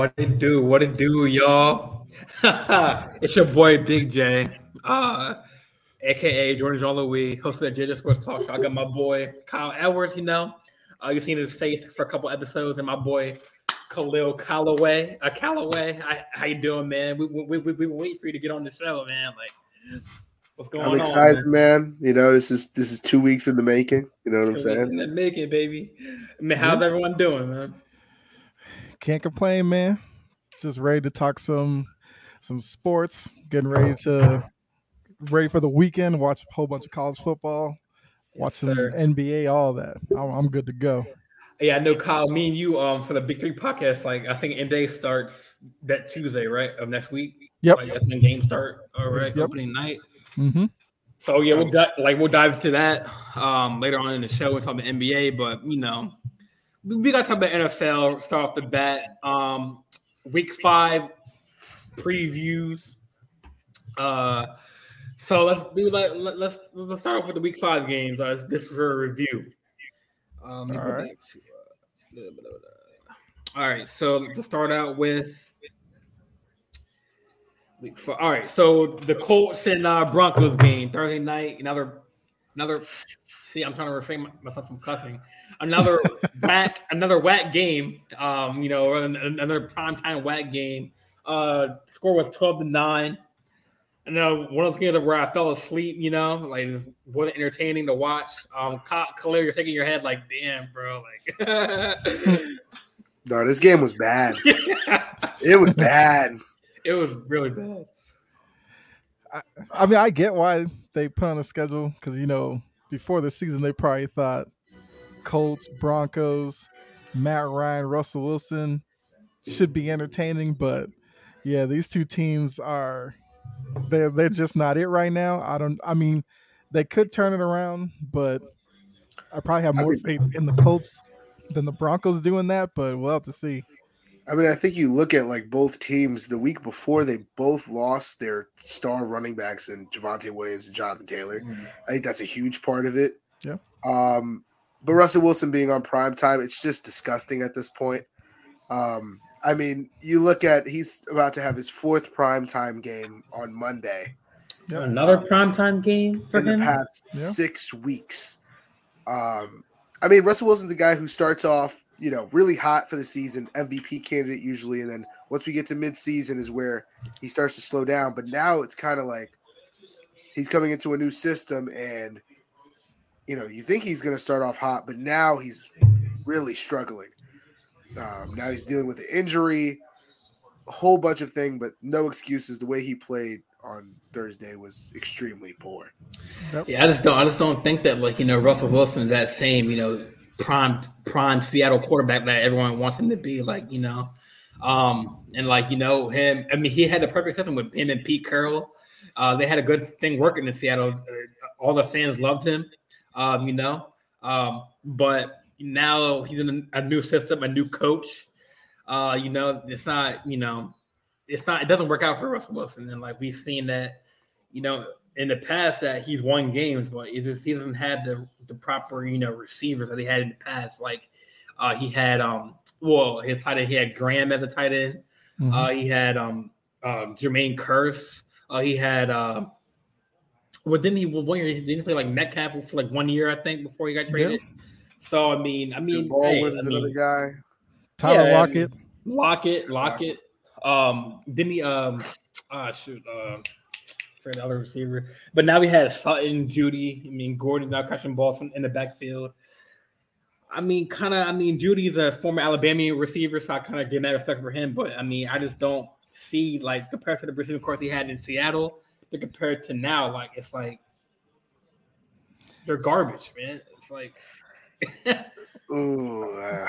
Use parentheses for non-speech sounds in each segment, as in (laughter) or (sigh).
What it do? What it do, y'all? (laughs) it's your boy Big J, uh, aka Jordan Jean Louis, host of the JJ Sports Talk Show. I got my boy Kyle Edwards. You know, uh, you've seen his face for a couple episodes, and my boy Khalil Callaway. Uh, Callaway, I, how you doing, man? We we we we wait for you to get on the show, man. Like, what's going I'm on? excited, man? You know, this is this is two weeks in the making. You know what I'm saying? In the making, baby. I mean, how's everyone doing, man? Can't complain, man. Just ready to talk some some sports. Getting ready to ready for the weekend. Watch a whole bunch of college football. Watch some sir. NBA. All that. I'm, I'm good to go. Yeah, I know, Kyle. Me and you, um, for the Big Three podcast, like I think NBA starts that Tuesday, right, of next week. Yep. Like that's when games start. All right, Yep. opening night. hmm So yeah, we'll di- like we'll dive into that um later on in the show and talk about NBA. But you know, we, got to talk about NFL. Start off the bat. Um, week five previews. Uh, so let's do like let, let's let's start off with the week five games. Uh, this is for a review. Um, All right. to, uh, all right, so to start out with. Week four. All right, so the Colts and uh, Broncos game Thursday night. Another, another. See, I'm trying to refrain myself from cussing. Another whack, another whack game. Um, you know, or an- another primetime whack game. Uh, score was 12 to nine. I know one of those games where I fell asleep. You know, like it wasn't entertaining to watch. Um, Ka- Khalil, you're shaking your head like, damn, bro, like. (laughs) No, this game was bad. It was bad. (laughs) it was really bad. I mean, I get why they put on the schedule because you know before the season they probably thought Colts, Broncos, Matt Ryan, Russell Wilson should be entertaining, but yeah, these two teams are they're they're just not it right now. I don't. I mean, they could turn it around, but I probably have I more mean- faith in the Colts than the Broncos doing that. But we'll have to see. I mean, I think you look at like both teams the week before they both lost their star running backs in Javonte Williams and Jonathan Taylor. I think that's a huge part of it. Yeah. Um, but Russell Wilson being on prime time, it's just disgusting at this point. Um, I mean, you look at he's about to have his fourth prime time game on Monday Yeah. Another primetime game for in the him. past Yeah. six weeks. Um, I mean, Russell Wilson's a guy who starts off, you know, really hot for the season, MVP candidate usually, and then once we get to mid-season is where he starts to slow down. But now it's kind of like he's coming into a new system, and you know, you think he's going to start off hot, but now he's really struggling. Um, now he's dealing with an injury, a whole bunch of things, but no excuses. The way he played on Thursday was extremely poor. Yeah, I just don't. I just don't think that like you know Russell Wilson's that same you know prime prime Seattle quarterback that everyone wants him to be. Like you know, um, and like you know him. I mean, he had the perfect system with him and Pete Carroll. Uh, they had a good thing working in Seattle. Uh, All the fans loved him. Um, you know, um, but now he's in a, new system, a new coach. Uh, you know, it's not. You know, it's not. It doesn't work out for Russell Wilson, and like we've seen that. You know, in the past that he's won games, but it's just he doesn't have the the proper you know receivers that he had in the past. Like uh, he had um well his tight end he had Graham as a tight end. Mhm. Uh, he had um uh, Jermaine Kearse. Uh, he had uh, well didn't he well, one year he didn't play like Metcalf for like one year I think before he got traded. So I mean I mean, Bill hey, Baldwin's I mean, another guy. Tyler yeah, Lockett. Lockett, Lockett. Um, didn't he? Um, ah, shoot. Uh, for the other receiver, but now we had Sutton, Jeudy. I mean, Gordon now catching balls from, in the backfield. I mean, kind of. I mean, Jeudy's a former Alabama receiver, so I kind of get that respect for him. But I mean, I just don't see like compared to the receiving course he had in Seattle, to compared to now, like it's like they're garbage, man. It's like. (laughs) Ooh, uh,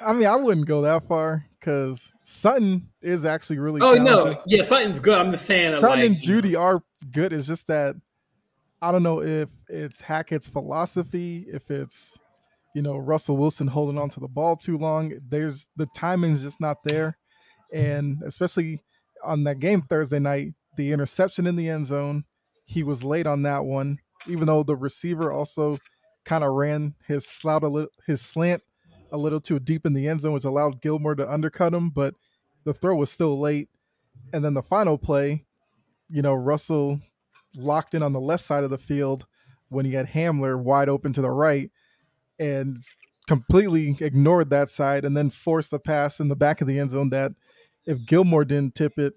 I mean, I wouldn't go that far because Sutton is actually really. oh talented. no, yeah, Sutton's good. I'm just saying, Sutton like, and you know. Jeudy are good. It's just that I don't know if it's Hackett's philosophy, if it's you know Russell Wilson holding on to the ball too long. There's the timing's just not there, and especially on that game Thursday night, the interception in the end zone, he was late on that one. Even though the receiver also kind of ran his slant a little, his slant a little too deep in the end zone, which allowed Gilmore to undercut him, but the throw was still late. And then the final play, you know, Russell locked in on the left side of the field when he had Hamler wide open to the right and completely ignored that side and then forced the pass in the back of the end zone that if Gilmore didn't tip it,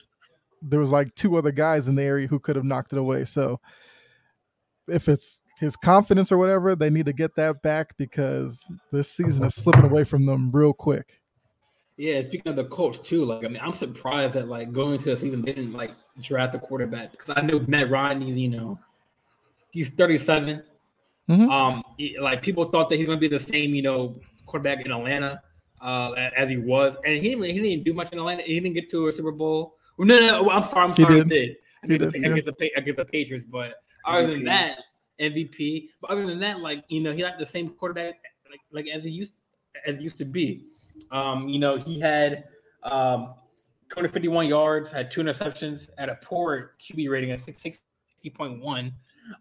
there was like two other guys in the area who could have knocked it away. So if it's his confidence or whatever, they need to get that back because this season is slipping away from them real quick. Yeah, speaking of the Colts too, like I mean, I'm surprised that like going into the season they didn't like draft the quarterback because I know Matt Ryan, he's you know, he's 37. Mm-hmm. Um, he, like people thought that he's gonna be the same, you know, quarterback in Atlanta uh, as he was, and he didn't, he didn't do much in Atlanta. He didn't get to a Super Bowl. No, no, no I'm sorry, I'm sorry, he did. He did. I get, the, I, the, I Patriots, but other than that, MVP. But other than that, like you know, he had the same quarterback like, like as he used as he used to be. Um, you know, he had um 251 yards, had two interceptions, at a poor QB rating of 60.1.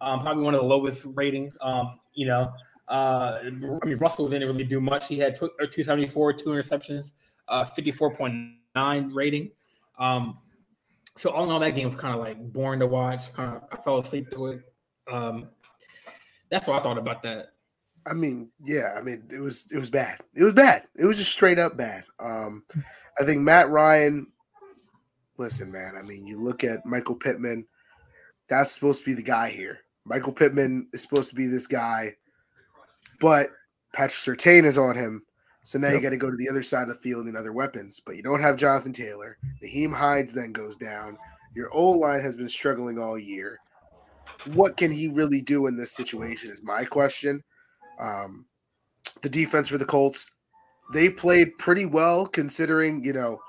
Um, probably one of the lowest ratings. Um, you know, uh, I mean, Russell didn't really do much. He had 274, two interceptions, uh, 54.9 rating. Um, so all in all, that game was kind of like boring to watch. Kind of, I fell asleep to it. Um, that's what I thought about that. I mean, yeah, I mean, it was it was bad. It was bad. It was just straight up bad. Um, I think Matt Ryan. Listen, man. I mean, you look at Michael Pittman. That's supposed to be the guy here. Michael Pittman is supposed to be this guy, but Patrick Surtain is on him. So now yep. you got to go to the other side of the field and other weapons. But you don't have Jonathan Taylor. Nyheim Hines then goes down. Your old line has been struggling all year. What can he really do in this situation? Is my question. Um, the defense for the Colts, they played pretty well considering, you know,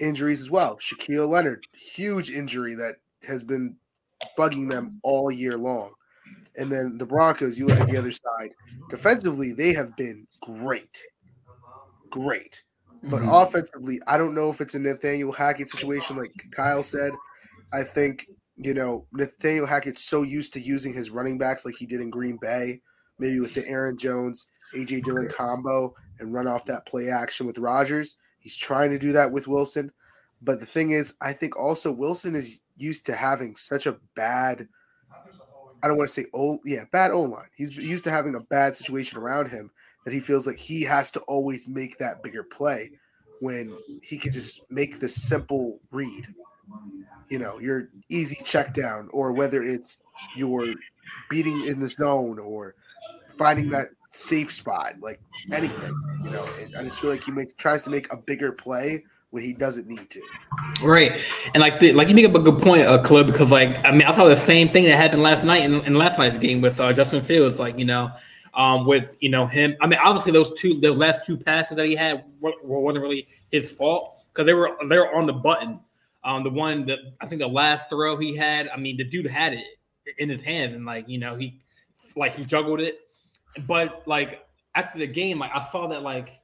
injuries as well. Shaquille Leonard, huge injury that has been bugging them all year long. And then the Broncos, you look at the other side. Defensively, they have been great. Great. But mm-hmm. offensively, I don't know if it's a Nathaniel Hackett situation, like Kyle said. I think, you know, Nathaniel Hackett's so used to using his running backs like he did in Green Bay maybe with the Aaron Jones, AJ Dillon combo and run off that play action with Rodgers. He's trying to do that with Wilson. But the thing is, I think also Wilson is used to having such a bad, I don't want to say old, yeah, bad O line. He's used to having a bad situation around him that he feels like he has to always make that bigger play when he can just make the simple read. You know, your easy check down, or whether it's your beating in the zone or finding that safe spot, like anything. You know, I just feel like he makes tries to make a bigger play when he doesn't need to. Right, and like the, like you make up a good point, uh, Club, because like I mean I saw the same thing that happened last night in, in last night's game with uh, Justin Fields. Like you know, um, with you know him. I mean, obviously those two, the last two passes that he had were, wasn't really his fault because they were they were on the button. Um, the one that I think the last throw he had, I mean, the dude had it in his hands, and like you know he like he juggled it but like after the game, like I saw that like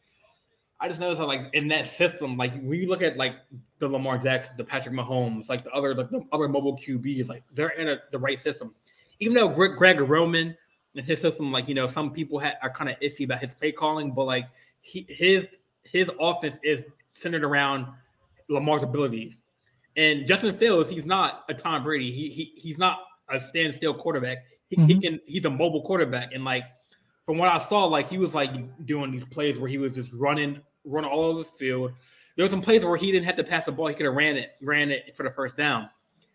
I just noticed that like in that system, like when you look at like the Lamar Jackson, the Patrick Mahomes, like the other like the other mobile QBs, like they're in a, the right system. Even though Greg, Greg Roman and his system, like you know, some people ha- are kind of iffy about his play calling, but like he, his his offense is centered around Lamar's abilities. And Justin Fields, he's not a Tom Brady. He, he he's not a standstill quarterback. He, mm-hmm. he can he's a mobile quarterback, and like from what I saw, like he was like doing these plays where he was just running, running all over the field. There were some plays where he didn't have to pass the ball; he could have ran it, ran it for the first down.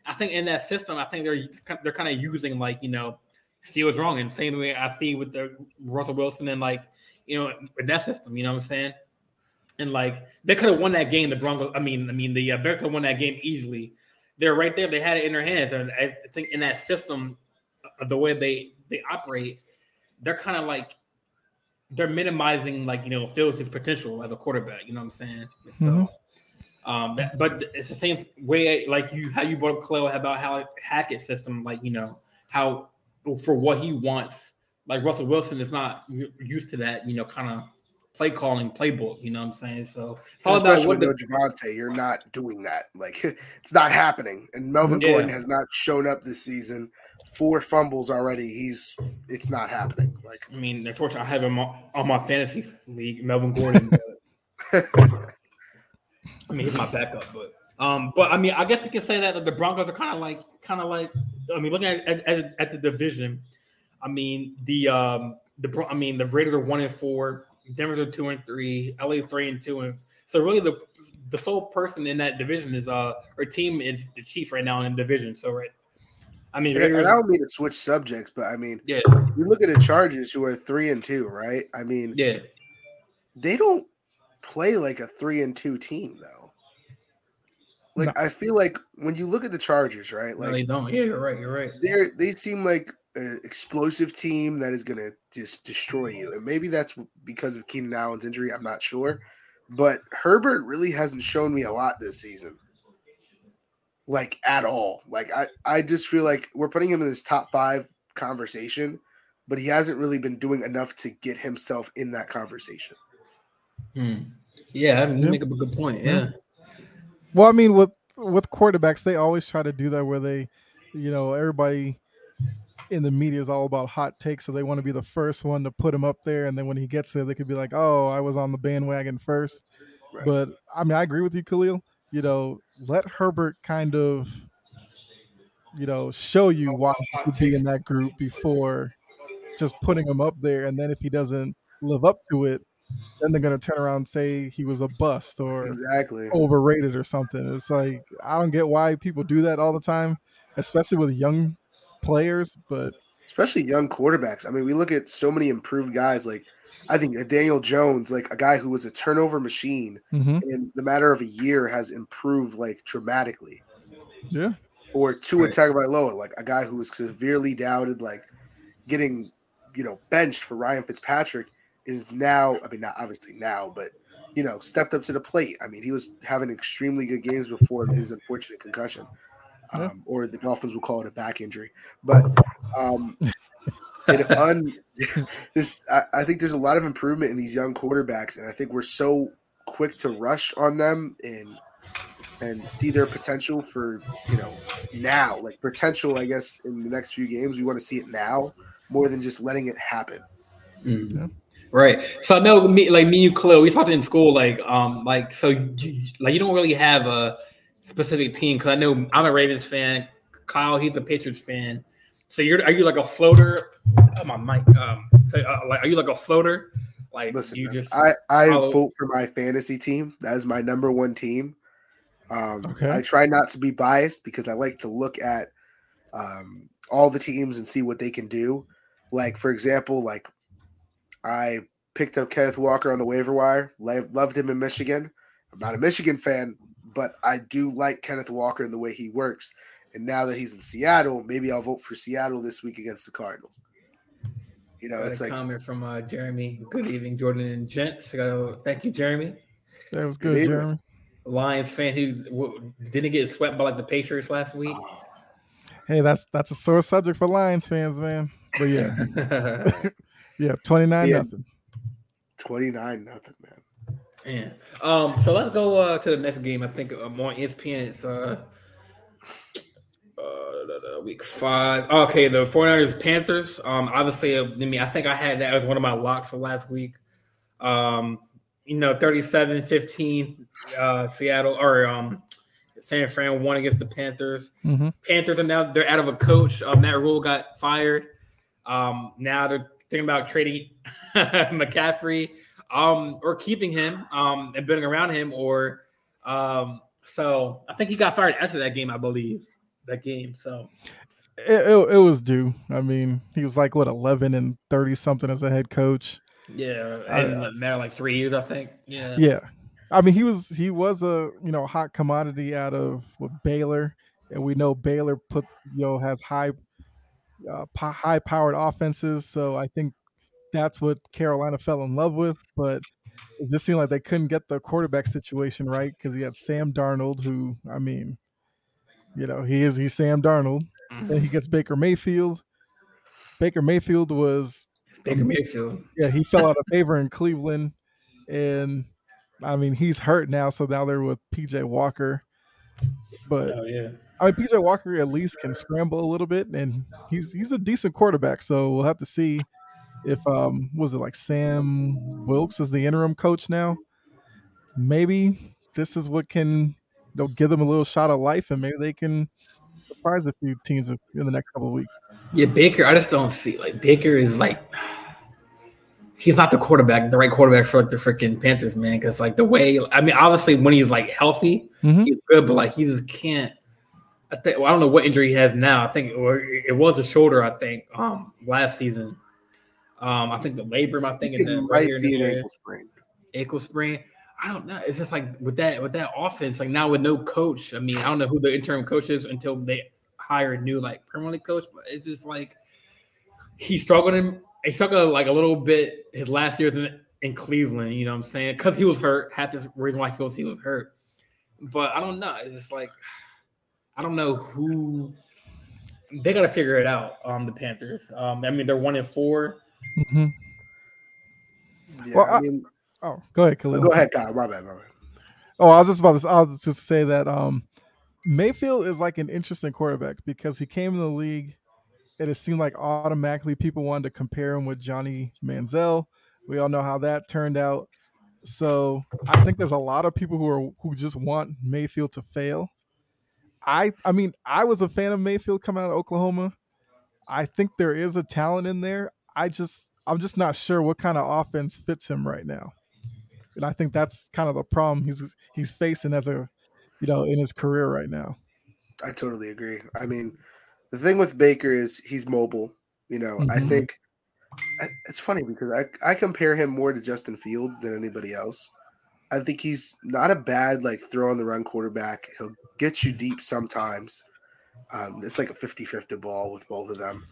I think in that system, I think they're they're kind of using like you know, see what's wrong, and same way I see with the Russell Wilson and like you know in that system. You know what I'm saying? And like they could have won that game. The Broncos, I mean, I mean the uh, Bears could have won that game easily. They're right there. They had it in their hands, and I think in that system, uh, the way they they operate, they're kind of like they're minimizing like you know Fields' potential as a quarterback. You know what I'm saying? So, mm-hmm. um, that, but it's the same way like you how you brought up Chloe about how Hackett system, like you know how for what he wants. Like Russell Wilson is not used to that, you know, kind of play calling playbook. You know what I'm saying? So it's all especially about with no Javonte, you're not doing that. Like (laughs) it's not happening. And Melvin yeah. Gordon has not shown up this season four fumbles already. He's it's not happening. Like I mean, unfortunately, I have him on my fantasy league, Melvin Gordon. (laughs) I mean, he's my backup, but um, but I mean, I guess we can say that the Broncos are kind of like, kind of like, I mean, looking at, at, at the division, I mean, the um, the I mean, the Raiders are one and four, Denver's are two and three, LA three and two, and so really the the sole person in that division is uh, or team is the Chiefs right now in the division. So right, I mean, and, and I don't mean to switch subjects, but I mean, yeah, you look at the Chargers who are three and two, right? I mean, yeah, they don't play like a three and two team though. Like no. I feel like when you look at the Chargers, right? Like no, they don't. Yeah, you're right. You're right. They they seem like an explosive team that is going to just destroy you, and maybe that's because of Keenan Allen's injury. I'm not sure, but Herbert really hasn't shown me a lot this season. Like at all. Like I I just feel like we're putting him in this top five conversation, but he hasn't really been doing enough to get himself in that conversation. Hmm. Yeah, I mean, you make up a good point. Yeah. Well, I mean, with with quarterbacks, they always try to do that where they, you know, everybody in the media is all about hot takes, so they want to be the first one to put him up there, and then when he gets there, they could be like, "Oh, I was on the bandwagon first. Right. But I mean, I agree with you, Khalil. You know, let Herbert kind of, you know, show you why he could be in that group before just putting him up there, and then if he doesn't live up to it, then they're gonna turn around and say he was a bust or exactly overrated or something. It's like I don't get why people do that all the time, especially with young players, but especially young quarterbacks. I mean, we look at so many improved guys like I think Daniel Jones, like a guy who was a turnover machine, mm-hmm. in the matter of a year has improved like dramatically. Yeah. Or Tua right. Tagovailoa, like a guy who was severely doubted, like getting you know benched for Ryan Fitzpatrick is now, I mean, not obviously now, but you know, stepped up to the plate. I mean, he was having extremely good games before his unfortunate concussion, um, or the Dolphins will call it a back injury. But um, (laughs) it un, (laughs) just, I, I think there's a lot of improvement in these young quarterbacks, and I think we're so quick to rush on them and and see their potential for you know now, like potential. I guess in the next few games, we want to see it now more than just letting it happen. Mm-hmm. Right. So I know me, like me, you, Khalil, we talked in school, like, um, like, so you, like you don't really have a specific team. Cause I know I'm a Ravens fan. Kyle, he's a Patriots fan. So you're, are you like a floater? Oh my mic. Um, so, uh, like, are you like a floater? Like, listen, you just I, I follow- vote for my fantasy team. That is my number one team. Um, okay. I try not to be biased because I like to look at um, all the teams and see what they can do. Like, for example, like I picked up Kenneth Walker on the waiver wire. Loved him in Michigan. I'm not a Michigan fan, but I do like Kenneth Walker and the way he works. And now that he's in Seattle, maybe I'll vote for Seattle this week against the Cardinals. You know, it's a like comment from uh, Jeremy. Good evening, Jordan and gents. I gotta thank you, Jeremy. That was good, good Jeremy. Lions fan who didn't get swept by like the Patriots last week. Hey, that's that's a sore subject for Lions fans, man. But yeah. (laughs) (laughs) Yeah, 29 yeah. nothing. 29 nothing, man. Yeah. Um, so let's go uh, to the next game. I think um, on ESPN it's uh, uh week five. Okay, the 49ers Panthers. Um, obviously, uh, I mean, I think I had that as one of my locks for last week. Um, you know, 37 15, uh, Seattle or um, San Fran won against the Panthers. Mm-hmm. Panthers are now they're out of a coach. Um, Matt Rhule got fired. Um, now they're thinking about trading (laughs) McCaffrey um, or keeping him um, and building around him. Or um, so I think he got fired after that game, I believe that game. So it, it, it was due. I mean, he was like what eleven and thirty something as a head coach. Yeah, and uh, matter like three years, I think. Yeah, yeah. I mean, he was he was a you know hot commodity out of Baylor, and we know Baylor put you know has high uh, high powered offenses. So I think that's what Carolina fell in love with. But it just seemed like they couldn't get the quarterback situation right because he had Sam Darnold, who I mean, you know, he is he's Sam Darnold. Mm-hmm. Then he gets Baker Mayfield. Baker Mayfield was Baker Mayfield. Yeah, he fell out of favor in Cleveland, and I mean he's hurt now. So now they're with PJ Walker. But oh yeah, I mean, PJ Walker at least can scramble a little bit, and he's he's a decent quarterback. So we'll have to see if um was it like Sam Wilks is the interim coach now. Maybe this is what can they'll give them a little shot of life, and maybe they can surprise a few teams in the next couple of weeks. Yeah, Baker. I just don't see like Baker is like he's not the quarterback, the right quarterback for like the freaking Panthers, man. Because like the way, I mean, obviously when he's like healthy, mm-hmm. he's good, but like he just can't. I think well, I don't know what injury he has now. I think or it was a shoulder. I think um last season. Um, I think the labrum. I think, I think it might right be an ankle sprain. Ankle sprain. I don't know. It's just like with that with that offense, like now with no coach. I mean, I don't know who the interim coach is until they hire a new like permanent coach, but it's just like he's struggling. He struggled like a little bit his last year in, in Cleveland. You know what I'm saying? Because he was hurt. Half the reason why he was he was hurt. But I don't know. It's just like I don't know who they got to figure it out. Um, the Panthers. Um, I mean they're one in 4 mm-hmm. Yeah, well, I mean, Oh, go ahead, Khalil. Go ahead, Kyle. My bad, my bad. Oh, I was just about to. I was just say that um, Mayfield is like an interesting quarterback because he came in the league, and it seemed like automatically people wanted to compare him with Johnny Manziel. We all know how that turned out. So I think there's a lot of people who are who just want Mayfield to fail. I I mean I was a fan of Mayfield coming out of Oklahoma. I think there is a talent in there. I just I'm just not sure what kind of offense fits him right now and I think that's kind of the problem he's he's facing as a you know in his career right now. I totally agree. I mean, the thing with Baker is he's mobile. You know, mm-hmm. I think it's funny because I I compare him more to Justin Fields than anybody else. I think he's not a bad like throw on the run quarterback. He'll get you deep sometimes. Um, it's like a 50-50 ball with both of them.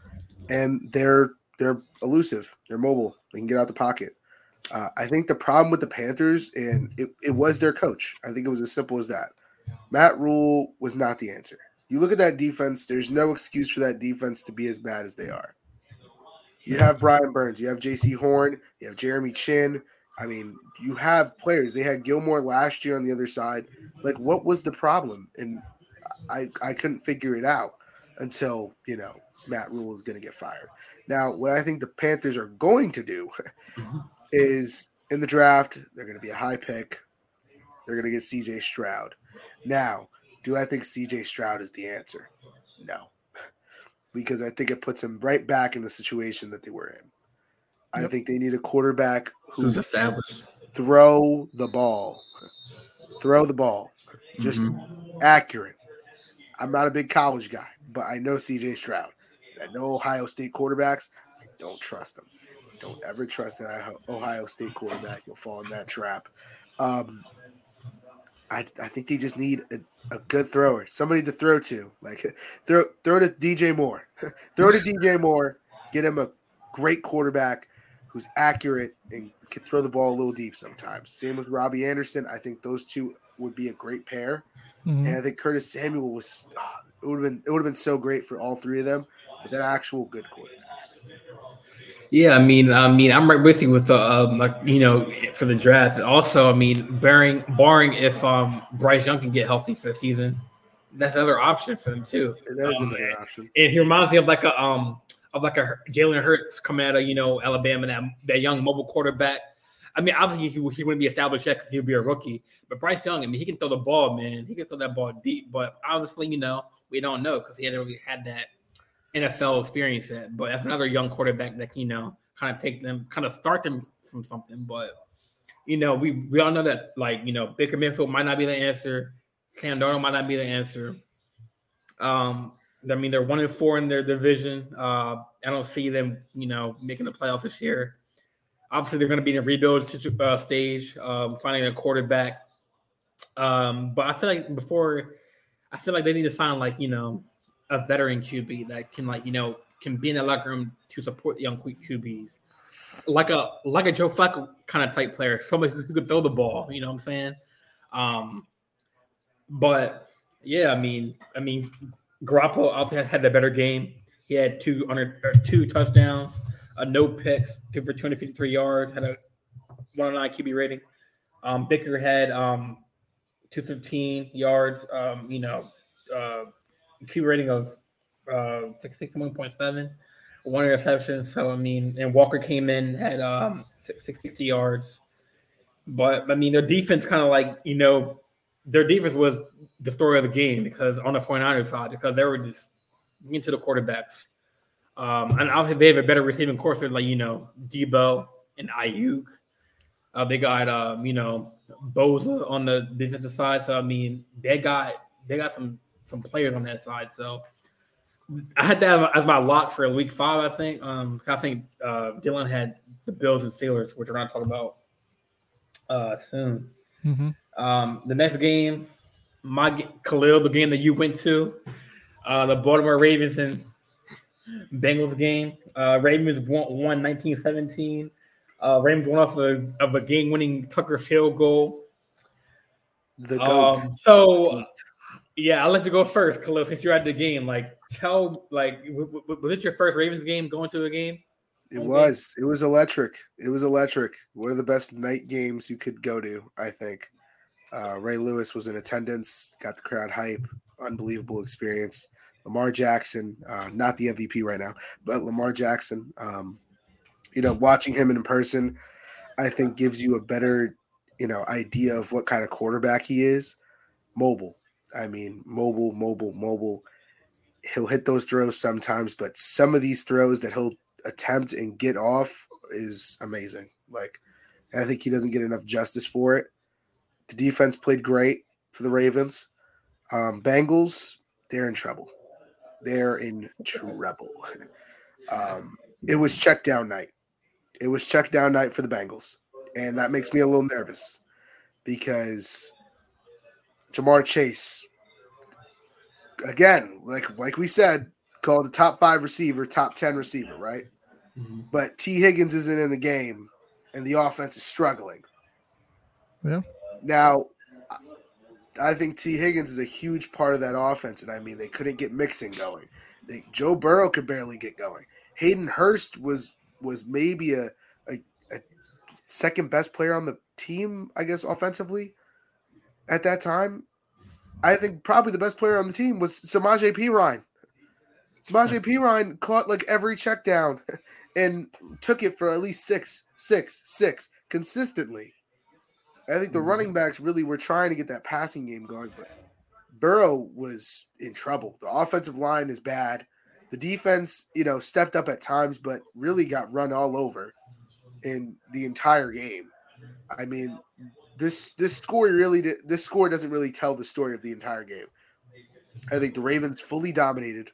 And they're they're elusive. They're mobile. They can get out the pocket. Uh, I think the problem with the Panthers, and it, it was their coach. I think it was as simple as that. Matt Rhule was not the answer. You look at that defense, there's no excuse for that defense to be as bad as they are. You have Brian Burns, you have Jaycee Horn, you have Jeremy Chinn. I mean, you have players. They had Gilmore last year on the other side. Like, what was the problem? And I, I couldn't figure it out until, you know, Matt Rhule is going to get fired. Now, what I think the Panthers are going to do mm-hmm is in the draft. They're going to be a high pick. They're going to get CJ Stroud. Now, do I think CJ Stroud is the answer? No. Because I think it puts him right back in the situation that they were in. I think they need a quarterback who throw the ball. Throw the ball. Just mm-hmm. accurate. I'm not a big college guy, but I know CJ Stroud. I know Ohio State quarterbacks. I don't trust them. Don't ever trust an Ohio State quarterback. You'll fall in that trap. Um, I, I think they just need a, a good thrower, somebody to throw to. Like throw throw to DJ Moore, (laughs) throw to DJ Moore, get him a great quarterback who's accurate and can throw the ball a little deep sometimes. Same with Robbie Anderson. I think those two would be a great pair. Mm-hmm. And I think Curtis Samuel was oh, it would have been it would have been so great for all three of them. But that actual good quarterback. Yeah, I mean, I mean, I'm right with you with the, um, like, you know, for the draft. Also, I mean, barring barring if um Bryce Young can get healthy for the season, that's another option for them too. It is um, another option. And he reminds me of like a um of like a Jalen Hurts coming out of you know Alabama, that that young mobile quarterback. I mean, obviously he, he wouldn't be established yet because he'd be a rookie. But Bryce Young, I mean, he can throw the ball, man. He can throw that ball deep. But obviously, you know, we don't know because he hasn't really had that NFL experience yet. But that's another young quarterback that you know kind of take them, kind of start them from something. But you know, we we all know that like you know Baker Mayfield might not be the answer. Sam Darnold might not be the answer. Um, I mean, they're one and four in their division. Uh, I don't see them, you know, making the playoffs this year. Obviously, they're going to be in a rebuild uh, stage, um, finding a quarterback. Um, but I feel like before, I feel like they need to find like you know a veteran QB that can like you know can be in the locker room to support the young QBs, like a like a Joe Flacco kind of type player, somebody who could throw the ball. You know what I'm saying? Um, but yeah, I mean, I mean, Garoppolo also had, the better game. He had two under two touchdowns, a no picks, two for 253 yards, had a 109 QB rating. Um, Baker had um, 215 yards, um, you know, uh, QB rating of uh, 61.7, one interception. So, I mean, and Walker came in, had um, 60 yards. But, I mean, their defense kind of like, you know, their defense was the story of the game because on the 49ers side, because they were just into the quarterbacks. Um, and obviously they have a better receiving course like, you know, Deebo and Aiyuk. Uh, they got um, you know, Bosa on the defensive side. So I mean, they got they got some some players on that side. So I had that as my lock for week five, I think. Um, I think uh, Dylan had the Bills and Steelers, which we're going to talk about uh, soon. Mm-hmm. Um, the next game, my Khalil, the game that you went to, uh, the Baltimore Ravens and Bengals game. Uh, Ravens won, won 1917. Uh, Ravens won off a, of a game-winning Tucker field goal. The goat. Um, so, yeah, I'll let you go first, Khalil, since you're at the game. Like, tell, like, w- w- was it your first Ravens game going to a game? It was. Game? It was electric. It was electric. One of the best night games you could go to, I think. Uh, Ray Lewis was in attendance, got the crowd hype. Unbelievable experience. Lamar Jackson, uh, not the MVP right now, but Lamar Jackson. Um, you know, watching him in person, I think gives you a better, you know, idea of what kind of quarterback he is. Mobile. I mean, mobile, mobile, mobile. He'll hit those throws sometimes, but some of these throws that he'll attempt and get off is amazing. Like, I think he doesn't get enough justice for it. The defense played great for the Ravens. Um, Bengals, they're in trouble. They're in trouble. Um, it was check down night. It was check down night for the Bengals. And that makes me a little nervous because Ja'Marr Chase, again, like like we said, called the top five receiver, top 10 receiver, right? Mm-hmm. But Tee Higgins isn't in the game and the offense is struggling. Yeah. Now, I think Tee Higgins is a huge part of that offense, and I mean they couldn't get Mixon going. They, Joe Burrow could barely get going. Hayden Hurst was was maybe a, a, a second best player on the team, I guess, offensively at that time. I think probably the best player on the team was Samaje Perine. Samaje Perine caught like every check down (laughs) and took it for at least six, six, six consistently. I think the mm-hmm. running backs really were trying to get that passing game going, but Burrow was in trouble. The offensive line is bad. The defense, you know, stepped up at times, but really got run all over in the entire game. I mean, this this score really this score doesn't really tell the story of the entire game. I think the Ravens fully dominated,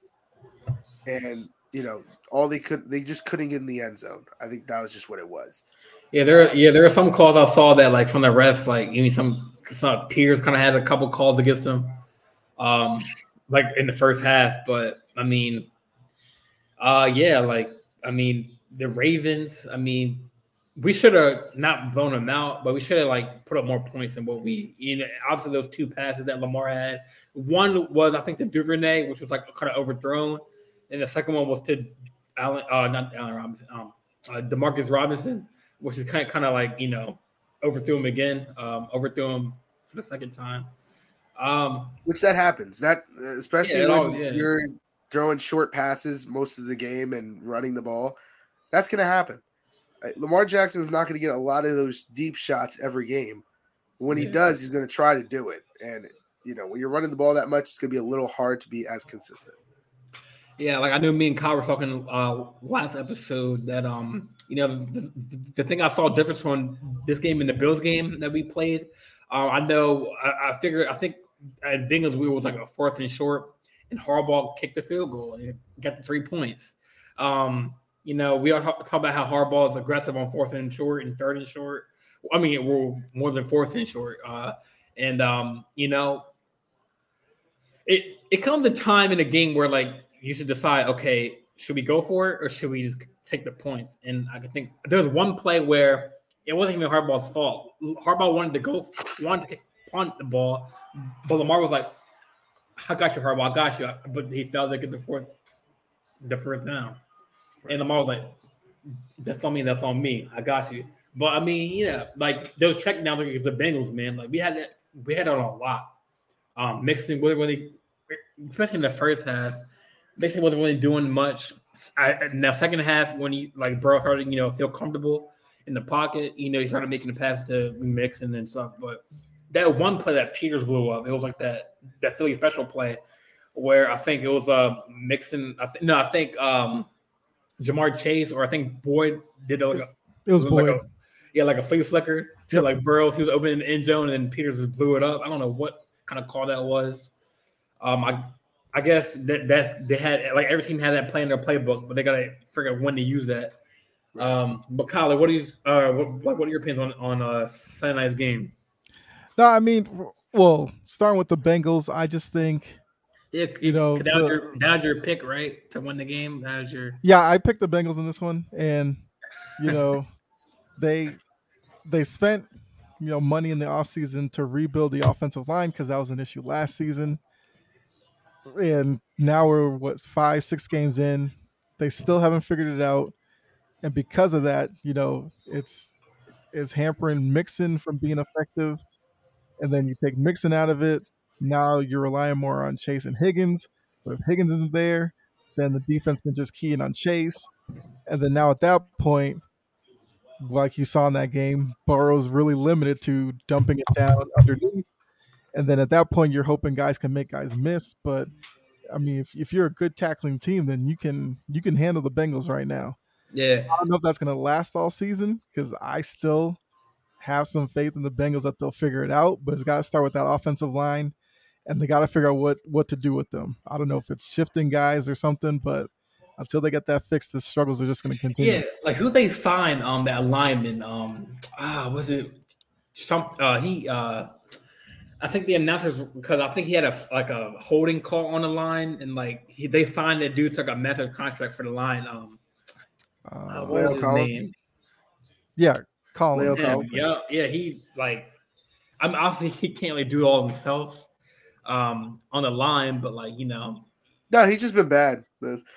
and you know, all they could they just couldn't get in the end zone. I think that was just what it was. Yeah, there. Yeah, there are some calls I saw that like from the refs, like you know, some some peers kind of had a couple calls against them, um, like in the first half. But I mean, uh, yeah, like I mean, the Ravens. I mean, we should have not blown them out, but we should have like put up more points than what we. You know, obviously those two passes that Lamar had. One was I think to Duvernay, which was like kind of overthrown, and the second one was to Allen, uh, not Allen Robinson, um, uh, Demarcus Robinson which is kind of, kind of like you know overthrew him again, um, overthrew him for the second time. Um, which that happens. That especially yeah, when all, yeah. you're throwing short passes most of the game and running the ball, that's going to happen. Uh, Lamar Jackson is not going to get a lot of those deep shots every game. When he does, he's going to try to do it. And you know, when you're running the ball that much, it's going to be a little hard to be as consistent. Yeah, like I knew me and Kyle were talking uh, last episode that um you know the, the, thing I saw difference from this game and the Bills game that we played. Uh, I know I, I figured I think at Bengals we was like a fourth and short, and Harbaugh kicked the field goal and got the three points. Um, you know we all talk about how Harbaugh is aggressive on fourth and short and third and short. I mean we're more than fourth and short, uh, and um, you know it it comes a time in a game where like you should decide, okay, should we go for it or should we just take the points? And I can think there was one play where it wasn't even Harbaugh's fault. Harbaugh wanted to go, wanted to punt the ball, but Lamar was like, "I got you, Harbaugh, I got you," but he failed to get the fourth, the first down. And Lamar was like, "That's on me. That's on me. I got you." But I mean, yeah, like those check downs against the Bengals, man. Like we had that, we had on a lot. Um, Mixon with really, especially in the first half basically wasn't really doing much. I, in the second half, when he like Burrow started, you know, feel comfortable in the pocket, you know, he started making the pass to Mixon and stuff. But that one play that Peters blew up. It was like that that Philly special play where I think it was uh Mixon. I th- no, I think um Ja'Marr Chase or I think Boyd did like a, it was Boyd. Like a, yeah, like a flea flicker to like Burrows. He was opening the end zone and Peters just blew it up. I don't know what kind of call that was. Um, I I guess that that's they had like every team had that play in their playbook, but they gotta figure out when to use that. Um, but Kyle, what are you uh what, what are your opinions on on uh Sunday night's game? No, I mean, well, starting with the Bengals, I just think, yeah, you know, that was, the, your, that was your pick, right, to win the game. That was your yeah. I picked the Bengals in this one, and you know, (laughs) they they spent you know money in the offseason to rebuild the offensive line because that was an issue last season, and now we're what five six games in, they still haven't figured it out, and because of that, you know, it's it's hampering Mixon from being effective and then you take Mixon out of it. Now you're relying more on Chase and Higgins. But if Higgins isn't there, then the defense can just key in on Chase. And then now at that point, like you saw in that game, Burrow's really limited to dumping it down underneath. And then at that point, you're hoping guys can make guys miss. But I mean, if, if you're a good tackling team, then you can you can handle the Bengals right now. Yeah, I don't know if that's going to last all season because I still have some faith in the Bengals that they'll figure it out, but it's got to start with that offensive line, and they got to figure out what what to do with them. I don't know if it's shifting guys or something, but until they get that fixed, the struggles are just going to continue. Yeah, like who they signed um that lineman um ah was it some uh he uh I think the announcers because I think he had a like a holding call on the line and like he, they signed that dude took a method contract for the line um uh, what was his name? Yeah, Collins. Yeah, yeah, yeah, he like I'm obviously he can't really do it all himself um on the line, but like you know, no, he's just been bad.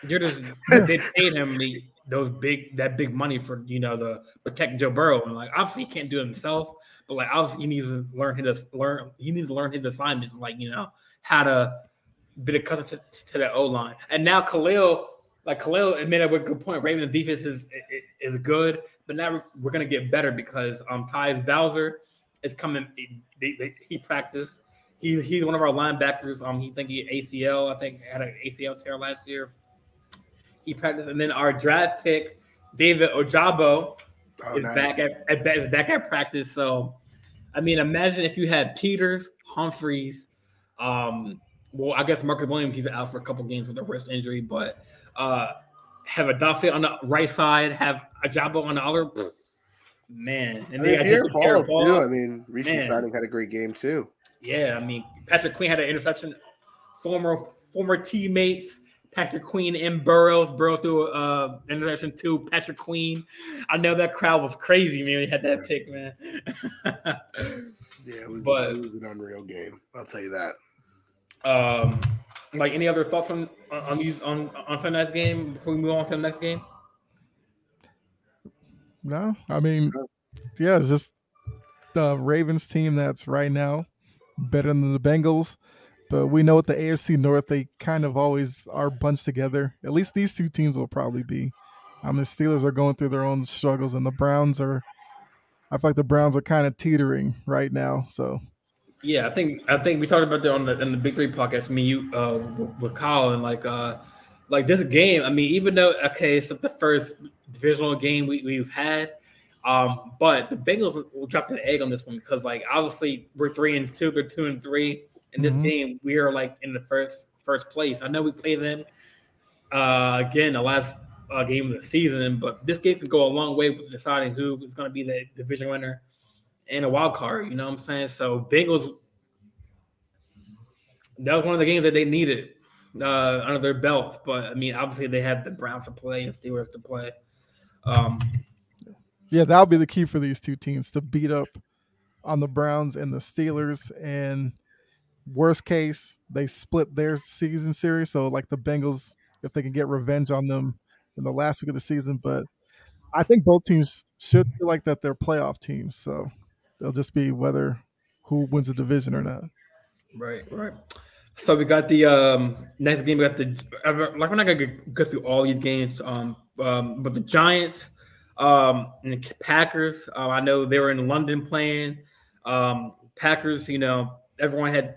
You're just (laughs) they paid him the, those big that big money for you know the protect Joe Burrow, and like obviously he can't do it himself, but like obviously he needs to learn his learn he needs to learn his assignments, like you know how to be accustomed to, to the O line, and now Khalil. Like Khalil made a good point. Ravens defense is is good, but now we're, to get better because um Tyus Bowser is coming. He practiced. He, he's one of our linebackers. Um, he think he ACL. I think had an ACL tear last year. He practiced, and then our draft pick David Ojabo oh, is nice. back at, at is back at practice. So, I mean, imagine if you had Peters, Humphreys, um, well, I guess Marcus Williams he's out for a couple games with a wrist injury, but uh, have a Duffy on the right side, have Ojabo on the other. Man, and I mean, Pierre Paul too. I mean, recent man. signing had a great game too. Yeah, I mean, Patrick Queen had an interception. Former former teammates, Patrick Queen and Burrows. Burrows threw uh interception to Patrick Queen. I know that crowd was crazy, man. He had that pick, man. (laughs) yeah, it was, but, it was an unreal game. I'll tell you that. Um, like any other thoughts on on these on on Sunday's game before we move on to the next game? No, I mean, yeah, it's just the Ravens team that's right now better than the Bengals. But we know at the AFC North, they kind of always are bunched together. At least these two teams will probably be. I mean, the Steelers are going through their own struggles, and the Browns are. I feel like the Browns are kind of teetering right now. So yeah, I think I think we talked about that on the in the Big Three podcast. Me, you, uh, with Kyle, and like, uh, like this game. I mean, even though okay, it's the first divisional game we, we've had, um, but the Bengals dropped an egg on this one because like obviously we're three and two, they're two and three. In this mm-hmm. game, we are like in the first first place. I know we play them uh, again the last uh, game of the season, but this game can go a long way with deciding who is going to be the division winner and a wild card. You know what I'm saying? So Bengals, that was one of the games that they needed uh, under their belt. But I mean, obviously they had the Browns to play and Steelers to play. Um, yeah, that'll be the key for these two teams to beat up on the Browns and the Steelers. And worst case, they split their season series. So like the Bengals, if they can get revenge on them in the last week of the season, but I think both teams should feel like that they're playoff teams. So they'll just be whether who wins the division or not. Right, right. So we got the um, next game. We got the like we're not gonna go through all these games, um, um, but the Giants um, and the Packers. Uh, I know they were in London playing. Um, Packers, you know, everyone had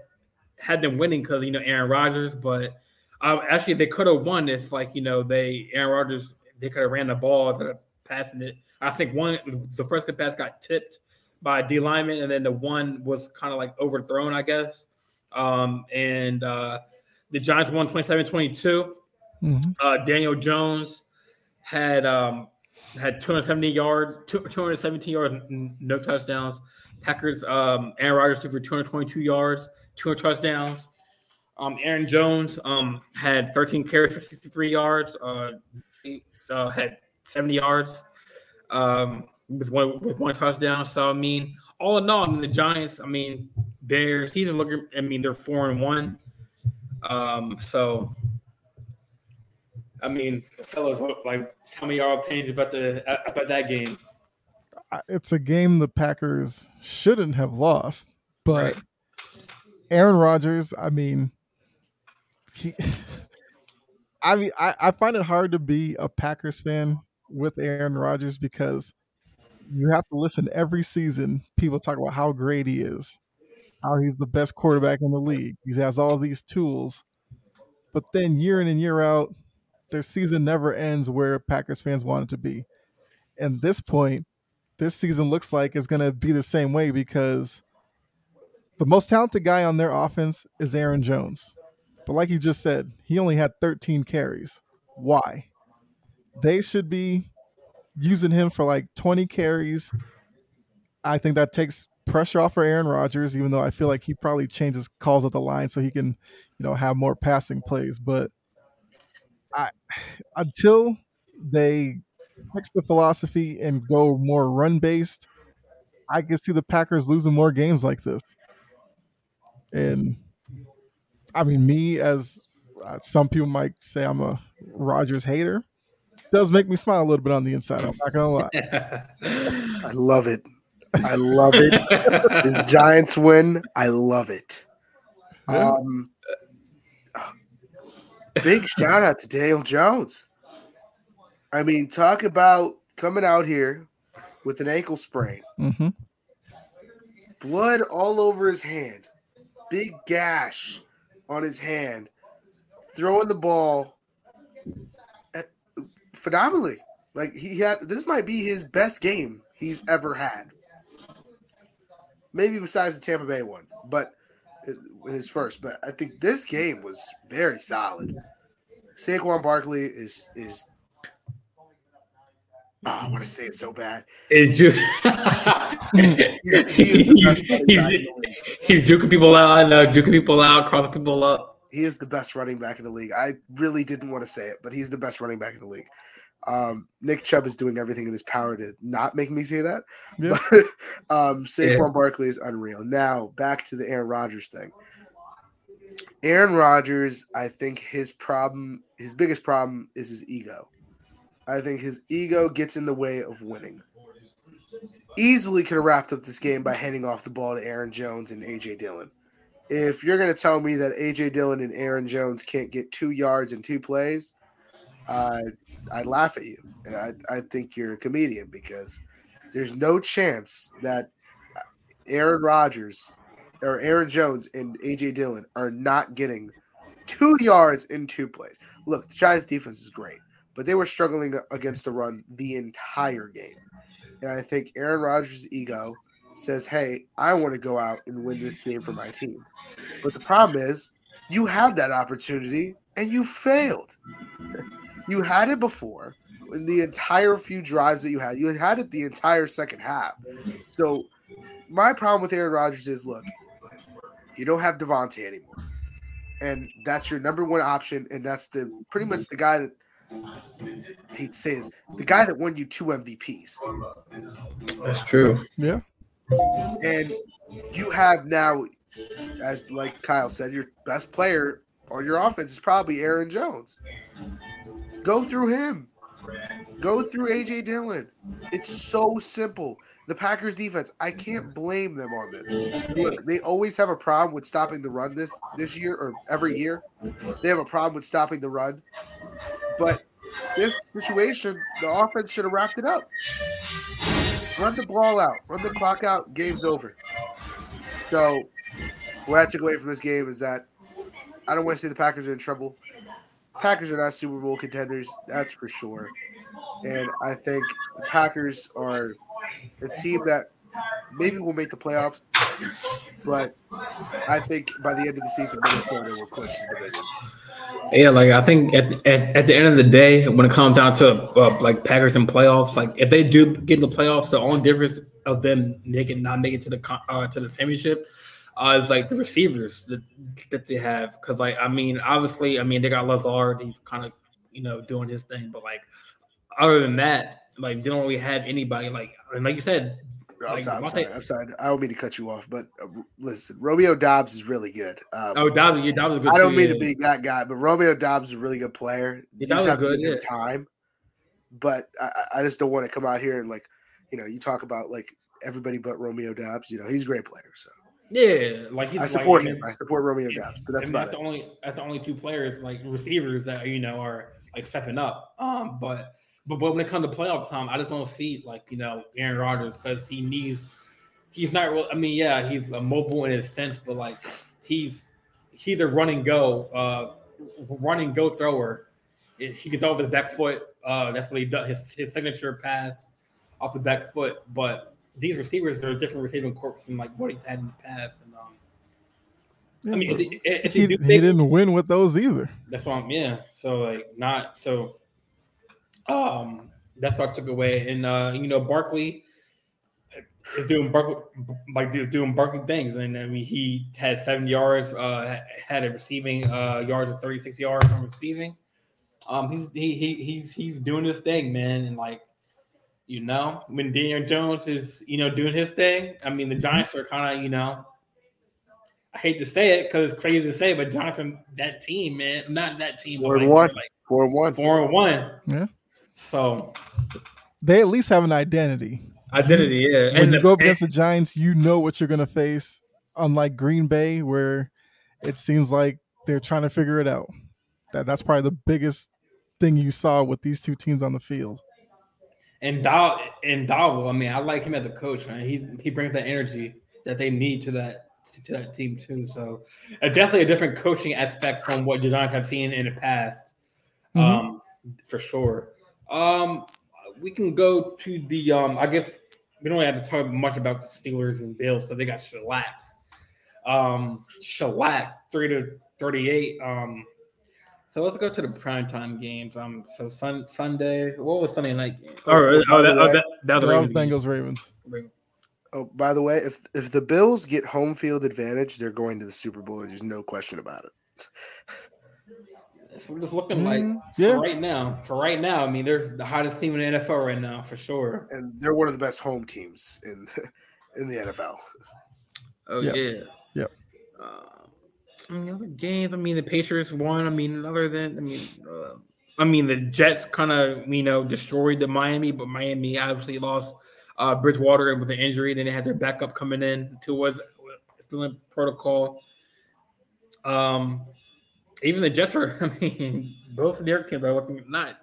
had them winning because you know Aaron Rodgers, but uh, actually they could have won if like you know they Aaron Rodgers they could have ran the ball instead of passing it. I think one the first pass got tipped by D lineman, and then the one was kind of like overthrown, I guess. Um, and uh, the Giants won 27-22. Mm-hmm. Uh, Daniel Jones had um, had 270 yards, 217 yards, no touchdowns. Packers, um, Aaron Rodgers threw for 222 yards, two touchdowns. Um, Aaron Jones um, had 13 carries for 63 yards. Uh, he, uh, had 70 yards um, with one with one touchdown. So I mean, all in all, I mean, the Giants. I mean, their season looking. I mean, they're four and one. Um, so I mean, fellas, like, tell me your opinions about the about that game. It's a game the Packers shouldn't have lost, but right. Aaron Rodgers. I mean, he. (laughs) I mean, I, I find it hard to be a Packers fan with Aaron Rodgers because you have to listen every season. People talk about how great he is, how he's the best quarterback in the league. He has all these tools, but then year in and year out, their season never ends where Packers fans want it to be. And this point, this season looks like it's going to be the same way because the most talented guy on their offense is Aaron Jones. But like you just said, he only had 13 carries. Why? They should be using him for like 20 carries. I think that takes pressure off for Aaron Rodgers, even though I feel like he probably changes calls at the line so he can, you know, have more passing plays. But I (sighs) until they fix the philosophy and go more run based, I can see the Packers losing more games like this. And I mean, me as uh, some people might say I'm a Rodgers hater, does make me smile a little bit on the inside. I'm not gonna lie. (laughs) I love it. I love it. the (laughs) Giants win. I love it. Um, big shout out to Daniel Jones. I mean, talk about coming out here with an ankle sprain, mm-hmm. blood all over his hand, big gash on his hand, throwing the ball at, phenomenally. Like he had, this might be his best game he's ever had. Maybe besides the Tampa Bay one, but in his first. But I think this game was very solid. Saquon Barkley is is. Oh, I want to say it so bad. Is you? (laughs) (laughs) he's, he's, he's, juking people out, and uh, juking people out, crossing people up. He is the best running back in the league. I really didn't want to say it, but he's the best running back in the league. Um, Nick Chubb is doing everything in his power to not make me say that. Yeah. But (laughs) um, Saquon yeah. Barkley is unreal. Now back to the Aaron Rodgers thing. Aaron Rodgers, I think his problem, his biggest problem is his ego. I think his ego gets in the way of winning. Easily could have wrapped up this game by handing off the ball to Aaron Jones and AJ Dillon. If you're going to tell me that AJ Dillon and Aaron Jones can't get two yards in two plays, uh, I laugh at you, and I, I think you're a comedian because there's no chance that Aaron Rodgers or Aaron Jones and AJ Dillon are not getting two yards in two plays. Look, the Giants defense is great, but they were struggling against the run the entire game. And I think Aaron Rodgers' ego says, Hey, I want to go out and win this game for my team. But the problem is, you had that opportunity and you failed. You had it before in the entire few drives that you had. You had it the entire second half. So my problem with Aaron Rodgers is look, you don't have Davante anymore. And that's your number one option. And that's the pretty much the guy that I hate to say is the guy that won you two MVPs. That's true. Yeah. And you have now, as like Kyle said, your best player on your offense is probably Aaron Jones. Go through him. Go through AJ Dillon. It's so simple. The Packers defense, I can't blame them on this. Look, they always have a problem with stopping the run this this year or every year. They have a problem with stopping the run. But this situation, the offense should have wrapped it up. Run the ball out, run the clock out, game's over. So, what I took away from this game is that I don't want to say the Packers are in trouble. Packers are not Super Bowl contenders, that's for sure. And I think the Packers are a team that maybe will make the playoffs, but I think by the end of the season, Minnesota will clinch the division. Yeah, like I think at, at, at the end of the day, when it comes down to uh, like Packers and playoffs, like if they do get in the playoffs, the only difference of them making not making to the uh, to the championship uh, is like the receivers that, that they have. Because like I mean, obviously, I mean they got Lazard, he's kind of you know doing his thing, but like other than that, like they don't really have anybody. Like and like you said, I'm, Like, sorry, I'm sorry. I'm sorry. I don't mean to cut you off, but uh, listen, Romeo Doubs is really good. Um, oh, Doubs, yeah, Doubs was good. I don't too, mean yeah. to be that guy, but Romeo Doubs is a really good player. Yeah, that have good, yeah. time. But I, I- just don't want to come out here and like, you know, you talk about like everybody but Romeo Doubs. You know, he's a great player. So Yeah, like he's I support I him. I support Romeo Yeah, Doubs, but that's I mean, about that's it. the only that's the only two players like receivers that you know are like stepping up. Um, but but but when it comes to playoff time, I just don't see like you know Aaron Rodgers because he needs he's not. real I mean, yeah, he's a mobile in a sense, but like he's he's a run and go, uh, run and go thrower. He can throw with his back foot. Uh, that's what he does. His his signature pass off the back foot. But these receivers are a different receiving corps than like what he's had in the past. And um, Yeah, I mean, if, if he, they he didn't win with those either. that's why I'm yeah. So like not so um that's what I took away. And uh, you know, Barkley is doing Barkley like doing Barkley things. And I mean he had seven yards, uh had a receiving uh yards of 36 yards from receiving. Um he's he, he he's he's doing his thing, man. And like you know, when Daniel Jones is, you know, doing his thing, I mean the Giants are kind of, you know, I hate to say it because it's crazy to say, but Jonathan, that team, man, not that team, but Four and like, one. like Four and one. four and one. Yeah. So They at least have an identity. identity, yeah. When And you go up against the Giants, you know what you're going to face. Unlike Green Bay, where it seems like they're trying to figure it out. That that's probably the biggest thing you saw with these two teams on the field. and Dow and Daboll, I mean, I like him as a coach, man. He he brings that energy that they need to that to that team too. So uh, definitely a different coaching aspect from what the Giants have seen in the past, Mhm. um, for sure. Um, we can go to the um. I guess we don't have to talk much about the Steelers and Bills, but they got shellacked. Um, shellacked three to thirty-eight. Um, so let's go to the primetime games. Um, so sun Sunday. What was Sunday night? game? Oh, oh, by the that, oh, that, that was the That Ravens. Bengals Ravens. Oh, by the way, if if the Bills get home field advantage, they're going to the Super Bowl. There's no question about it. (laughs) That's what it's looking like Mm, for yeah. right now. For right now, I mean, they're the hottest team in the NFL right now for sure. And they're one of the best home teams in (laughs) in the NFL. Oh Yes. yeah. Yep. Uh, I mean, other games. I mean, the Patriots won. I mean, other than I mean, uh, I mean, the Jets kind of you know destroyed the Miami, but Miami obviously lost uh, Bridgewater with an injury. Then they had their backup coming in. Tua was still in protocol. Um, even the Jets are. (laughs) I mean, both of their teams are looking not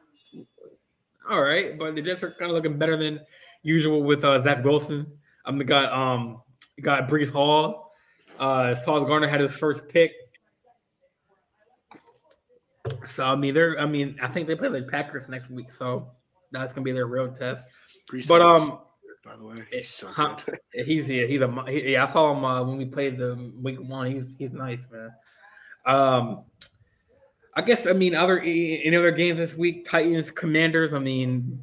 all right, but the Jets are kind of looking better than usual with uh, Zach Wilson. I'm the guy. Um, got Breece Hall. Uh, Sauce Gardner had his first pick. So I mean, they're. I mean, I think they play the Packers next week, so that's gonna be their real test. Breece But Hall's um, by the way, he's so huh, (laughs) he's yeah, he's a he, yeah. I saw him uh, when we played the week one. He's he's nice, man. Um, I guess I mean other any other games this week? Titans, Commanders. I mean,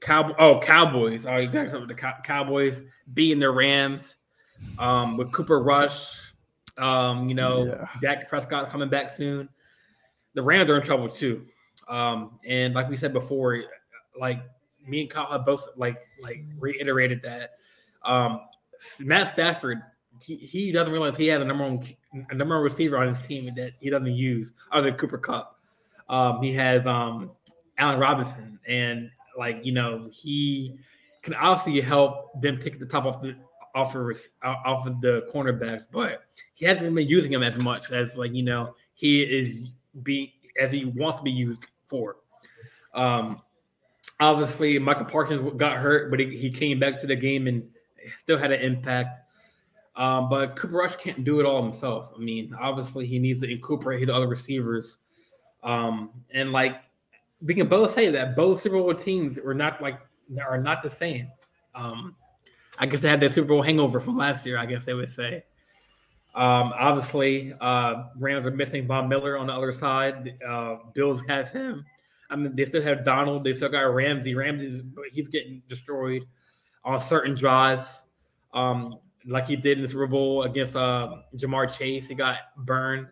Cow oh Cowboys. Oh, you guys with the Cow- Cowboys beating the Rams. Um, with Cooper Rush. Um, you know, Yeah. Dak Prescott coming back soon. The Rams are in trouble too. Um, and like we said before, like me and Kyle have both like like reiterated that um, Matt Stafford he, he doesn't realize he has a number one a number receiver on his team that he doesn't use other than Cooper Kupp. Um, he has um, Allen Robinson, and like you know he can obviously help them take the top off the off of off of the cornerbacks, but he hasn't been using him as much as like you know he is be as he wants to be used for. Um, obviously, Micah Parsons got hurt, but he, he came back to the game and still had an impact. Um, but Cooper Rush can't do it all himself. I mean, obviously he needs to incorporate his other receivers. Um, and like we can both say that both Super Bowl teams were not like are not the same. Um, I guess they had their Super Bowl hangover from last year. I guess they would say. Um, obviously, uh, Rams are missing Von Miller on the other side. Uh, Bills have him. I mean, they still have Donald. They still got Ramsey. Ramsey, he's getting destroyed on certain drives. Um, like he did in the Super Bowl against uh, Ja'Marr Chase. He got burned.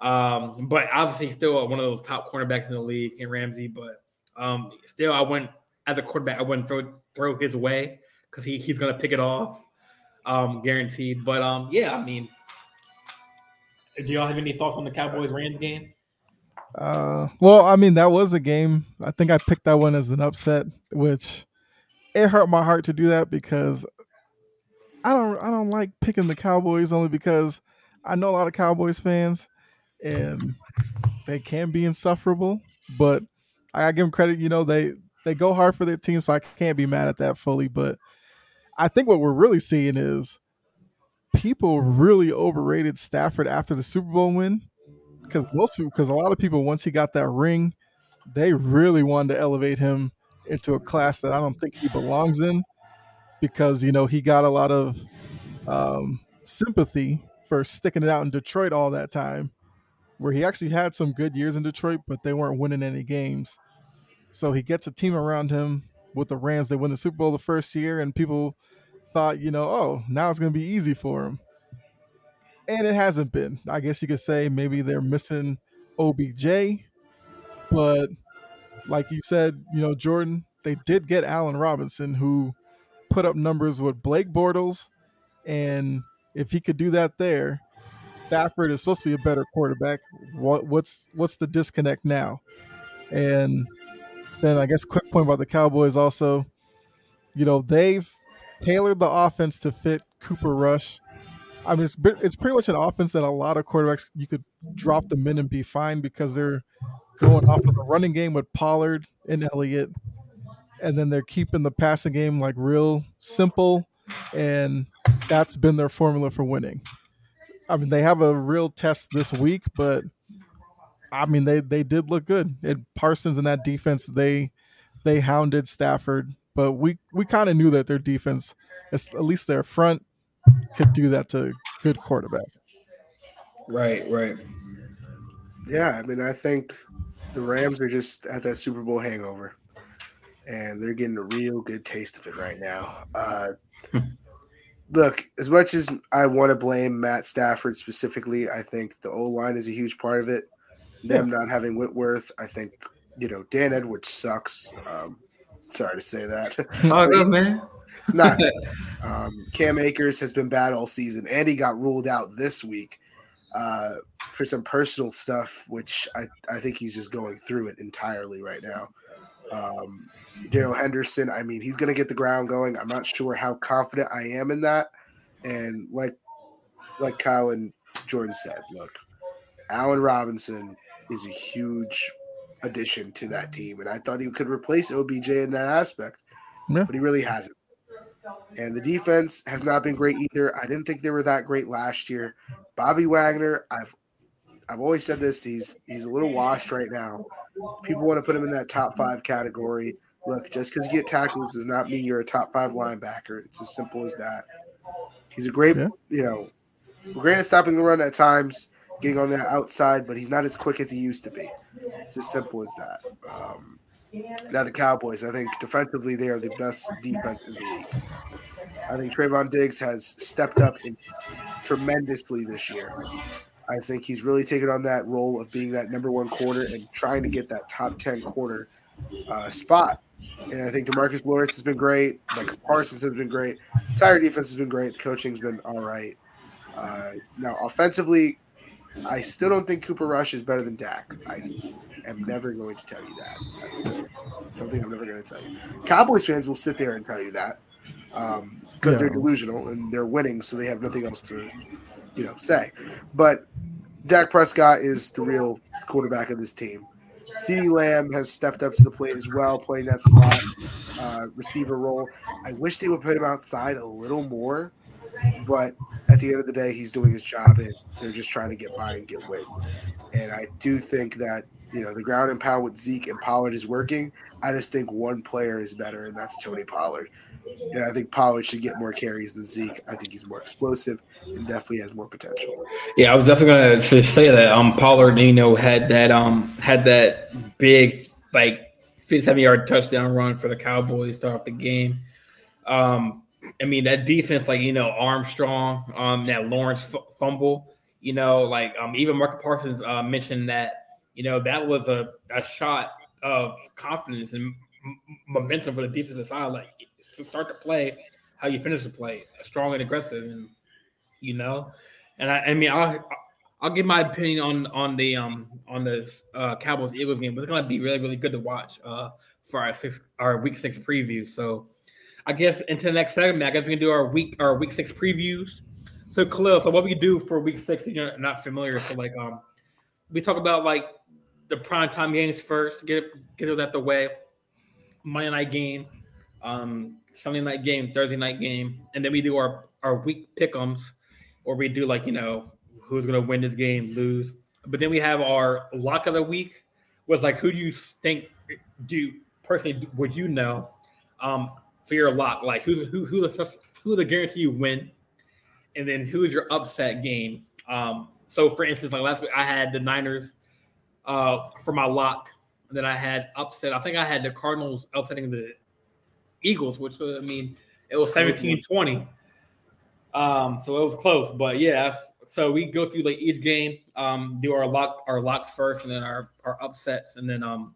Um, but obviously, still one of those top cornerbacks in the league in Ramsey. But um, still, I wouldn't, as a quarterback, I wouldn't throw throw his way because he, he's going to pick it off, um, guaranteed. But um, yeah, I mean, do y'all have any thoughts on the Cowboys Rams game? Uh, well, I mean, that was a game. I think I picked that one as an upset, which it hurt my heart to do that because I don't I don't like picking the Cowboys only because I know a lot of Cowboys fans and they can be insufferable, but I give them credit, you know, they they go hard for their team, so I can't be mad at that fully. But I think what we're really seeing is people really overrated Stafford after the Super Bowl win. Because most people, because a lot of people, once he got that ring, they really wanted to elevate him into a class that I don't think he belongs in because you know he got a lot of um, sympathy for sticking it out in Detroit all that time, where he actually had some good years in Detroit, but they weren't winning any games. So he gets a team around him with the Rams. They win the Super Bowl the first year, and people thought, you know, oh, now it's going to be easy for him. And it hasn't been. I guess you could say maybe they're missing OBJ, but like you said, you know, Jordan, they did get Allen Robinson, who put up numbers with Blake Bortles, and if he could do that there, Stafford is supposed to be a better quarterback. What what's what's the disconnect now? And then I guess quick point about the Cowboys also, you know, they've tailored the offense to fit Cooper Rush. I mean, it's it's pretty much an offense that a lot of quarterbacks you could drop them in and be fine because they're going off of the running game with Pollard and Elliott, and then they're keeping the passing game like real simple, and that's been their formula for winning. I mean, they have a real test this week, but I mean, they they did look good. And Parsons and that defense, they they hounded Stafford, but we we kind of knew that their defense, at least their front, could do that to good quarterback. Right, right. Yeah, I mean, I think the Rams are just at that Super Bowl hangover, and they're getting a real good taste of it right now. Uh, look, as much as I want to blame Matt Stafford specifically, I think the O line is a huge part of it. Them not having Whitworth, I think you know Dan Edwards sucks. Um, sorry to say that. (laughs) Oh, good (laughs) man. not. (laughs) Um, Cam Akers has been bad all season, and he got ruled out this week uh, for some personal stuff, which I, I think he's just going through it entirely right now. Um, Darrell Henderson, I mean, he's going to get the ground going. I'm not sure how confident I am in that. And like like Kyle and Jordan said, look, Allen Robinson is a huge addition to that team, and I thought he could replace OBJ in that aspect, yeah. but he really hasn't. And the defense has not been great either. I didn't think they were that great last year. Bobby Wagner, I've I've always said this. He's he's a little washed right now. People want to put him in that top five category. Look, just because you get tackles does not mean you're a top five linebacker. It's as simple as that. He's a great, yeah. you know, great at stopping the run at times, getting on the outside, but he's not as quick as he used to be. It's as simple as that. Um, now the Cowboys, I think defensively they are the best defense in the league. I think Trevon Diggs has stepped up in tremendously this year. I think he's really taken on that role of being that number one corner and trying to get that top ten corner uh, spot. And I think Demarcus Lawrence has been great. Like Parsons has been great. The entire defense has been great. The coaching's been all right. Uh, now offensively, I still don't think Cooper Rush is better than Dak. I am never going to tell you that. That's something I'm never going to tell you. Cowboys fans will sit there and tell you that because um, yeah. they're delusional and they're winning, so they have nothing else to, you know, say. But Dak Prescott is the real quarterback of this team. CeeDee Lamb has stepped up to the plate as well, playing that slot uh, receiver role. I wish they would put him outside a little more, but at the end of the day, he's doing his job, and they're just trying to get by and get wins. And I do think that you know the ground and pound with Zeke and Pollard is working. I just think one player is better, and that's Tony Pollard. And I think Pollard should get more carries than Zeke. I think he's more explosive and definitely has more potential. Yeah, I was definitely going to say that. Um, Pollard, you know, had that um had that big like 57 yard touchdown run for the Cowboys to start off the game. Um, I mean that defense, like you know Armstrong, um, that Lawrence f- fumble, you know, like um, even Mark Parsons uh, mentioned that you know that was a, a shot of confidence and m- momentum for the defensive side, like to start to play how you finish the play, strong and aggressive, and you know, and I, I mean I'll I'll give my opinion on on the um on the uh, Cowboys Eagles game, but it's gonna be really really good to watch uh for our six our week six preview. So I guess into the next segment, I guess we can do our week our week six previews. So Khalil, so what we do for week six if you're not familiar, so like um we talk about like the prime time games first, get get it out the way. Monday night game, um, Sunday night game, Thursday night game, and then we do our our week pickums, or we do like you know who's gonna win this game, lose. But then we have our lock of the week, was like who do you think do you, personally would you know um, for your lock? Like who who who the who the guarantee you win, and then who's your upset game? Um, so for instance, like last week I had the Niners uh, for my lock. And then I had upset. I think I had the Cardinals upsetting the Eagles, which was, I mean, it was 17 20. Um, so it was close, but yeah. So we go through like each game, um, do our lock, our locks first, and then our our upsets, and then um,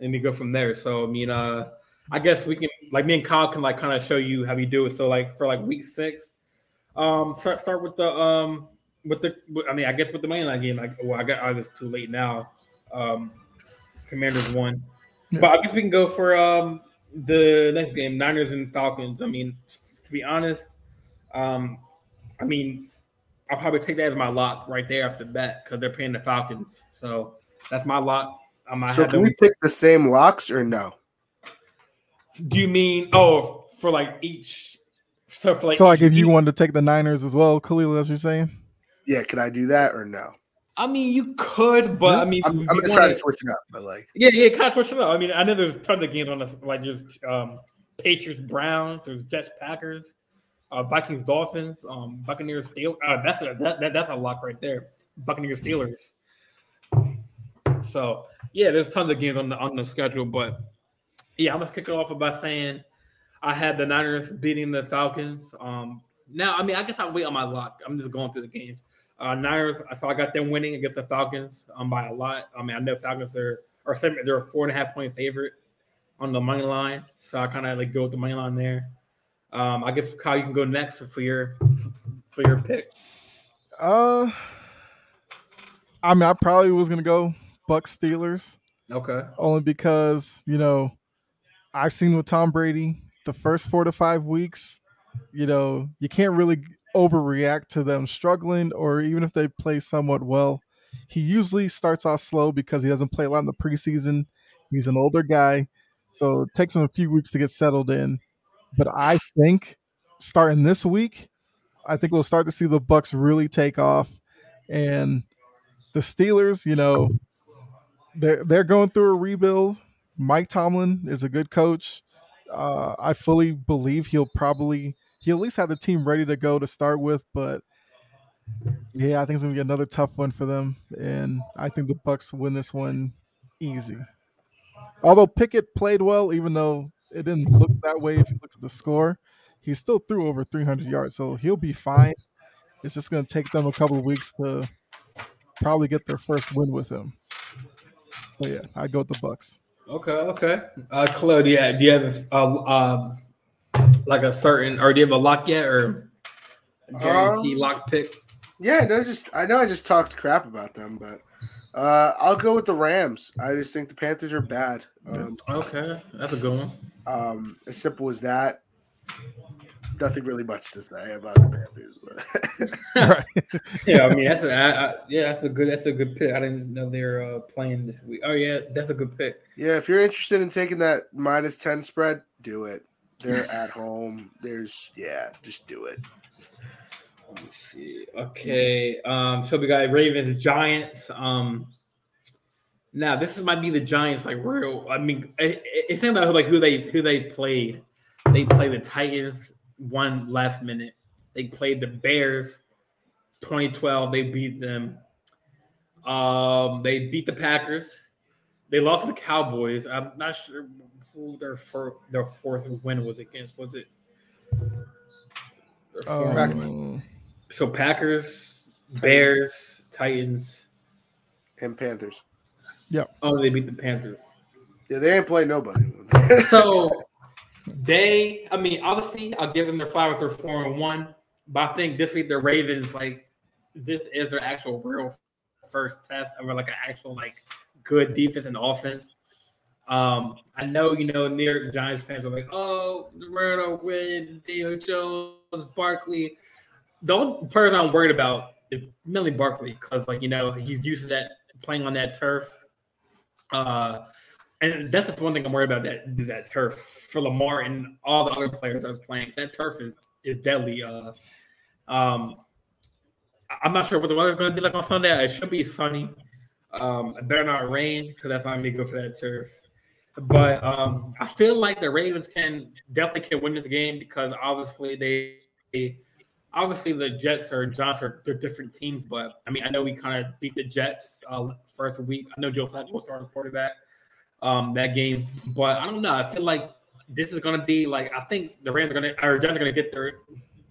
and we go from there. So I mean, uh, I guess we can like me and Kyle can like kind of show you how we do it. So like for like week six, um, start start with the um with the I mean I guess with the main line game. Like well, I got I was too late now. Um, Commanders won, Yeah. but I guess we can go for um the next game, Niners and Falcons. I mean, to be honest, um, I mean, I'll probably take that as my lock right there after that because they're paying the Falcons. So that's my lock. Um, I So had can them- we pick the same locks or no? Do you mean oh for like each? So for like so like if you week? wanted to take the Niners as well, Khalil, as you're saying. Yeah, could I do that or no? I mean, you could, but I mean, I'm, I'm gonna try wanna- to switch it up, but like Yeah, yeah, kind of switch it up. I mean, I know there's tons of games on this, like just um, Pacers, Browns, there's Jets, Packers, uh, Vikings, Dolphins, um, Buccaneers, Steelers. Uh, that's a that, that, that's a lock right there. Buccaneers, Steelers. So yeah, there's tons of games on the on the schedule, but yeah, I'm gonna kick it off by saying I had the Niners beating the Falcons. Um, now, I mean, I guess I'll wait on my lock. I'm just going through the games. Uh, Niners, so I got them winning against the Falcons um, by a lot. I mean, I know Falcons are are seven, they're a four and a half point favorite on the money line, so I kind of like go with the money line there. Um, I guess Kyle, you can go next for your for your pick. Uh, I mean, I probably was gonna go Bucs Steelers Okay. only because you know I've seen with Tom Brady the first four to five weeks. You know, you can't really overreact to them struggling, or even if they play somewhat well. He usually starts off slow because he doesn't play a lot in the preseason. He's an older guy, so it takes him a few weeks to get settled in. But I think starting this week, I think we'll start to see the Bucs really take off, and the Steelers, you know, they're they're going through a rebuild. Mike Tomlin is a good coach. Uh, I fully believe he'll probably he'll at least have the team ready to go to start with. But yeah, I think it's gonna be another tough one for them, and I think the Bucs win this one easy. Although Pickett played well, even though it didn't look that way if you look at the score, he still threw over 300 yards, so he'll be fine. It's just gonna take them a couple of weeks to probably get their first win with him. But yeah, I go with the Bucs. Okay. Okay. Uh, Khalil, do you have, do you have a, um like a certain or do you have a lock yet or a guarantee Um, lock pick? yeah, no, just I know I just talked crap about them, but uh, I'll go with the Rams. I just think the Panthers are bad. Um, Okay, that's a good one. Um, as simple as that. Nothing really much to say about the Panthers. But (laughs) right. yeah, I mean that's a I, I, yeah, that's a good that's a good pick. I didn't know they're uh, playing this week. Oh yeah, that's a good pick. yeah, if you're interested in taking that minus ten spread, do it. They're (laughs) at home. There's yeah, just do it. Let me see. Okay. Um, so we got Ravens, Giants. Um, now this might be the Giants like real. I mean, it, it's not about like who they who they played. They played the Titans one last minute. They played the Bears 2012. They beat them. Um, they beat the Packers. They lost to the Cowboys. I'm not sure who their fir- their fourth win was against. Was it? their fourth Um, so Packers, Bears, Titans. And Panthers. Oh, they beat the Panthers. Yeah, they ain't playing nobody. (laughs) (laughs) So they, I mean, obviously, I'll give them their flowers. They're four and one, but I think this week the Ravens, like, this is their actual real first test of like an actual like good defense and offense. Um, I know you know New York Giants fans are like, oh, we're gonna win. Daniel Jones, Barkley. The only person I'm worried about is Millie Barkley because like you know he's used to that playing on that turf. Uh, and that's the one thing I'm worried about that that turf for Lamar and all the other players I was playing. That turf is is deadly. Uh, um, I'm not sure what the weather's going to be like on Sunday. It should be sunny. Um, it better not rain because that's not be good for that turf. But um, I feel like the Ravens can definitely can win this game because obviously they, they obviously the Jets or Giants are they're different teams. But I mean, I know we kind of beat the Jets uh, first week. I know Joe Flacco was starting quarterback um, that game, but I don't know. I feel like this is to be like I think the Rams are to or are to get their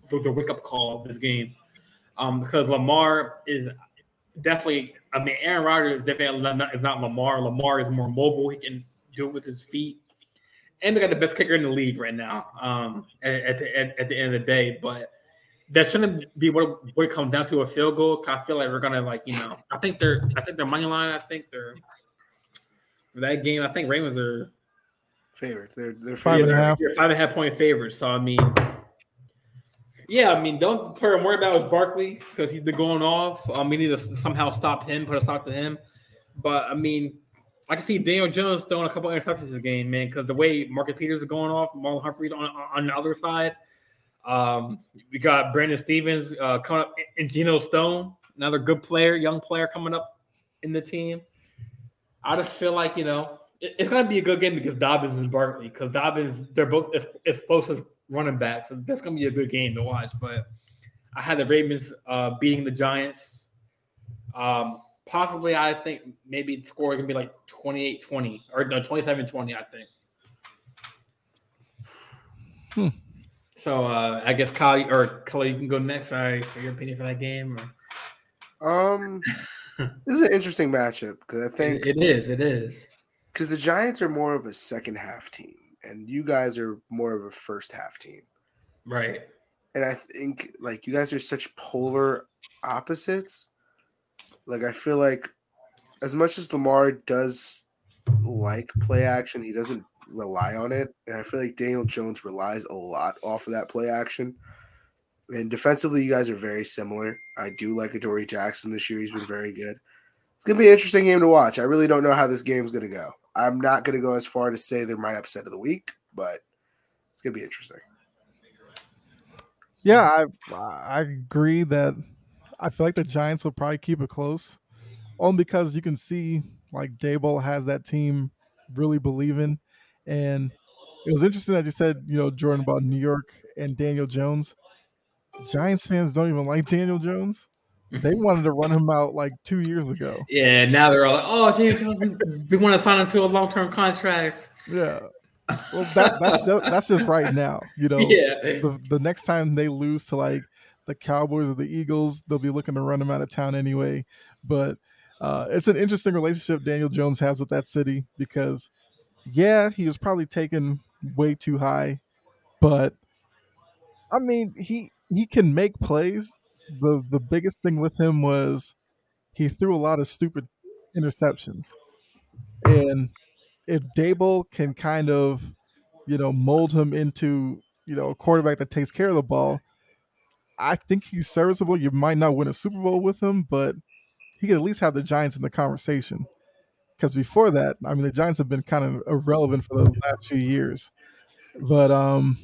the wake up call of this game um, because Lamar is definitely. I mean, Aaron Rodgers is definitely not, is not Lamar. Lamar is more mobile. He can do it with his feet, and they got the best kicker in the league right now. Um, at, at the at, at the end of the day, but that shouldn't be what, what it comes down to a field goal. 'cause I feel like we're gonna like you know. I think they're. I think their money line. I think they're that game. I think Ravens are favorite. They're they're Five and a favorite. half. you're five and a half point favorites. So I mean, yeah, I mean, don't player I'm worried about is Barkley because he's been going off. Um, we need to somehow stop him, put a stop to him. But I mean, I can see Daniel Jones throwing a couple interceptions this game, man, because the way Marcus Peters is going off, Marlon Humphrey's on on the other side. Um, we got Brandon Stephens uh, coming up, and Geno Stone, another good player, young player coming up in the team. I just feel like you know it- it's gonna be a good game because Dobbins and Barkley, because Dobbins they're both explosive running backs, so that's gonna be a good game to watch. But I had the Ravens uh, beating the Giants. Um, possibly, I think maybe the score can be like 28-20 or no 27-20, I think. Hmm. So uh, I guess Kyle or Kelly, you can go next. Sorry for your opinion for that game. Or... Um, (laughs) this is an interesting matchup because I think it is, it is. because the Giants are more of a second half team, and you guys are more of a first half team. Right. And I think like you guys are such polar opposites. Like I feel like as much as Lamar does like play action, he doesn't rely on it. And I feel like Daniel Jones relies a lot off of that play action. And defensively, you guys are very similar. I do like Adoree Jackson this year. He's been very good. It's gonna be an interesting game to watch. I really don't know how this game's gonna go. I'm not gonna go as far to say they're my upset of the week, but it's gonna be interesting. Yeah, I I agree that I feel like the Giants will probably keep it close, only because you can see like Daboll has that team really believing, and it was interesting that you said you know Jordan about New York and Daniel Jones. Giants fans don't even like Daniel Jones. They (laughs) wanted to run him out like two years ago. Yeah, now they're all like, "Oh, James, we want to sign him to a long-term contract." Yeah. Well, that, that's just, that's just right now. You know, Yeah, the the next time they lose to like the Cowboys or the Eagles, they'll be looking to run him out of town anyway. But uh, it's an interesting relationship Daniel Jones has with that city because, yeah, he was probably taken way too high, but I mean he he can make plays. the The biggest thing with him was he threw a lot of stupid interceptions, and if Daboll can kind of you know, mold him into, you know, a quarterback that takes care of the ball, I think he's serviceable. You might not win a Super Bowl with him, but he could at least have the Giants in the conversation. Because before that, I mean, the Giants have been kind of irrelevant for the last few years. But um,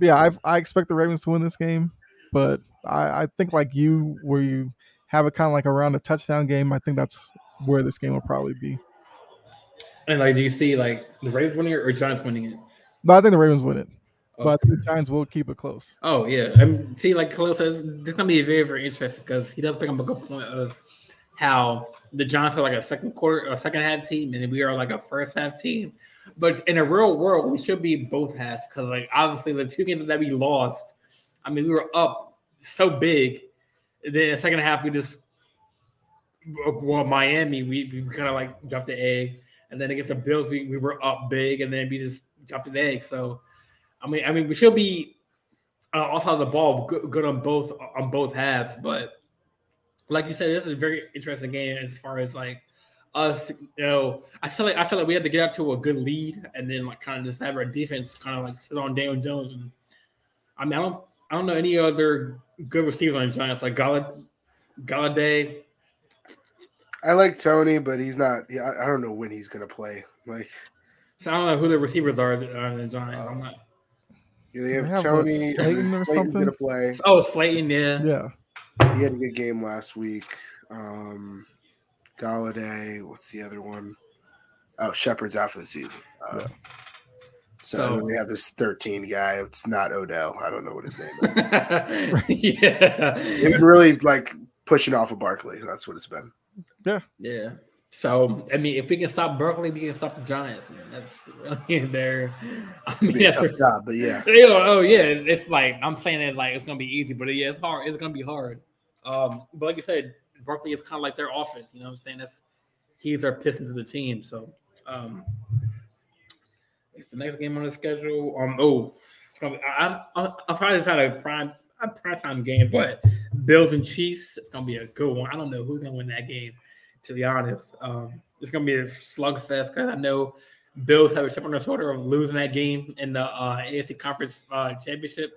yeah, I I expect the Ravens to win this game, but I, I think like you, where you have it kind of like around a touchdown game. I think that's where this game will probably be. And like, do you see like the Ravens winning it or Giants winning it? But I think the Ravens win it. But the Giants will keep it close. Oh yeah, I mean, see, like Khalil says, this gonna be very, very interesting because he does bring up a good point of how the Giants are like a second quarter, a second half team, and we are like a first half team. But in a real world, we should be both halves because, like, obviously, the two games that we lost, I mean, we were up so big. Then the second half, we just well, Miami, we, we kind of like dropped the egg, and then against the Bills, we, we were up big, and then we just dropped the egg. So, I mean, I mean, we should be uh, off of the ball good, good on both on both halves, but like you said, this is a very interesting game as far as like us. You know, I feel like I feel like we had to get up to a good lead, and then like kind of just have our defense kind of like sit on Daniel Jones. And I mean, I don't I don't know any other good receivers on the Giants like Gallad- Golladay. I like Tony, but he's not. Yeah, I, I don't know when he's gonna play. Like, So I don't know who the receivers are on the Giants. I'm not. yeah, they have They have, Tony. Slayton or something? gonna play. Oh, Slayton, yeah. Yeah. He had a good game last week. Um, Golladay. What's the other one? Oh, Shepard's out for the season. Uh, Yeah. So, So- and then they have this 13 guy. It's not Odell. I don't know what his name is. (laughs) (laughs) yeah. They've been really like pushing off of Barkley. That's what it's been. Yeah. Yeah. So I mean, if we can stop Barkley, we can stop the Giants. I mean, that's really (laughs) their. I It's mean, gonna a job, but yeah. (laughs) you know, oh yeah, it's, it's like I'm saying it like it's gonna be easy, but yeah, it's hard. It's gonna be hard. Um, but like you said, Barkley is kind of like their offense. You know what I'm saying? That's he's their pistons of the team. So um, it's the next game on the schedule. Um, oh, it's gonna be, I, I, I'm probably just had a prime a prime time game, but Bills and Chiefs. It's gonna be a good one. I don't know who's gonna win that game. To be honest, um, it's gonna be a slugfest because I know Bills have a chip on their shoulder of losing that game in the uh, AFC Conference uh, Championship.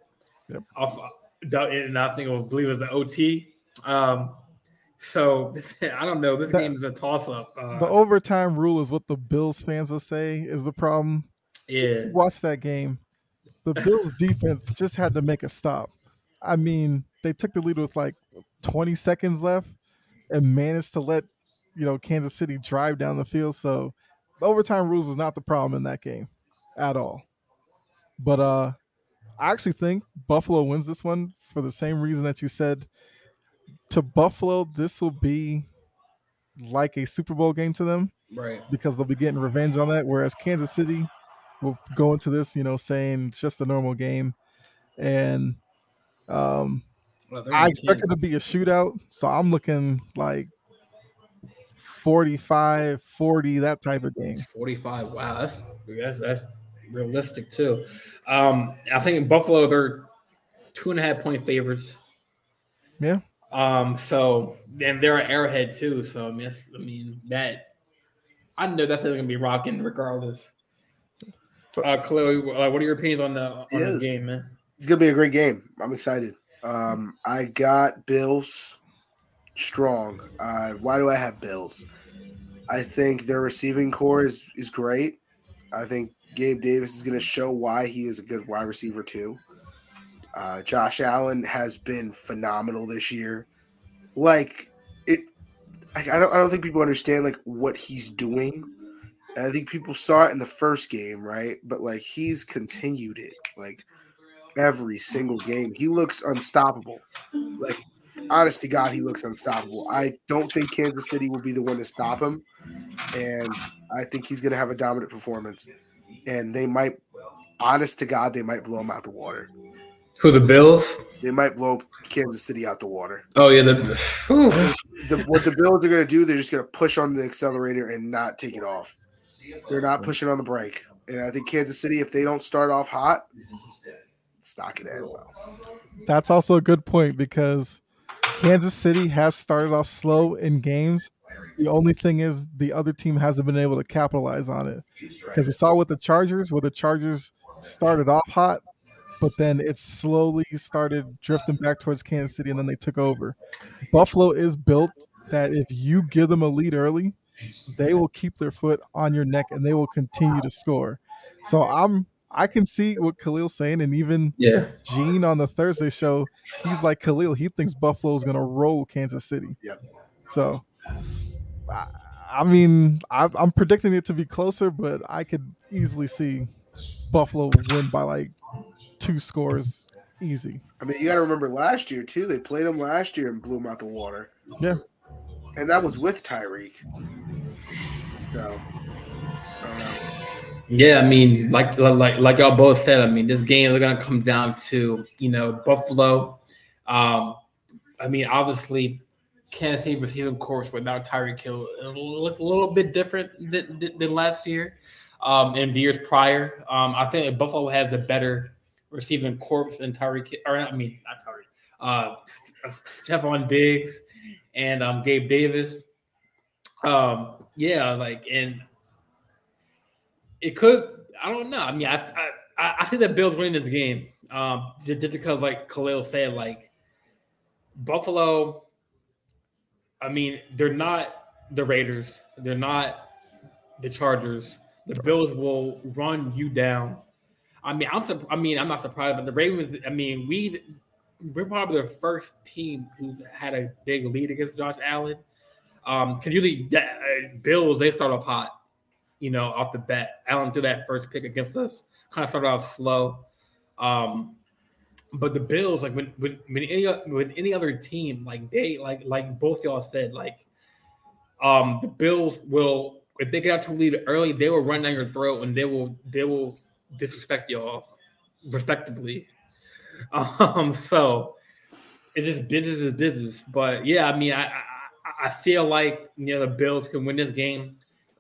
Yep. Off, uh, and I think I believe it was the OT. Um, so (laughs) I don't know. This The- game is a toss up. Uh, The overtime rule is what the Bills fans will say is the problem. yeah, Watch that game. The (laughs) Bills defense just had to make a stop. I mean, they took the lead with like 20 seconds left and managed to let, you know, Kansas City drive down the field. So the overtime rules is not the problem in that game at all. But uh I actually think Buffalo wins this one for the same reason that you said to Buffalo, this will be like a Super Bowl game to them right. because they'll be getting revenge on that. Whereas Kansas City will go into this, you know, saying it's just a normal game. And um, Well, I expect it to be a shootout. So I'm looking like 45, 40, that type of game. 45. Wow, that's that's that's realistic too. Um, I think in Buffalo they're two and a half point favorites. Yeah. Um, so and they're an Arrowhead too. So I mean, I mean that I know that's gonna be rocking regardless. Uh, Chloe, uh, what are your opinions on the on the game, man? It's gonna be a great game. I'm excited. Um, I got Bills strong. Uh, why do I have Bills? I think their receiving corps is is great. I think Gabe Davis is going to show why he is a good wide receiver too. Uh, Josh Allen has been phenomenal this year. Like it, I, I don't. I don't think people understand like what he's doing. And I think people saw it in the first game, right? But like he's continued it. Like every single game. He looks unstoppable. Like, honest to God, he looks unstoppable. I don't think Kansas City will be the one to stop him. And I think he's going to have a dominant performance. And they might, honest to God, they might blow him out the water. Who the Bills? They might blow Kansas City out the water. Oh yeah, the. The, what the Bills are going to do, they're just going to push on the accelerator and not take it off. They're not pushing on the brake. And I think Kansas City, if they don't start off hot, it's not going to end well. That's also a good point because Kansas City has started off slow in games. The only thing is the other team hasn't been able to capitalize on it. Because we saw with the Chargers, where the Chargers started off hot, but then it slowly started drifting back towards Kansas City and then they took over. Buffalo is built that if you give them a lead early, they will keep their foot on your neck and they will continue to score. So I'm I can see what Khalil's saying, and even Yeah. Gene on the Thursday show, he's like Khalil. He thinks Buffalo's gonna roll Kansas City. Yep. So, I, I mean, I, I'm predicting it to be closer, but I could easily see Buffalo win by like two scores, easy. I mean, you got to remember last year too. They played them last year and blew them out the water. Yeah. and that was with Tyreek. So, I don't know. Yeah, I mean, like like like y'all both said, I mean, this game is gonna come down to you know Buffalo. Um, I mean, obviously, Kansas City receiving corps without Tyreek Hill looks a little bit different than, than, last year um, and the years prior. Um, I think Buffalo has a better receiving corps than Tyreek, or I mean, not Tyreek, uh, Stefon Diggs and um, Gabe Davis. Um, yeah, like and it could. I don't know. I mean, I I, I see the Bills winning this game. Um, just, because, like Khalil said, like Buffalo. I mean, they're not the Raiders. They're not the Chargers. The Bills will run you down. I mean, I'm. surp- I mean, I'm not surprised, but the Ravens. I mean, we we're probably the first team who's had a big lead against Josh Allen. Um, because usually that, uh, Bills they start off hot, you know, off the bat. Allen threw that first pick against us, kind of started off slow. Um, but the Bills, like when with, when any with any other team, like they like like both y'all said, like um the Bills will if they get out to lead early, they will run down your throat and they will they will disrespect y'all respectively. (laughs) Um, so it's just business is business. But yeah, I mean, I, I I feel like you know the Bills can win this game,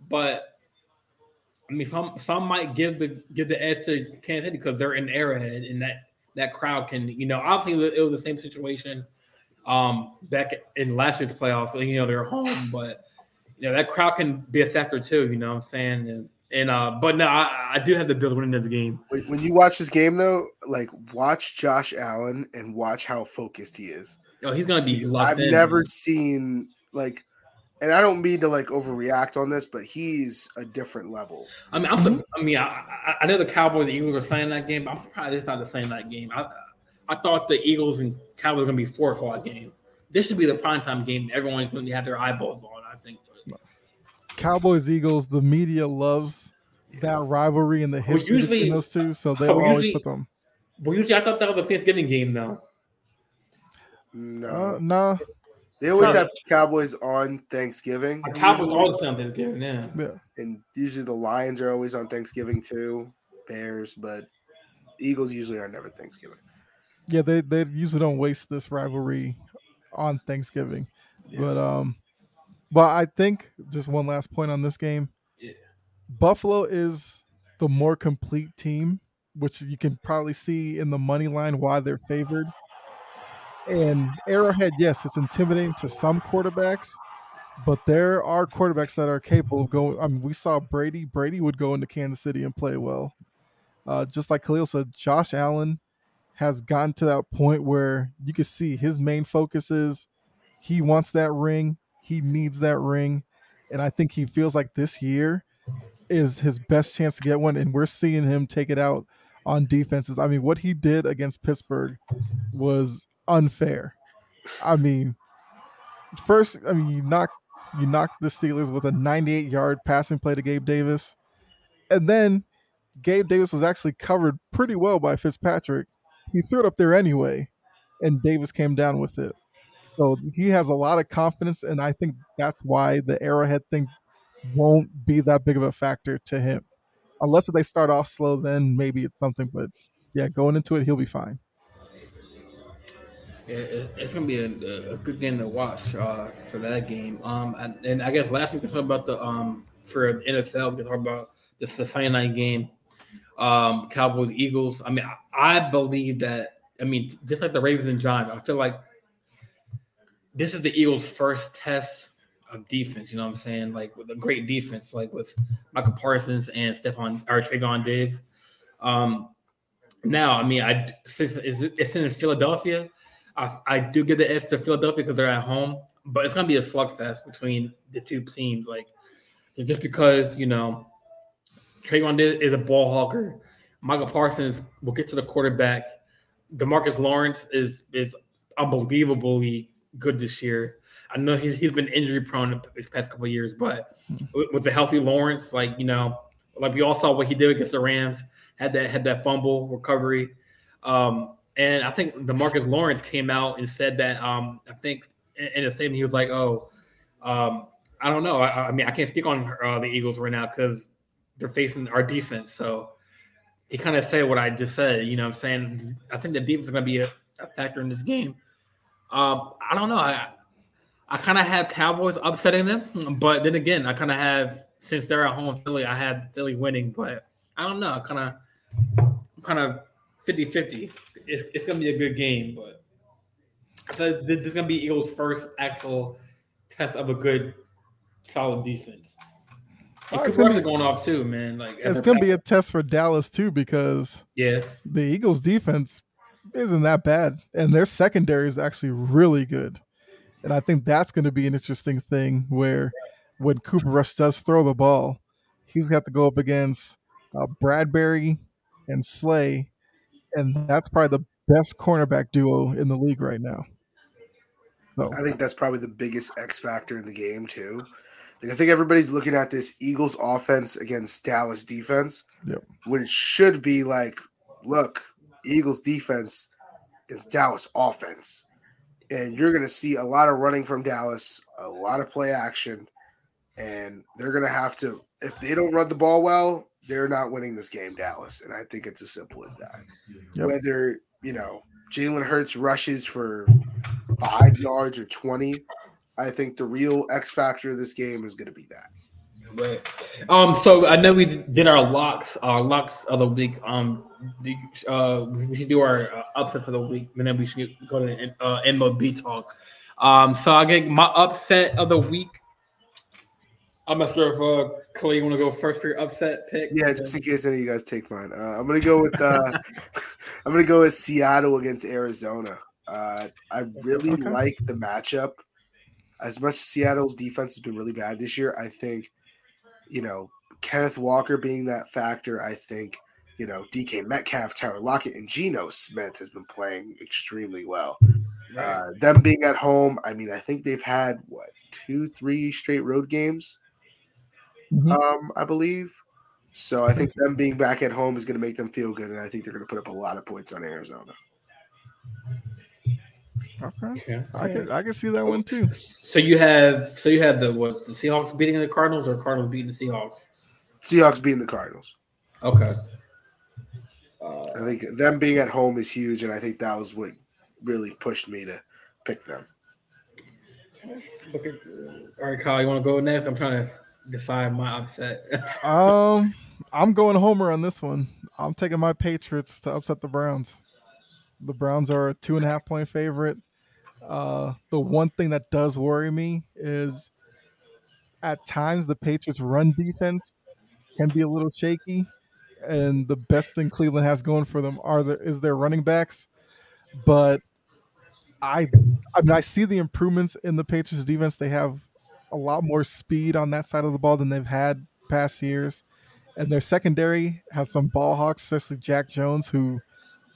but I mean, some some might give the give the edge to Kansas City because they're in Arrowhead and that that crowd can you know obviously it was the same situation um back in last year's playoffs. You know they're home, but you know that crowd can be a factor too. You know what I'm saying? And and uh, but no, I, I do have the Bills winning this game. When when you watch this game, though, like watch Josh Allen and watch how focused he is. Oh, he's gonna be I've in. never seen like, and I don't mean to like overreact on this, but he's a different level. I mean, I'm, sur- I mean, I, I, I know the Cowboys and Eagles are playing that game, but I'm surprised it's not the same that game. I, I thought the Eagles and Cowboys were gonna be four o'clock game. This should be the primetime game. Everyone's going to have their eyeballs on. I think. Cowboys Eagles, the media loves that rivalry and the history Well, history usually- between those two, so they'll well, always usually- put them. Well, usually I thought that was a Thanksgiving game, though. No, Uh, nah, they always have Cowboys on Thanksgiving, The Cowboys usually, always on Thanksgiving. Yeah. yeah. and usually the Lions are always on Thanksgiving too. Bears, but Eagles usually are never Thanksgiving. Yeah, they they usually don't waste this rivalry on Thanksgiving. Yeah. But um but I think just one last point on this game. Yeah. Buffalo is the more complete team, which you can probably see in the money line why they're favored. And Arrowhead, yes, it's intimidating to some quarterbacks, but there are quarterbacks that are capable of going. I mean, we saw Brady. Brady would go into Kansas City and play well. Uh, just like Khalil said, Josh Allen has gotten to that point where you can see his main focus is he wants that ring, he needs that ring, and I think he feels like this year is his best chance to get one, and we're seeing him take it out on defenses. I mean, what he did against Pittsburgh was unfair. I mean, first, I mean, you knock you knocked the Steelers with a 98 yard passing play to Gabe Davis, and then Gabe Davis was actually covered pretty well by Fitzpatrick. He threw it up there anyway, and Davis came down with it. So he has a lot of confidence, and I think that's why the Arrowhead thing won't be that big of a factor to him. Unless they start off slow, then maybe it's something. But yeah, going into it, he'll be fine. It's gonna be a, a good game to watch uh, for that game. Um, and, and I guess last week we talked about the um for the NFL. We talked about the Sunday night game, um, Cowboys Eagles. I mean, I, I believe that. I mean, just like the Ravens and Giants, I feel like this is the Eagles' first test of defense. You know what I'm saying? Like with a great defense, like with Micah Parsons and Stefon or Trevon Diggs. Um, now, I mean, I since it's in Philadelphia. I, I do give the edge to Philadelphia because they're at home, but it's gonna be a slugfest between the two teams. Like just because you know Trevon is a ball hawker, Micah Parsons will get to the quarterback. DeMarcus Lawrence is is unbelievably good this year. I know he's, he's been injury prone this past couple years, but with, with the healthy Lawrence, like you know, like we all saw what he did against the Rams, had that had that fumble recovery, um, and I think DeMarcus Lawrence came out and said that um, I think in, a statement he was like, "Oh, um, I don't know. I, I, mean, I can't speak on uh, the Eagles right now because they're facing our defense." So he kind of said what I just said. You know, what I'm saying I think the defense is going to be a, a factor in this game. Um, I don't know. I I kind of have Cowboys upsetting them, but then again, I kind of have since they're at home Philly, I had Philly winning, but I don't know. Kind of, kind of 50-50. It's, it's gonna be a good game, but so this is gonna be Eagles' first actual test of a good, solid defense. And it's gonna is going off too, man. Like It's going to be a test for Dallas too because yeah. the Eagles defense isn't that bad and their secondary is actually really good. And I think that's going to be an interesting thing where when Cooper Rush does throw the ball, he's got to go up against uh, Bradberry and Slay, and that's probably the best cornerback duo in the league right now. So I think that's probably the biggest X factor in the game too. Like I think everybody's looking at this Eagles offense against Dallas defense, Yep. when it should be like, look, Eagles defense is Dallas offense, and you're going to see a lot of running from Dallas, a lot of play action, and they're going to have to. If they don't run the ball well, they're not winning this game, Dallas. And I think it's as simple as that. Yep. Whether you know Jalen Hurts rushes for five yards or twenty, I think the real X factor of this game is going to be that. Right. Um. So I know we did our locks, our locks of the week. Um. Uh, we should do our uh, upsets of the week, and then we should go to uh, MLB talk. Um. So I get my upset of the week. I'm not sure if uh, Clay, you want to go first for your upset pick? Yeah, just in case any of you guys take mine, uh, I'm gonna go with uh, (laughs) I'm gonna go with Seattle against Arizona. Uh, I really Okay. like the matchup. As much as Seattle's defense has been really bad this year, I think you know Kenneth Walker being that factor. I think you know DK Metcalf, Tyler Lockett, and Geno Smith has been playing extremely well. Uh, them being at home, I mean, I think they've had what two, three straight road games Mhm. um, I believe. So I think them being back at home is going to make them feel good, and I think they're going to put up a lot of points on Arizona. okay, Yeah. I can I can see that one too. So you have so you have the what the Seahawks beating the Cardinals or Cardinals beating the Seahawks? Seahawks beating the Cardinals. Okay. Uh, I think them being at home is huge, and I think that was what really pushed me to pick them. look at all right, Kyle. You want to go next? I'm trying to decide my upset. (laughs) Um, I'm going Homer on this one. I'm taking my Patriots to upset the Browns. The Browns are a two and a half point favorite. Uh, the one thing that does worry me is at times the Patriots' run defense can be a little shaky, and the best thing Cleveland has going for them are the, is their running backs. But I, I mean, I see the improvements in the Patriots' defense. They have a lot more speed on that side of the ball than they've had past years. And their secondary has some ball hawks, especially Jack Jones, who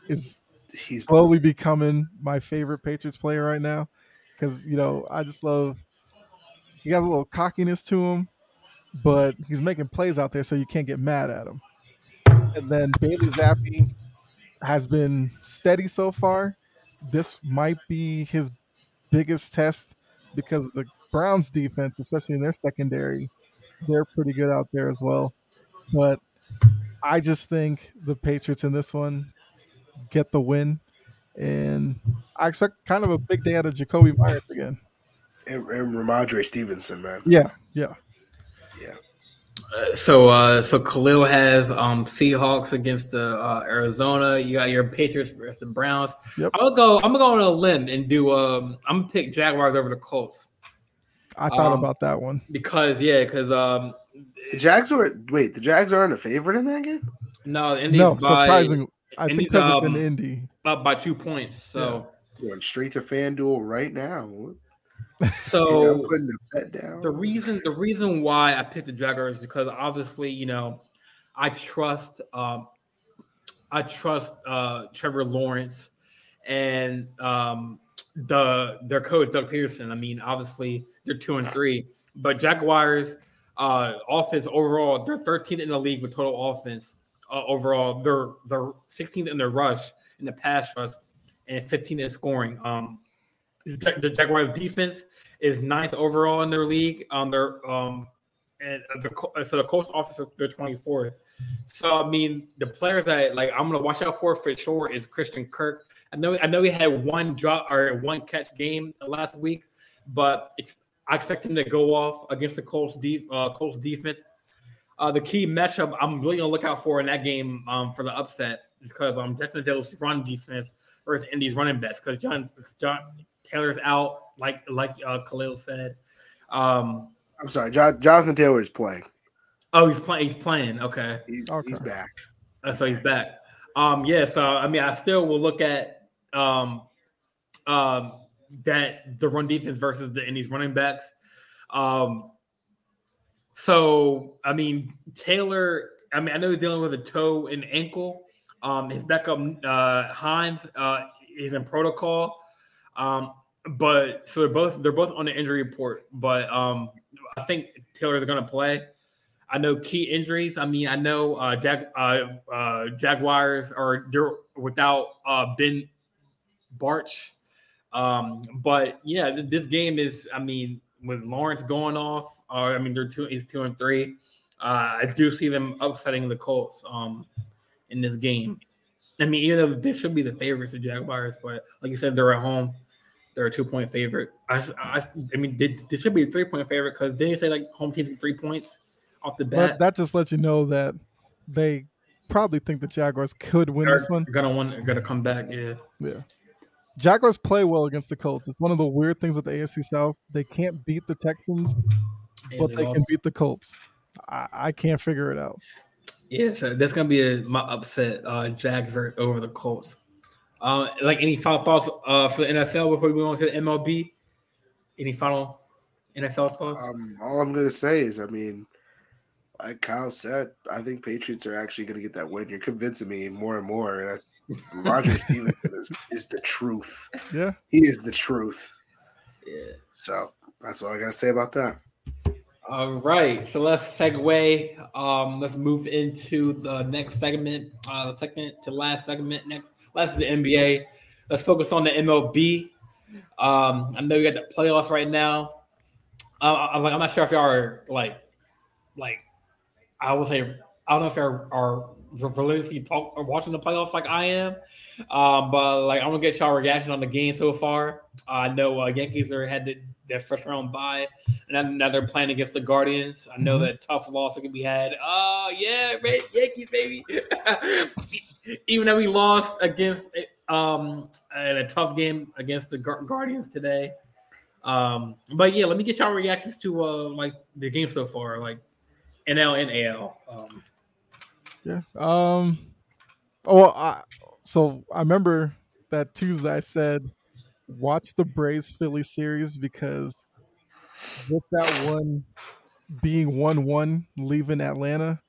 is He's slowly becoming my favorite Patriots player right now. Because, you know, I just love he has a little cockiness to him, but he's making plays out there so you can't get mad at him. And then Bailey Zappe has been steady so far. This might be his biggest test because the Browns defense, especially in their secondary, they're pretty good out there as well. But I just think the Patriots in this one get the win. And I expect kind of a big day out of Jakobi Meyers again. and, and Rhamondre Stevenson, man. Yeah, yeah. Uh, so uh so Khalil has um Seahawks against the uh, Arizona. You got your Patriots versus the Browns. Yep. I'll go. I'm gonna go on a limb and do. Um, I'm gonna pick Jaguars over the Colts I thought Um, about that one. because yeah, because um, The Jags are wait, the Jags aren't a favorite in that game. no, Indy's No, by surprising. I and think he's, because it's in um, Indy. up by two points. So Going straight to FanDuel right now. so (laughs) You know, putting the bet down. the reason the reason why I picked the Jaguars is because obviously you know I trust um I trust uh, Trevor Lawrence and um, the their coach Doug Pederson. I mean, obviously they're two and three, but Jaguars uh, offense overall they're 13th in the league with total offense uh, overall. They're they're 16th in their rush in the pass rush and 15th in scoring. Um, the Jaguars defense is ninth overall in their league. On um, their um, and the so the coach officer they're 24th. So I mean, the players that like I'm gonna watch out for for sure is Christian Kirk. I know I know he had one drop or one catch game last week, but I expect him to go off against the Colts, de- uh, Colts defense. Uh, the key matchup I'm really gonna look out for in that game um, for the upset is because um Jacksonville's run defense versus Indy's running backs because John John Taylor's out like like uh, Khalil said. Um, I'm sorry, John, Jonathan Taylor is playing. Oh, he's playing. He's playing. Okay. He's, okay. he's back. Uh, so he's back. Um, yeah. So I mean, I still will look at um, um, that the run defense versus the Indy's running backs. Um, so I mean, Taylor. I mean, I know he's dealing with a toe and ankle. Um, his backup uh, Hines uh, is in protocol. Um, but so they're both they're both on the injury report. But um, I think Taylor's going to play. I know key injuries. I mean, I know uh, Jag, uh, uh, Jaguars are without uh, Ben Bartch. Um, but yeah, th- this game is. I mean, with Lawrence going off, uh, I mean they're two. He's two and three. Uh, I do see them upsetting the Colts um, in this game. I mean, even though they should be the favorites, the Jaguars, but like you said, they're at home. They're a two point favorite. I, I, I mean, they, they should be a three point favorite because didn't you say like home teams get three points? off the bat. But that just lets you know that they probably think the Jaguars could win They're this one. Gonna win. Gonna come back. Yeah. Yeah. Jaguars play well against the Colts. It's one of the weird things with the AFC South. They can't beat the Texans, but they, they can beat the Colts. I, I, can't figure it out. Yeah, so that's gonna be a, my upset. Uh, Jags over the Colts. Uh, like any final thoughts uh, for the NFL before we move on to the MLB? Any final NFL thoughts? Um, all I'm gonna say is, I mean, like Kyle said, I think Patriots are actually going to get that win. You're convincing me more and more. And I, Roger Stevenson is, is the truth. Yeah, he is the truth. Yeah. So that's all I got to say about that. All right, so let's segue. Um, let's move into the next segment. Uh, the second to last segment. Next, last is the NBA. Let's focus on the MLB. Um, I know you got the playoffs right now. Uh, I'm, like I'm not sure if y'all are like, like I would say I don't know if you're are religiously talk or watching the playoffs like I am, um, but like I'm gonna get y'all reaction on the game so far. Uh, I know uh, Yankees are had the, their first round bye, and now they're playing against the Guardians. I know mm-hmm. that tough loss that can be had. Oh yeah, Yankees baby. (laughs) Even though we lost against um in a tough game against the Guardians today. Um, but yeah, let me get y'all reactions to uh like the game so far. Like NL and AL. Um, yeah. Um. Oh, I, so I remember that Tuesday I said, watch the Braves Philly series because with that one being one one leaving Atlanta,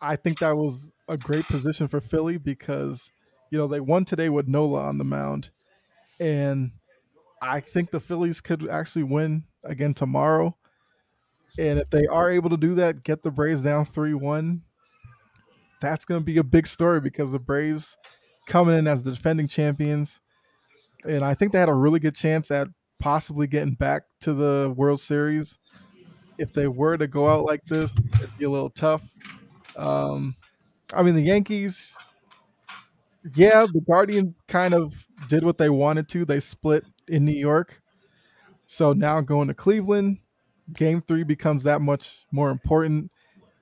I think that was a great position for Philly because you know they won today with Nola on the mound, and I think the Phillies could actually win again tomorrow. And if they are able to do that, get the Braves down 3 1, that's going to be a big story because the Braves coming in as the defending champions. And I think they had a really good chance at possibly getting back to the World Series. If they were to go out like this, it'd be a little tough. Um, I mean, the Yankees, yeah, the Guardians kind of did what they wanted to. They split in New York. So now going to Cleveland, game three becomes that much more important.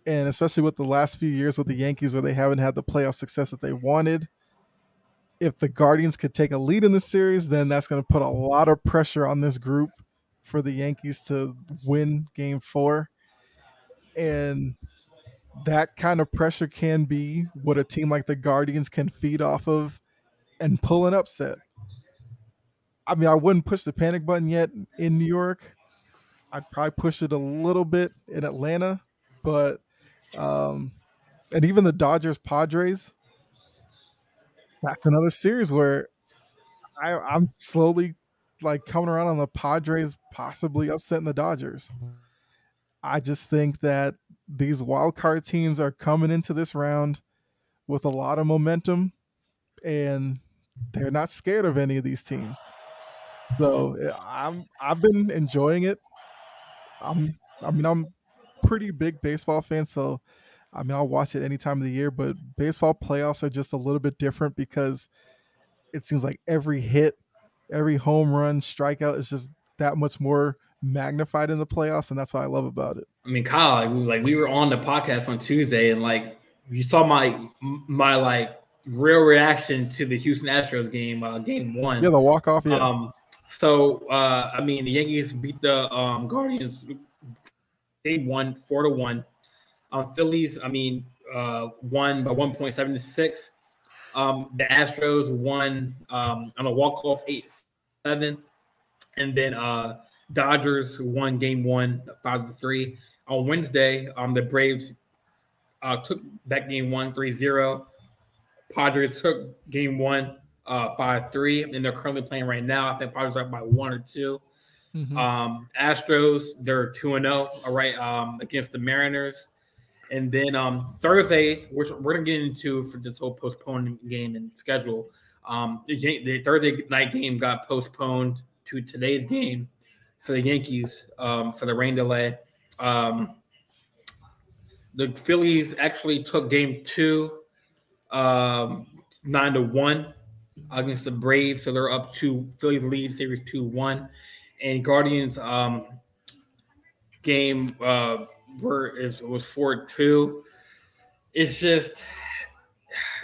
And especially with the last few years with the Yankees where they haven't had the playoff success that they wanted. If the Guardians could take a lead in the series, then that's going to put a lot of pressure on this group for the Yankees to win game four. And that kind of pressure can be what a team like the Guardians can feed off of and pull an upset. I mean, I wouldn't push the panic button yet in New York I'd probably push it a little bit in Atlanta, but um, and even the Dodgers Padres. That's another series where I, I'm slowly like coming around on the Padres possibly upsetting the Dodgers. I just think that these wild card teams are coming into this round with a lot of momentum and they're not scared of any of these teams. So I'm I've been enjoying it. I'm I mean I'm pretty big baseball fan, so I mean I'll watch it any time of the year, but baseball playoffs are just a little bit different because it seems like every hit, every home run, strikeout is just that much more magnified in the playoffs, and that's what I love about it. I mean, Kyle, like we, like we were on the podcast on Tuesday, and like you saw my my like real reaction to the Houston Astros game, uh, game one. Yeah, the walk off. Yeah. Um, so uh, I mean, the Yankees beat the um, Guardians. They won four to one. Um, Phillies, I mean, uh, won by one point seven to six. Um, the Astros won um, on a walk off eight seven, and then uh, Dodgers won game one five to three. On Wednesday, um, the Braves uh, took that game one three zero. Padres took game one uh, five three, and they're currently playing right now. I think Padres are up by one or 2 Mhm. Um, Astros they're two and zero, all right, um, against the Mariners, and then um, Thursday, which we're gonna get into for this whole postponed game and schedule. Um, the, the Thursday night game got postponed to today's game for the Yankees um, for the rain delay. Um, the Phillies actually took game two, um, nine to one against the Braves, so they're up to Phillies lead series two one, and Guardians um, game uh, were is was four two. It's just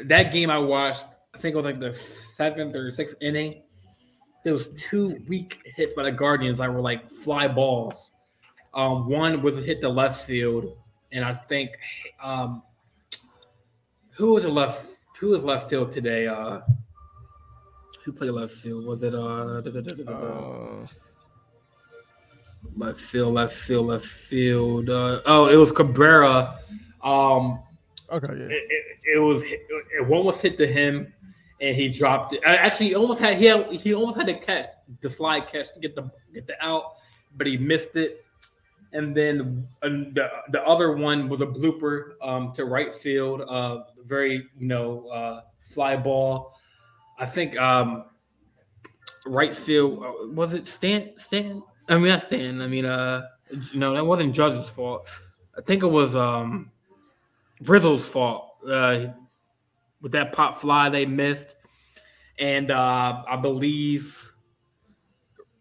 that game I watched. I think it was like the seventh or sixth inning. There was two weak hits by the Guardians that were like fly balls. Um, one was hit to left field, and I think um, who was left who was left field today? Uh, who played left field? Was it uh. Uh, left field, left field, left field? Uh, oh, it was Cabrera. Um, okay, yeah. it, it, it was it, one was hit to him, and he dropped it. Actually, he almost had he had, he almost had to catch the slide catch to get the get the out, but he missed it. And then and the, the other one was a blooper um, to right field, uh, very you know uh, fly ball. I think um, right field uh, was it Stan Stan. I mean not Stan. I mean uh no that wasn't Judge's fault. I think it was um Rizzo's fault. Uh, with that pop fly they missed, and uh, I believe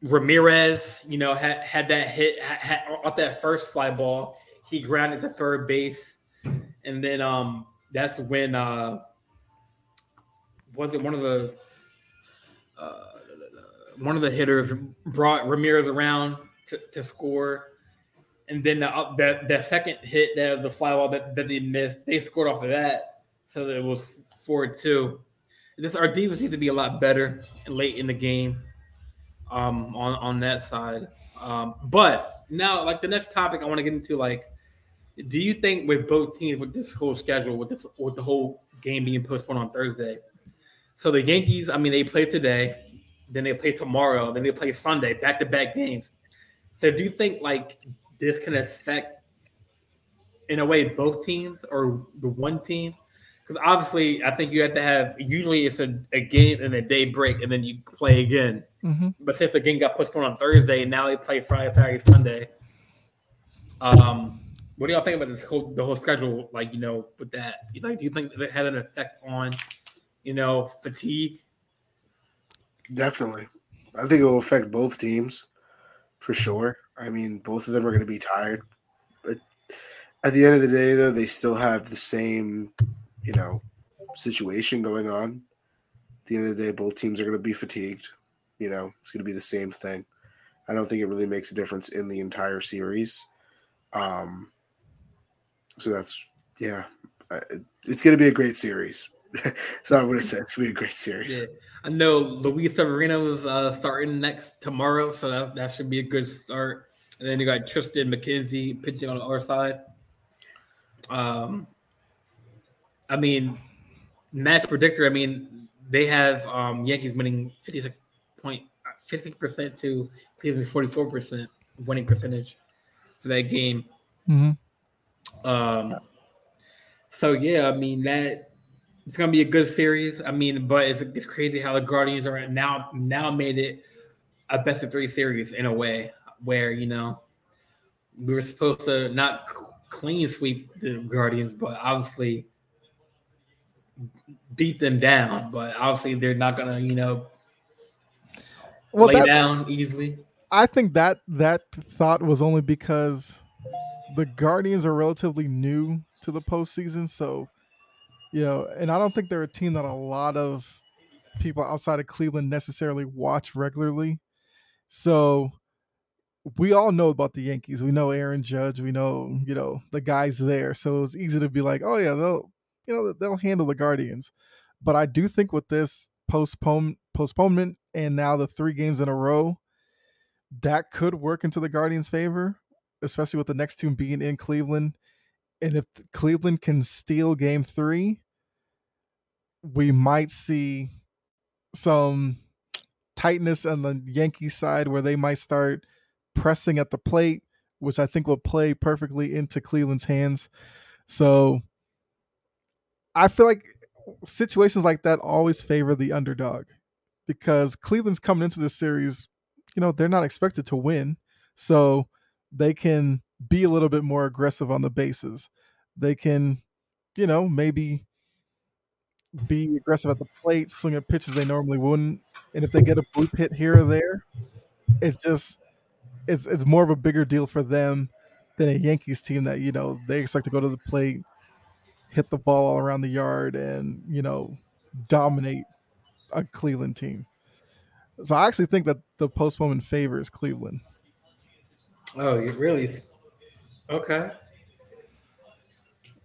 Ramirez, you know, had had that hit had, off that first fly ball. He grounded to third base, and then um, that's when uh, was it one of the uh, one of the hitters brought Ramirez around to, to score. And then the, the the second hit, the the fly ball that, that they missed, they scored off of that, so that it was four two. This our defense needs to be a lot better late in the game, um, on on that side. Um, but now, like the next topic, I want to get into like, do you think with both teams with this whole schedule, with this with the whole game being postponed on Thursday, so the Yankees, I mean, they play today, then they play tomorrow, then they play Sunday, back to back games. So do you think like this can affect, in a way, both teams or the one team? Because obviously, I think you have to have. Usually, it's a, a game and a day break, and then you play again. hmm But since the game got postponed on Thursday, now they play Friday, Saturday, Sunday. Um, what do y'all think about this whole the whole schedule? Like, you know, with that, like, do you think that it had an effect on, you know, fatigue? Definitely. I think it will affect both teams for sure. I mean, both of them are going to be tired. But at the end of the day, though, they still have the same, you know, situation going on. At the end of the day, both teams are going to be fatigued. You know, it's going to be the same thing. I don't think it really makes a difference in the entire series. Um, so that's, yeah, it's going to be a great series. so I would have said it's going to be a great series. Yeah. I know Luis Severino is uh, starting next tomorrow, so that that should be a good start. And then you got Triston McKenzie pitching on the other side. Um, I mean, match predictor. I mean, they have um, Yankees winning 56 point 50 percent to Cleveland 44 percent winning percentage for that game. Mm-hmm. Um, so yeah, I mean that it's gonna be a good series. I mean, but it's, it's crazy how the Guardians are now now made it a best of three series in a way where you know we were supposed to not clean sweep the Guardians, but obviously beat them down. But obviously they're not gonna you know well, lay that, down easily. I think that that thought was only because the Guardians are relatively new to the postseason, so you know, and I don't think they're a team that a lot of people outside of Cleveland necessarily watch regularly. So we all know about the Yankees. We know Aaron Judge. We know, you know, the guys there. So it was easy to be like, oh yeah, they'll, you know, they'll handle the Guardians. But I do think with this postpone postponement and now the three games in a row, that could work into the Guardians' favor, especially with the next two being in Cleveland. And if Cleveland can steal game three, we might see some tightness on the Yankee side where they might start pressing at the plate, which I think will play perfectly into Cleveland's hands. So I feel like situations like that always favor the underdog because Cleveland's coming into this series, you know, they're not expected to win. So they can be a little bit more aggressive on the bases. They can, you know, maybe be aggressive at the plate, swing at pitches they normally wouldn't. And if they get a bloop hit here or there, it just it's it's more of a bigger deal for them than a Yankees team that, you know, they expect to go to the plate, hit the ball all around the yard and, you know, dominate a Cleveland team. So I actually think that the postponement favors Cleveland. Oh, you really? Okay.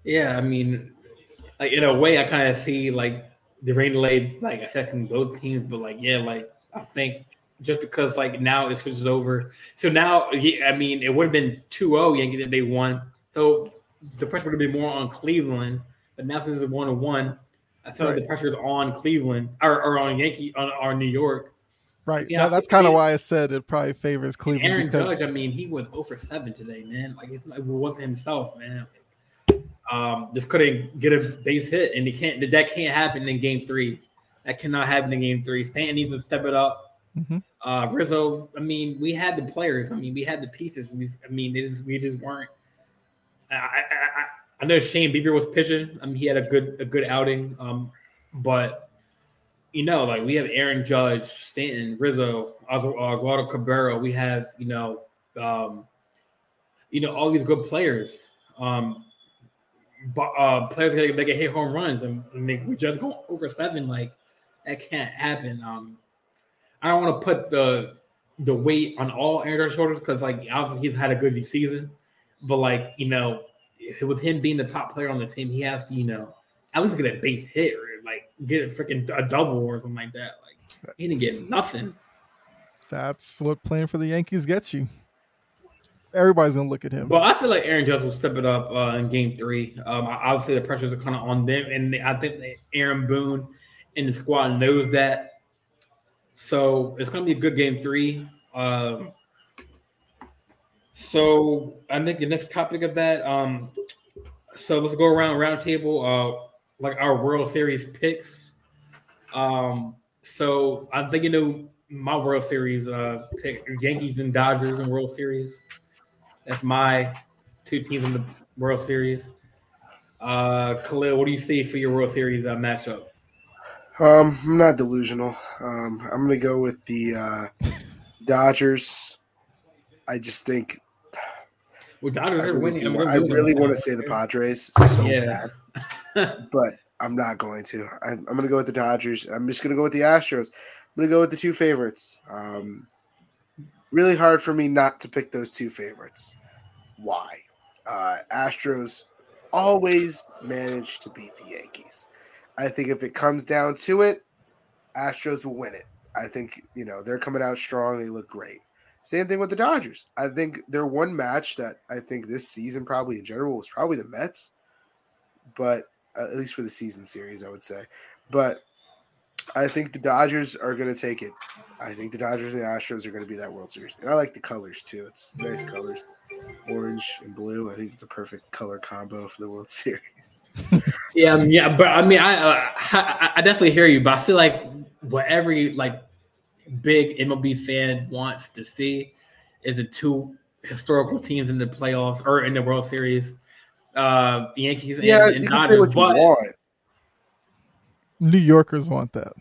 Yeah, I mean, like in a way, I kind of see like the rain delay like affecting both teams, but like yeah, like I think just because like now it switches over, so now I mean it would have been 2-0 Yankees if they won, so the pressure would have been more on Cleveland, but now since it's one one, I feel right. like the pressure is on Cleveland or, or on Yankee on, on New York. Right. Yeah, that's kind of why I said it probably favors Cleveland. Aaron because... Judge, I mean, he was over 7 today, man. Like, it wasn't himself, man. Um, just couldn't get a base hit, and he can't. That can't happen in Game Three. That cannot happen in Game Three. Stanton needs to step it up. Mm-hmm. Uh, Rizzo. I mean, we had the players. I mean, we had the pieces. We, I mean, just, we just weren't. I, I, I, I know Shane Bieber was pitching. I mean, he had a good a good outing. Um, but you know, like we have Aaron Judge, Stanton, Rizzo, Oswaldo Cabrera. We have you know, um, you know, all these good players. Um, uh, players that, can hit home runs and, we just go over seven. Like that can't happen. Um, I don't want to put the the weight on all Aaron shoulders because like obviously he's had a good season, but like you know, with him being the top player on the team, he has to you know at least get a base hit or like get a freaking a double or something like that. Like he didn't get nothing. That's what playing for the Yankees gets you everybody's gonna look at him. Well, I feel like Aaron Judge will step it up uh, in Game Three. Um, obviously, the pressures are kind of on them, and I think Aaron Boone and the squad knows that. So it's gonna be a good Game Three. Um, so I think the next topic of that. Um, so let's go around roundtable, uh, like our World Series picks. Um, so I'm thinking of my World Series uh, pick Yankees and Dodgers in World Series. That's my two teams in the World Series. Uh, Khalil, what do you see for your World Series uh, matchup? Um, I'm not delusional. Um, I'm going to go with the uh, Dodgers. I just think. Well, Dodgers I are really, winning. I really want to say the Padres so yeah. bad, (laughs) but I'm not going to. I, I'm, going to go with the Dodgers. I'm just going to go with the Astros. I'm going to go with the two favorites. Um, really hard for me not to pick those two favorites. Why? Uh, Astros always manage to beat the Yankees. I think if it comes down to it, Astros will win it. I think, you know, they're coming out strong. They look great. Same thing with the Dodgers. I think their one match that I think this season, probably in general, was probably the Mets, but uh, at least for the season series, I would say. But I think the Dodgers are going to take it. I think the Dodgers and the Astros are going to be that World Series, and I like the colors too. It's nice colors, orange and blue. I think it's a perfect color combo for the World (laughs) Series. yeah, um, yeah, but I mean, I, uh, I I definitely hear you, but I feel like what every like big MLB fan wants to see is the two historical teams in the playoffs or in the World Series, uh, Yankees and, Yeah, and you can say Dodgers. what you But want. New Yorkers want that.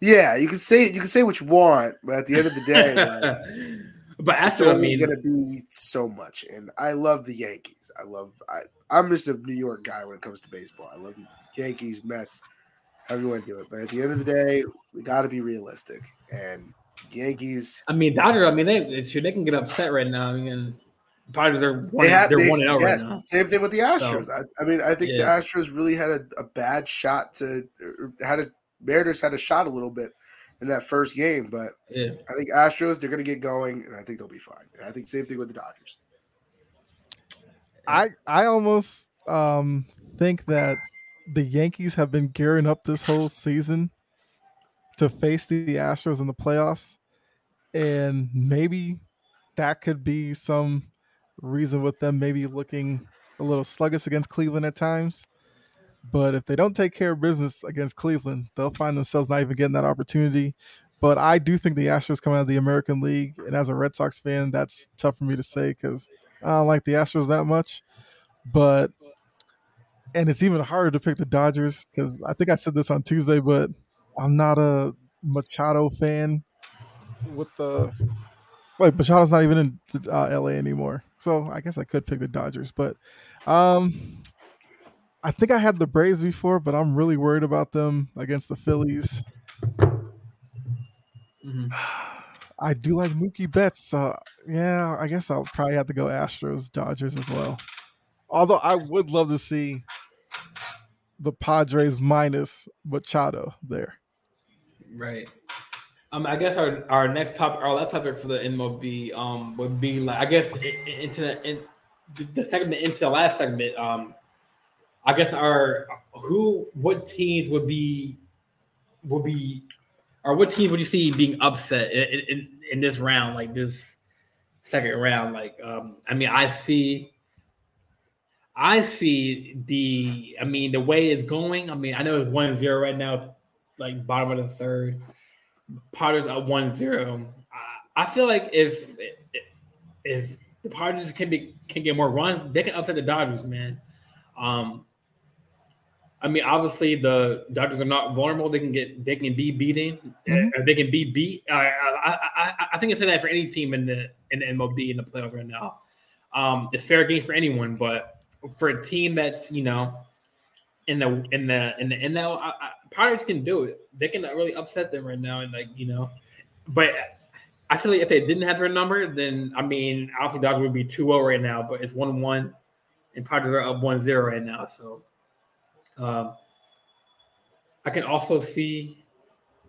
Yeah, you can say you can say what you want, but at the end of the day, like, (laughs) but that's what I mean. going to be so much. And I love the Yankees. I love. I, I'm just a New York guy when it comes to baseball. I love Yankees, Mets, however you want to do it. But at the end of the day, we got to be realistic. And Yankees, I mean, Dodgers. I mean, they they can get upset right now. I mean, Dodgers are one. they have They're they, one and oh zero yes, right now. same thing with the Astros. I, I mean, I think the Yeah. Astros really had a, a bad shot to had a Mariners had a shot a little bit in that first game, but Yeah. I think Astros they're going to get going, and I think they'll be fine. And I think same thing with the Dodgers. I I almost um think that the Yankees have been gearing up this whole season to face the Astros in the playoffs, and maybe that could be some reason with them maybe looking a little sluggish against Cleveland at times. But if they don't take care of business against Cleveland, they'll find themselves not even getting that opportunity. But I do think the Astros come out of the American League, and as a Red Sox fan, that's tough for me to say because I don't like the Astros that much. But and it's even harder to pick the Dodgers because I think I said this on Tuesday, but I'm not a Machado fan with the wait, Machado's not even in uh, LA anymore. So I guess I could pick the Dodgers, but um I think I had the Braves before, but I'm really worried about them against the Phillies. Mhm. (sighs) I do like Mookie Betts, so yeah, I guess I'll probably have to go Astros, Dodgers as well. Although I would love to see the Padres minus Machado there. Right. Um, I guess our, our next topic, our last topic for the MLB, um, would be like I guess into the in, the- the segment into the last segment. Um, I guess our who what teams would be would be or what teams would you see being upset in, in, in this round, like this second round? Like, um, I mean, I see. I see the, I mean, the way it's going. I mean, I know it's 1 0 right now, like bottom of the third. Padres at 1 0. I, I feel like if if the Padres can be can get more runs, they can upset the Dodgers, man. Um, I mean, obviously the Dodgers are not vulnerable. They can get they can be beaten. Uh, they can be beat. I, I, I, I think I say that for any team in the in the MLB in the playoffs right now. Um, it's fair game for anyone, but for a team that's you know in the in the in the NL, I, I, Pirates can do it. They can really upset them right now, and like you know, but I feel like if they didn't have their number, then I mean, obviously Dodgers would be 2-0 right now, but it's one one, and Padres are up 1-0 right now. So, um, I can also see.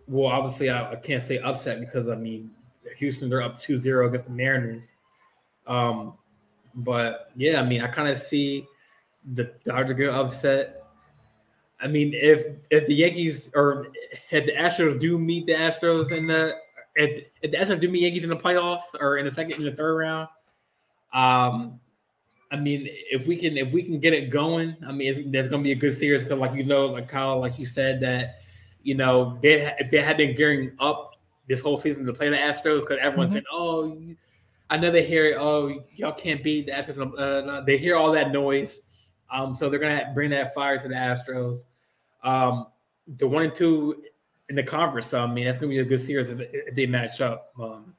Well, obviously, I, I can't say upset because I mean, Houston they're up 2-0 against the Mariners. Um, but yeah, I mean, I kind of see the Dodgers get upset. I mean, if if the Yankees or if the Astros do meet the Astros in the if, if the Astros do meet Yankees in the playoffs or in the second in the third round, um, I mean, if we can if we can get it going, I mean, it's, there's going to be a good series because, like you know, like Kyle, like you said that you know they if they had been gearing up this whole season to play the Astros because everyone's Mhm. saying, oh. you- I know they hear, oh, y'all can't beat the Astros. Uh, they hear all that noise, um, so they're gonna bring that fire to the Astros. Um, the one and two in the conference, so I mean, that's gonna be a good series if, if they match up. Um,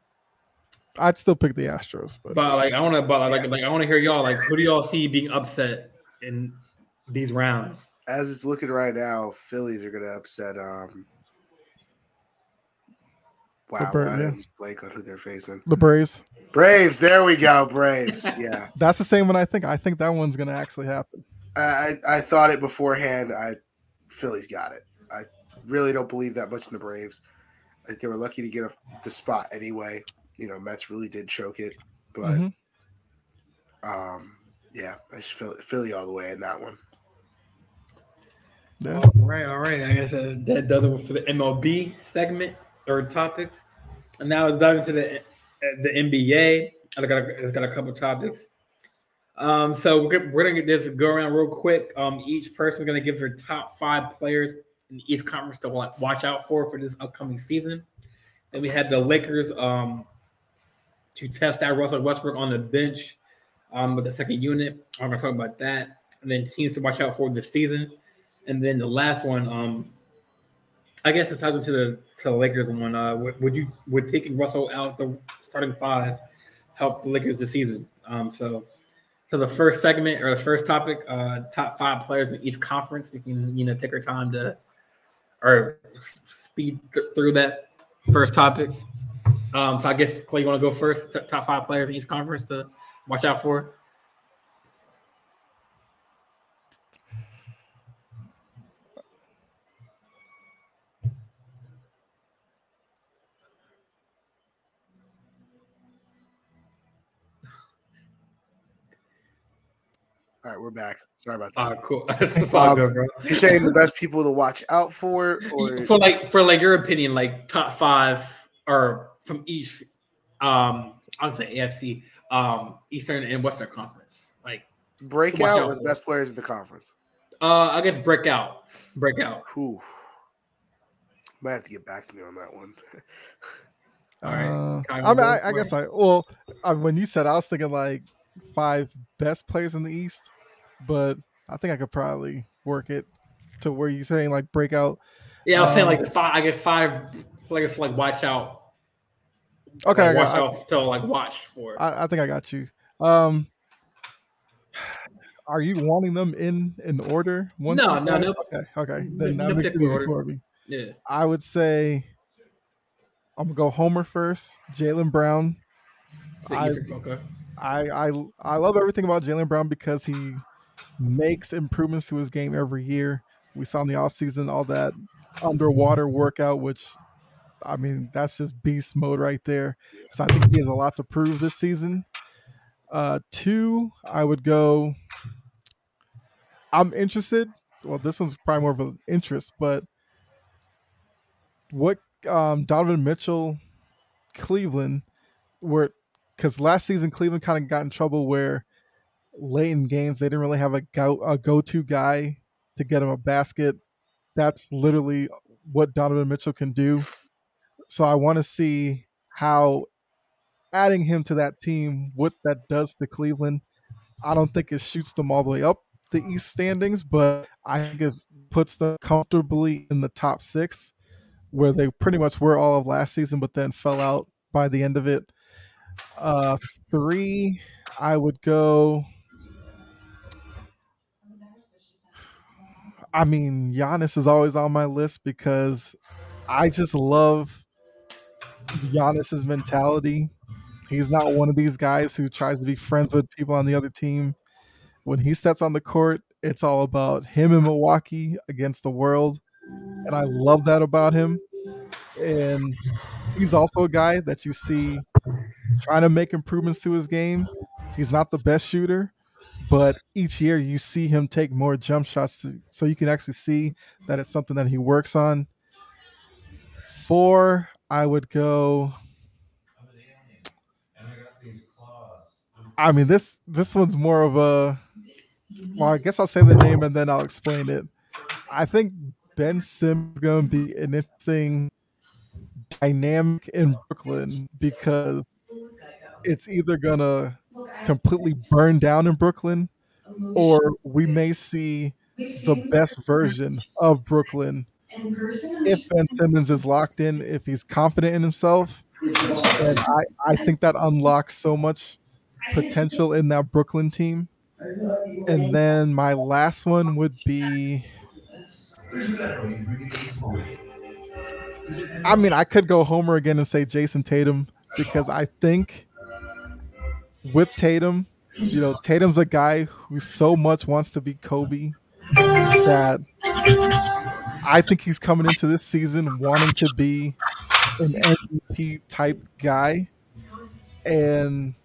I'd still pick the Astros, but, but like, I want to, but like, like, I want to hear y'all. Like, who do y'all see being upset in these rounds? As it's looking right now, Phillies are going to upset. Um, wow, Bird, I yeah. just blank on who they're facing. the Braves. Braves. There we go. Braves. (laughs) Yeah, That's the same one I think. I think that one's going to actually happen. I I I thought it beforehand. I Phillies got it. I really don't believe that much in the Braves. I think they were lucky to get a, the spot anyway. You know, Mets really did choke it, but Mhm. um, yeah, I just feel Philly all the way in that one. Yeah. All right, all right. I guess that, that does it for the MLB segment or topics. And now let's dive into the the NBA. I got a, I got a couple topics. Um, so we're gonna, we're gonna get this go around real quick. Um, each person is gonna give their top five players in each conference to watch out for for this upcoming season. Then we had the Lakers um to test out Russell Westbrook on the bench um with the second unit. I'm gonna talk about that, and then teams to watch out for this season. And then the last one, um, I guess it ties into the to the Lakers one. Uh, would, would you would taking Russell out the starting five help the Lakers this season? Um, so so the first segment or the first topic, uh, top five players in each conference. We can you know take our time to or speed th- through that first topic. Um, so I guess Clay, you want to go first? T- top five players in each conference to watch out for. All right, we're back. Sorry about Ah, that. cool. That's all good, bro. You're saying the best people to watch out for, or for like for like your opinion, like top five or from each um I would say AFC, um, Eastern and Western Conference. Like breakout out or the for. best players in the conference? uh I guess breakout. Breakout. Whew. Might have to get back to me on that one. (laughs) All right. Uh, I mean, I, I guess I well, I, when you said, I was thinking like five best players in the East, but I think I could probably work it to where you're saying like breakout. Yeah, I was saying Um, like five I guess five Like it's like watch out. Okay, I, like, watch got, out to like watch for. I, I think I got you. Um, are you wanting them in in order? One No, no, no. Okay, okay. No- Then no that makes it particular easy order. for me. yeah. I would say I'm gonna go Homer first. Jaylen Brown. I- okay. I I I love everything about Jaylen Brown because he makes improvements to his game every year. We saw in the offseason all that underwater workout, which I mean that's just beast mode right there. So I think he has a lot to prove this season. Uh two, I would go I'm interested. Well, this one's probably more of an interest, but what um Donovan Mitchell Cleveland where because last season Cleveland kind of got in trouble where late in games they didn't really have a go a go to guy to get him a basket. That's literally what Donovan Mitchell can do. So I want to see how adding him to that team, what that does to Cleveland. I don't think it shoots them all the way up the East standings, but I think it puts them comfortably in the top six, where they pretty much were all of last season, but then fell out by the end of it. Uh, three, I would go. I mean, Giannis is always on my list because I just love Giannis's mentality. He's not one of these guys who tries to be friends with people on the other team. When he steps on the court, it's all about him in Milwaukee against the world. And I love that about him. And he's also a guy that you see trying to make improvements to his game. He's not the best shooter, but each year you see him take more jump shots to, so you can actually see that it's something that he works on. Four, I would go. I mean this this one's more of a well, I guess I'll say the name and then I'll explain it. I think Ben Simmons going to be an interesting dynamic in Brooklyn because it's either going to completely burn down in Brooklyn or we may see the best version of Brooklyn if Ben Simmons is locked in, if he's confident in himself. And I, I think that unlocks so much potential in that Brooklyn team. And then my last one would be I mean, I could go Homer again and say Jayson Tatum because I think with Tatum, you know, Tatum's a guy who so much wants to be Kobe that I think he's coming into this season wanting to be an MVP type guy. And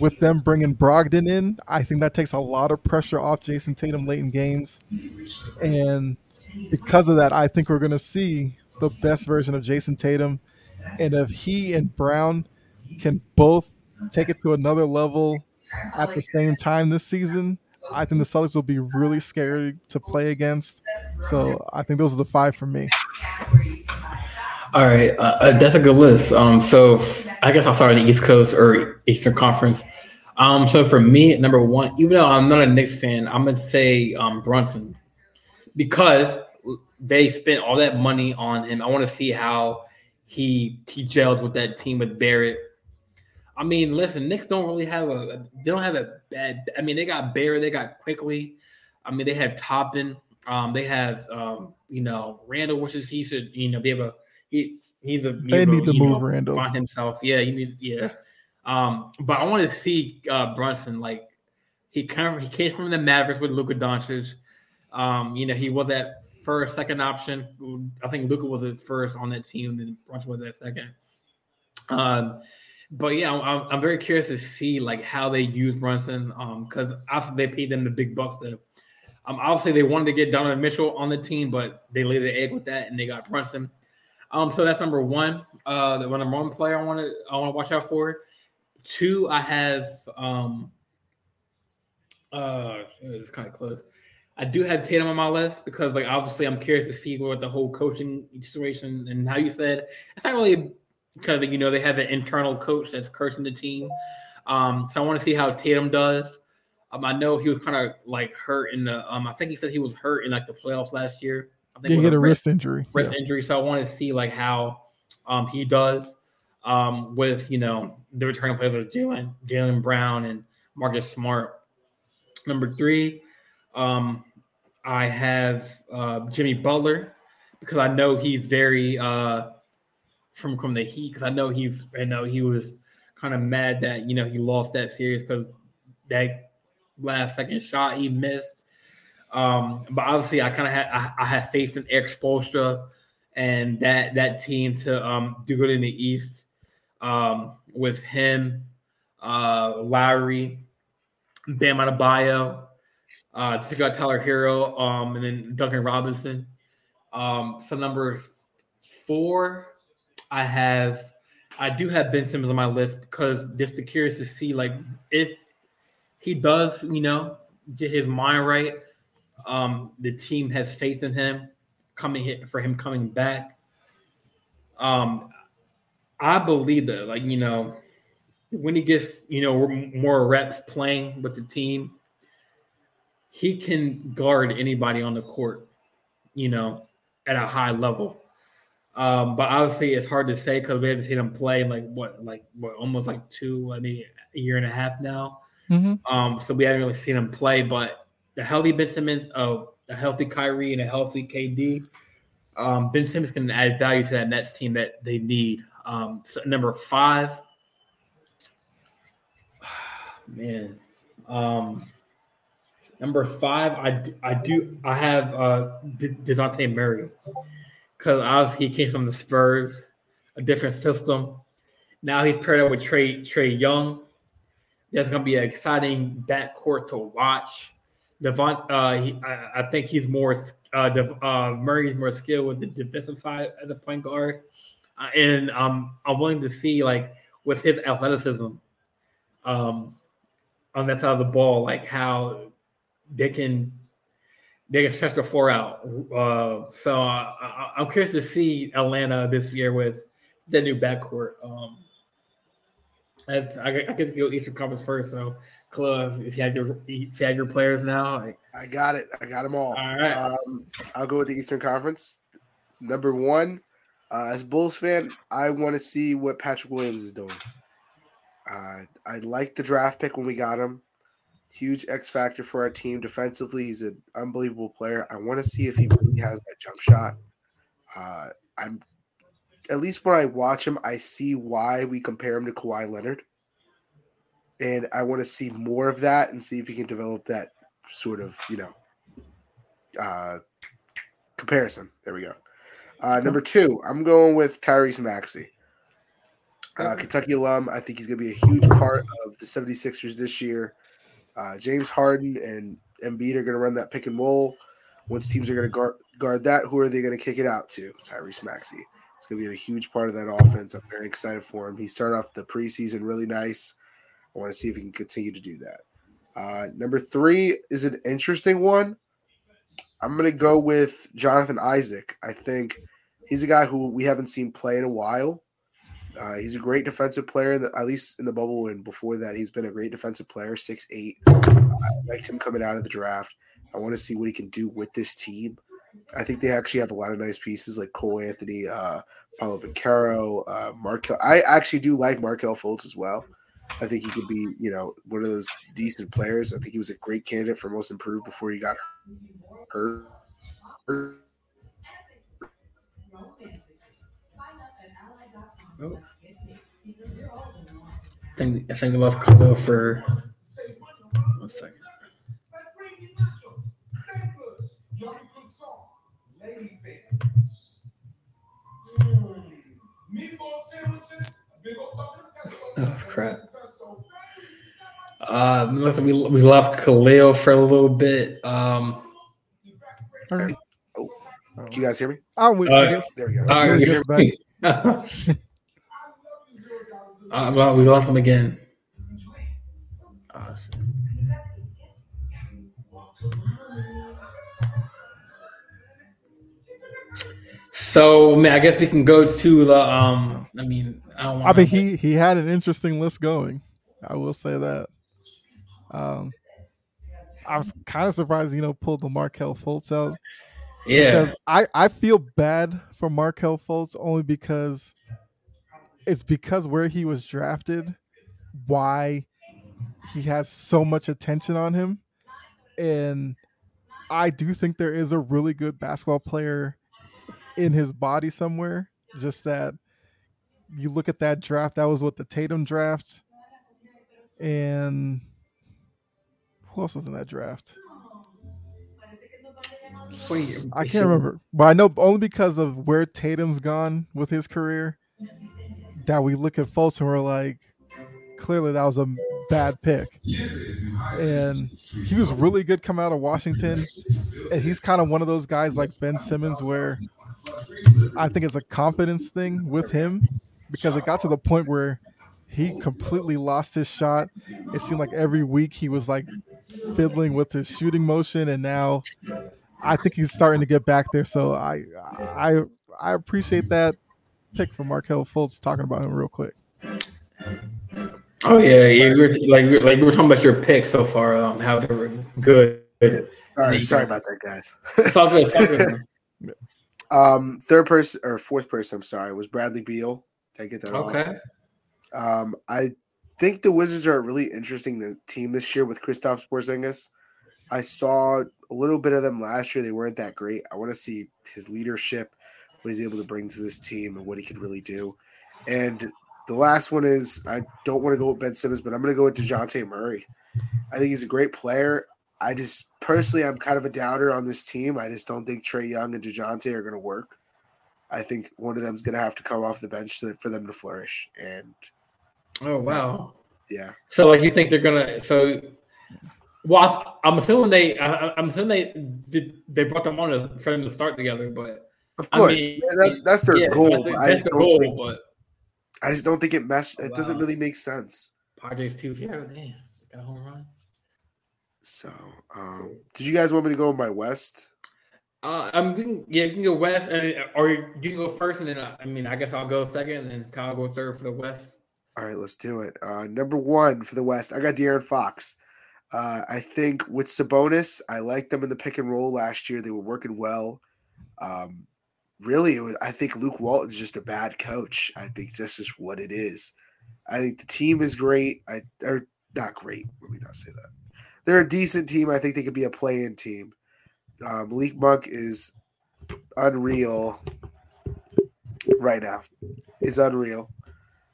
with them bringing Brogdon in, I think that takes a lot of pressure off Jayson Tatum late in games. And because of that, I think we're going to see the best version of Jayson Tatum. And if he and Brown can both take it to another level at the same time this season, I think the Celtics will be really scary to play against. So I think those are the five for me. All right, uh, uh that's a good list. Um, so I guess I'll start on the East Coast or Eastern Conference. Um, so for me, number one, even though I'm not a Knicks fan, I'm gonna say um, Brunson because they spent all that money on him. I want to see how he he gels with that team with Barrett. I mean, listen, Knicks don't really have a they don't have a bad. I mean, they got Barrett, they got Quickley. I mean, they have Toppin. Um, they have um, you know Randle, which is he should you know be able he he's a they need to move know, Randle on himself. Yeah, he needs yeah. Um, but I want to see uh, Brunson like he kind of he came from the Mavericks with Luka Doncic. Um, you know, he was that first, second option. I think Luka was his first on that team, and then Brunson was that second. Um, but yeah, I'm, I'm very curious to see like how they use Brunson. Um, because after they paid them the big bucks to um, obviously they wanted to get Donovan Mitchell on the team, but they laid the egg with that and they got Brunson. Um, so that's number one. Uh, the number one player I want to I want to watch out for. Two, I have um, uh, it's kind of close. I do have Tatum on my list because, like, obviously, I'm curious to see what the whole coaching situation and how you said it's not really because you know they have an internal coach that's cursing the team. Um, so I want to see how Tatum does. Um, I know he was kind of like hurt in the. Um, I think he said he was hurt in like the playoffs last year. I think he had a wrist, wrist injury. Wrist yeah. injury. So I want to see like how um he does um with you know the returning players of Jaylen Jaylen Brown and Marcus Smart. Number three, um, I have uh, Jimmy Butler because I know he's very uh, from from the Heat because I know he's I know he was kind of mad that you know he lost that series because that last second shot he missed. Um, but obviously, I kind of had I, I, had faith in Erik Spoelstra and that that team to um, do good in the East um, with him, uh, Lowry, Bam Adebayo, uh, got Tyler Herro, um, and then Duncan Robinson. Um, so number four, I have I do have Ben Simmons on my list because just to curious to see like if he does, you know, get his mind right. Um, the team has faith in him coming for him coming back. Um, I believe that, like you know, when he gets you know more reps playing with the team, he can guard anybody on the court, you know, at a high level. Um, but obviously, it's hard to say because we haven't seen him play like what, like what, almost like two, I mean, a year and a half now. Mm-hmm. Um, so we haven't really seen him play. But the healthy Ben Simmons, oh, a healthy Kyrie and a healthy KD, um, Ben Simmons can add value to that Nets team that they need. Um, so number five, (sighs) man, um, Number five, I, I do I have uh Dejounte Murray because obviously he came from the Spurs, a different system. Now he's paired up with Trey Trae Young. That's going to be an exciting backcourt to watch. Devon, uh, he, I, I, think he's more uh, Dev, uh, Murray's more skilled with the defensive side as a point guard, uh, and um, I'm willing to see like with his athleticism, um, on that side of the ball, like how they can they can stretch the floor out. Uh, so I, am curious to see Atlanta this year with the new backcourt. Um, as I, I to go Eastern Conference first, so Club, if you have your if you have your players now, I, I got it. I got them all. All right. Um, I'll go with the Eastern Conference. Number one, uh, as Bulls fan, I want to see what Patrick Williams is doing. Uh, I like the draft pick when we got him huge X factor for our team defensively. He's an unbelievable player. I want to see if he really has that jump shot. Uh, I'm at least when I watch him, I see why we compare him to Kawhi Leonard, and I want to see more of that and see if he can develop that sort of you know uh, comparison. There we go. Uh, number two, I'm going with Tyrese Maxey. Uh, Kentucky alum. I think he's going to be a huge part of the 76ers this year. Uh, James Harden and Embiid are going to run that pick and roll. once teams are going to guard, guard that, who are they going to kick it out to? Tyrese Maxey. It's going to be a huge part of that offense. I'm very excited for him. He started off the preseason really nice. I want to see if he can continue to do that. Uh, number three is an interesting one. I'm going to go with Jonathan Isaac. I think he's a guy who we haven't seen play in a while. Uh, he's a great defensive player, at least in the bubble, and before that, he's been a great defensive player. Six eight. I liked him coming out of the draft. I want to see what he can do with this team. I think they actually have a lot of nice pieces like Cole Anthony, uh, Paolo Banchero, uh, Markelle. I actually do like Markelle Fultz as well. I think he could be, you know, one of those decent players. I think he was a great candidate for most improved before he got hurt. Oh. I think I think we lost Khalil for one second. Oh crap. Uh, we we left Khalil for a little bit. Um, okay. oh, do you guys hear me? Oh, we, Uh, I guess. There we go. uh, (laughs) Do you guys hear me? Uh, well, we lost him again. Uh, so, man, I guess we can go to the. Um, I mean, I don't. Want I mean, he he had an interesting list going. I will say that. Um, I was kind of surprised, you know, pulled the Markelle Fultz out yeah, because I I feel bad for Markelle Fultz only because it's because where he was drafted, why he has so much attention on him, and I do think there is a really good basketball player in his body somewhere. Just that you look at that draft, that was what the Tatum draft, and who else was in that draft? I can't remember, but I know only because of where Tatum's gone with his career that we look at Fultz and we're like, clearly that was a bad pick. And he was really good coming out of Washington. And he's kind of one of those guys like Ben Simmons where I think it's a confidence thing with him because it got to the point where he completely lost his shot. It seemed like every week he was like fiddling with his shooting motion and now I think he's starting to get back there. So I I I appreciate that pick from Markelle Fultz talking about him real quick. Oh yeah, yeah. We were, like like we were talking about your picks so far, um, how they were good. Sorry, Yeah. sorry about that, guys. It's all good. It's all good. (laughs) um, third person or fourth person, I'm sorry, was Bradley Beal. Did I get that off? okay. Um, I think the Wizards are a really interesting the team this year with Kristaps Porzingis. I saw a little bit of them last year. They weren't that great. I want to see his leadership, what he's able to bring to this team, and what he could really do. And the last one is I don't want to go with Ben Simmons, but I'm going to go with Dejounte Murray. I think he's a great player. I just personally, I'm kind of a doubter on this team. I just don't think Trae Young and Dejounte are going to work. I think one of them's going to have to come off the bench to, for them to flourish. And Oh wow. yeah, So like you think they're gonna so well I- I'm assuming they I, I'm assuming they they brought them on for them to start together, but of I course, mean, that, that's their yeah, goal. That's, but I that's just their don't goal, think but I just don't think it mesh. It doesn't really make sense. Padres too. Yeah, damn, got a home run. So, um, did you guys want me to go in my West? Uh, I'm we can, yeah, you can go west, and or you can go first, and then uh, I mean, I guess I'll go second, and then Kyle go third for the west. All right, let's do it. Uh, number one for the West, I got De'Aaron Fox. Uh, I think with Sabonis, I liked them in the pick and roll last year. They were working well. Um, really, was, I think Luke Walton's just a bad coach. I think that's just what it is. I think the team is great. I or not great. Let me not say that. They're a decent team. I think they could be a play-in team. Uh, Malik Monk is unreal right now. Is unreal.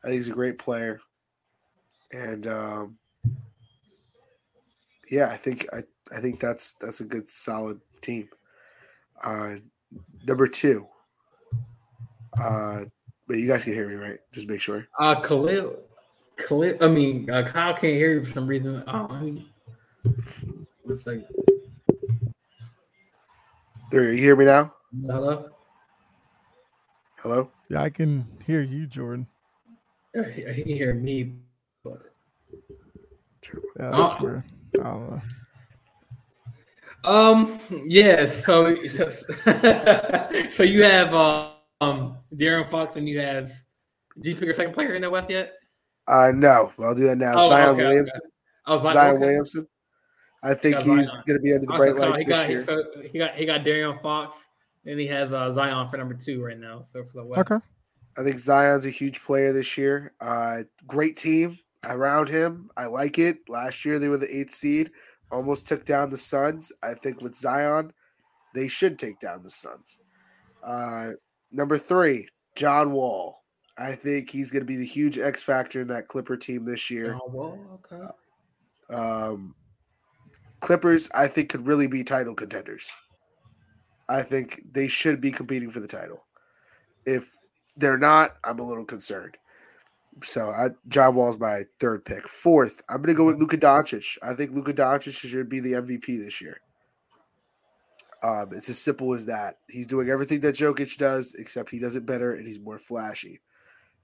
I think he's a great player, and um, yeah, I think I, I think that's that's a good solid team. Uh, number two, uh, but you guys can hear me right? Just make sure. Uh, Khalil, Khalil. I mean, uh, Kyle can't hear you for some reason. Uh, I mean, one second. There, you hear me now? Hello. Hello. Yeah, I can hear you, Jordan. I I can hear me. But... Yeah, that's Oh. weird. I don't know. Um. Yeah. So, so, (laughs) so you have uh, um Darren Fox, and you have. Did you pick your second player in the West yet? Uh, no, I'll do that now. Oh, Zion okay, Williamson. okay. Oh, Zion, Zion okay. Williamson. I think he's Zion. going to be under the bright so lights he this got, year. He got he got Darian Fox, and he has uh, Zion for number two right now. So for the West. Okay. I think Zion's a huge player this year. Uh, great team around him. I like it. Last year they were the eighth seed, almost took down the Suns. I think with Zion, they should take down the Suns. Uh, number three, John Wall. I think he's going to be the huge X factor in that Clipper team this year. Oh, well, okay. Um, Clippers, I think, could really be title contenders. I think they should be competing for the title. If they're not, I'm a little concerned. So, I, John Wall's my third pick. Fourth, I'm going to go with Luka Doncic. I think Luka Doncic should be the MVP this year. Um, it's as simple as that. He's doing everything that Jokic does, except he does it better and he's more flashy.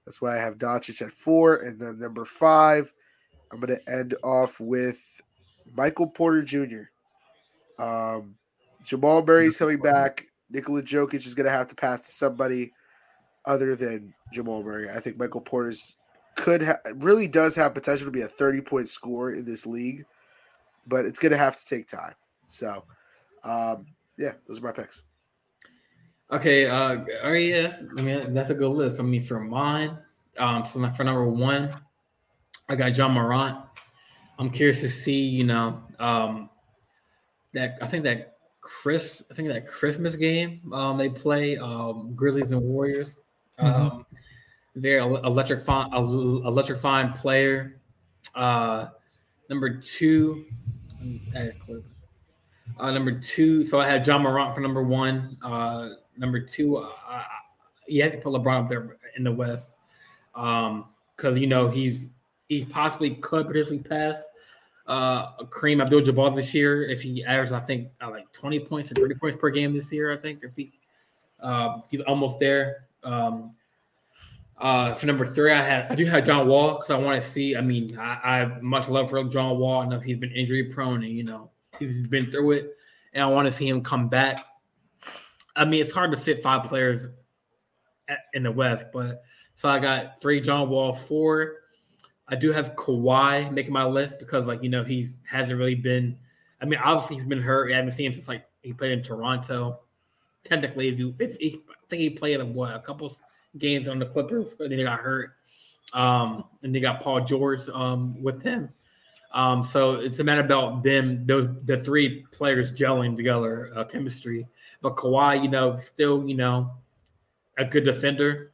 That's why I have Doncic at four, and then number five, I'm going to end off with Michael Porter Jr. Um, Jamal Murray's coming back. Nikola Jokic is going to have to pass to somebody other than Jamal Murray. I think Michael Porter's could ha- really does have potential to be a 30 point scorer in this league, but it's going to have to take time. So, um, yeah, those are my picks. Okay, uh, oh yeah, I mean that's a good list. I mean for mine, um, so for number one, I got Ja Morant. I'm curious to see, you know, um, that I think that Chris, I think that Christmas game, um, they play um, Grizzlies and Warriors. Um, very electric, electrifying, el- electrifying player. Uh, number two, let me add a clip. Uh, number two, so I had Ja Morant for number one. Uh, number two, uh, you have to put LeBron up there in the West because you know he's he possibly could potentially pass uh, Kareem Abdul-Jabbar this year if he averages, I think, uh, like 20 points or 30 points per game this year. I think if he uh, he's almost there. Um, uh, for number three, I had I do have John Wall because I want to see. I mean, I, I have much love for John Wall. I know he's been injury prone, and you know he's been through it, and I want to see him come back. I mean, it's hard to fit five players in the West, but so I got three John Wall, four. I do have Kawhi making my list because, like you know, he's hasn't really been. I mean, obviously he's been hurt. I haven't seen him since like he played in Toronto. Technically, if you if he, I think he played what a couple games on the Clippers, but then he got hurt. Um, and they got Paul George um, with him. Um, so it's a matter about them, those the three players gelling together, uh, chemistry. But Kawhi, you know, still, you know, a good defender,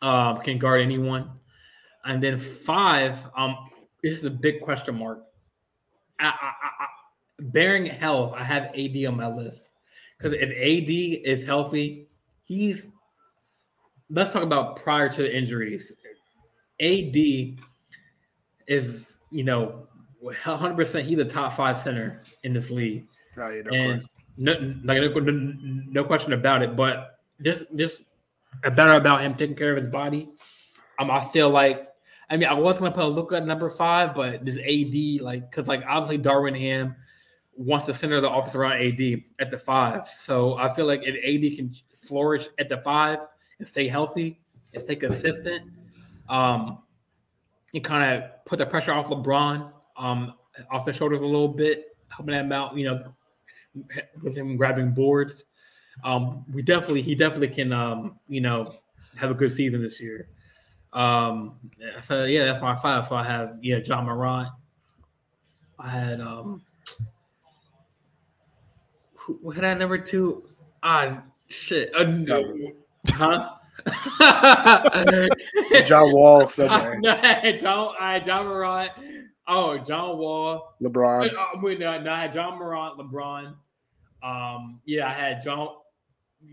um, can guard anyone. And then five, um, this is a big question mark. I, I, I, bearing health, I have AD on my list because if AD is healthy, he's. Let's talk about prior to the injuries. AD is, you know, 100. percent He's a top five center in this league Oh, yeah, no, and no, like no, no, question about it. But just just better about him taking care of his body. Um, I feel like I mean I was gonna put a look at number five, but this AD like because like obviously Darvin Ham wants to center the offense around AD at the five. So I feel like if AD can flourish at the five and stay healthy and stay consistent, um, and kind of put the pressure off LeBron, um, off his shoulders a little bit, helping him out, you know, with him grabbing boards. Um, we definitely, he definitely can, um, you know, have a good season this year. Um, so yeah, that's my five. So I have yeah, Ja Morant. I had um, who- what had I number two? Ah, shit. Uh, no. Huh? (laughs) John Wall somewhere. no, I had John, I Ja Morant. Oh, John Wall. LeBron. Uh, wait, no, no, I had Ja Morant, LeBron. Um, yeah, I had John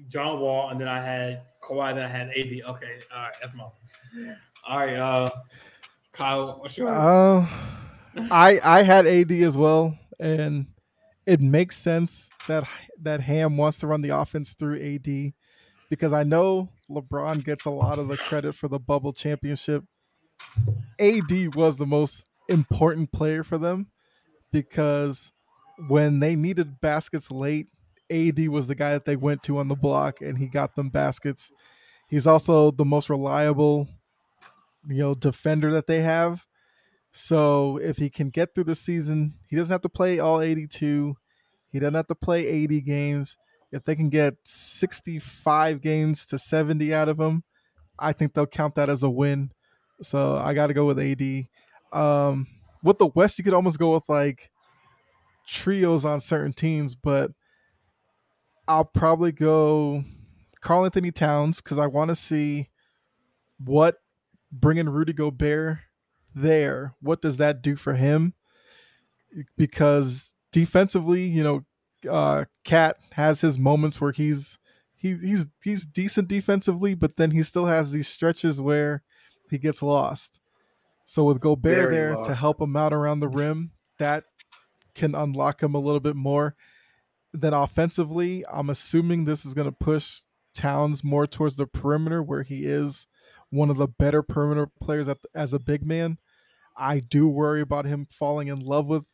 John Wall, and then I had Kawhi, then I had AD. Okay, all right, that's my. All right, uh, Kyle, what's your? Uh, I I had AD as well, and it makes sense that that Ham wants to run the offense through AD because I know LeBron gets a lot of the credit for the bubble championship. AD was the most important player for them because when they needed baskets late, AD was the guy that they went to on the block and he got them baskets. He's also the most reliable, you know, defender that they have. So if he can get through the season, he doesn't have to play all 82. He doesn't have to play 80 games. If they can get 65 games to 70 out of them, I think they'll count that as a win. So I got to go with AD. Um, with the West, you could almost go with like trios on certain teams, but I'll probably go Karl-Anthony Towns because I want to see what bringing Rudy Gobert there, what does that do for him? Because defensively, you know, uh KAT has his moments where he's he's he's he's decent defensively, but then he still has these stretches where he gets lost. So with Gobert Very there lost. to help him out around the rim, that can unlock him a little bit more. Then offensively, I'm assuming this is going to push Towns more towards the perimeter where he is one of the better perimeter players the, as a big man. I do worry about him falling in love with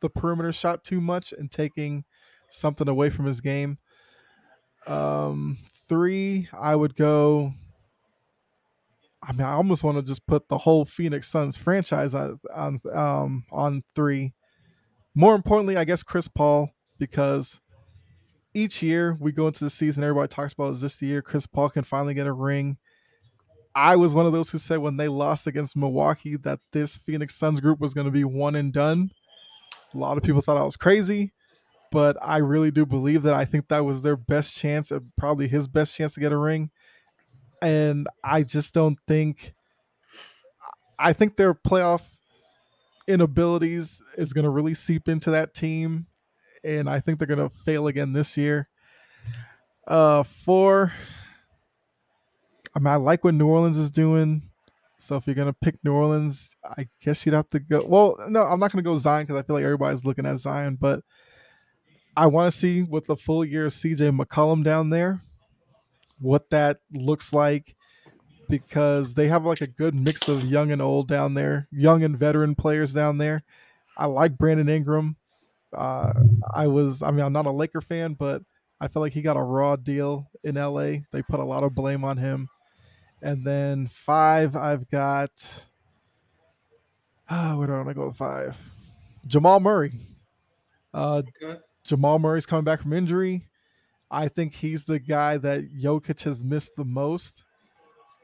the perimeter shot too much and taking something away from his game. Um, three, I would go. I mean, I almost want to just put the whole Phoenix Suns franchise on on um, on three. More importantly, I guess Chris Paul because each year we go into the season, everybody talks about is this the year Chris Paul can finally get a ring. I was one of those who said when they lost against Milwaukee that this Phoenix Suns group was going to be one and done. A lot of people thought I was crazy, but I really do believe that I think that was their best chance, and probably his best chance to get a ring. And I just don't think, I think their playoff inabilities is going to really seep into that team. And I think they're going to fail again this year. Uh, four, I mean, I like what New Orleans is doing. So if you're gonna pick New Orleans, I guess you'd have to go. Well, no, I'm not gonna go Zion because I feel like everybody's looking at Zion, but I want to see with the full year CJ McCollum down there, what that looks like, because they have like a good mix of young and old down there, young and veteran players down there. I like Brandon Ingram. Uh, I was, I mean, I'm not a Laker fan, but I feel like he got a raw deal in LA. They put a lot of blame on him. And then five, I've got. Uh, where do I want to go with five? Jamal Murray. Uh, okay. Jamal Murray's coming back from injury. I think he's the guy that Jokic has missed the most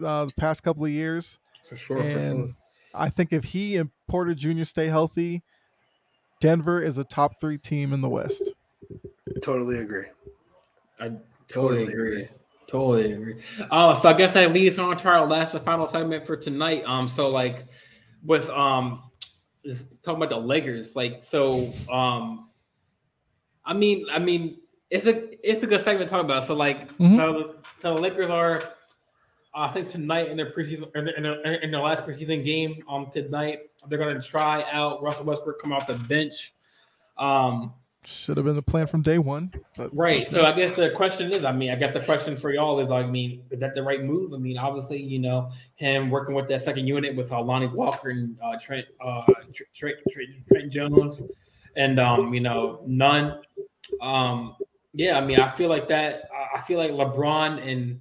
uh, the past couple of years. For sure. And for sure. I think if he and Porter Jr. stay healthy, Denver is a top three team in the West. Totally agree. I totally, totally agree. agree. Totally agree. Uh, so I guess that leads on to our last and final segment for tonight. Um, so like with um, talking about the Lakers, like so um, I mean, I mean, it's a it's a good segment to talk about. So like, mm-hmm. so, so the Lakers are, I think tonight in their preseason in their, in their last preseason game um tonight they're going to try out Russell Westbrook come off the bench. Um, should have been the plan from day one. But, right. So I guess the question is, I mean, I guess the question for y'all is, I mean, is that the right move? I mean, obviously, you know, him working with that second unit with uh, Lonnie Walker and uh, Trent, uh, Trent, Trent, Trent Jones, and um, you know, none. Um, yeah, I mean, I feel like that. I feel like LeBron and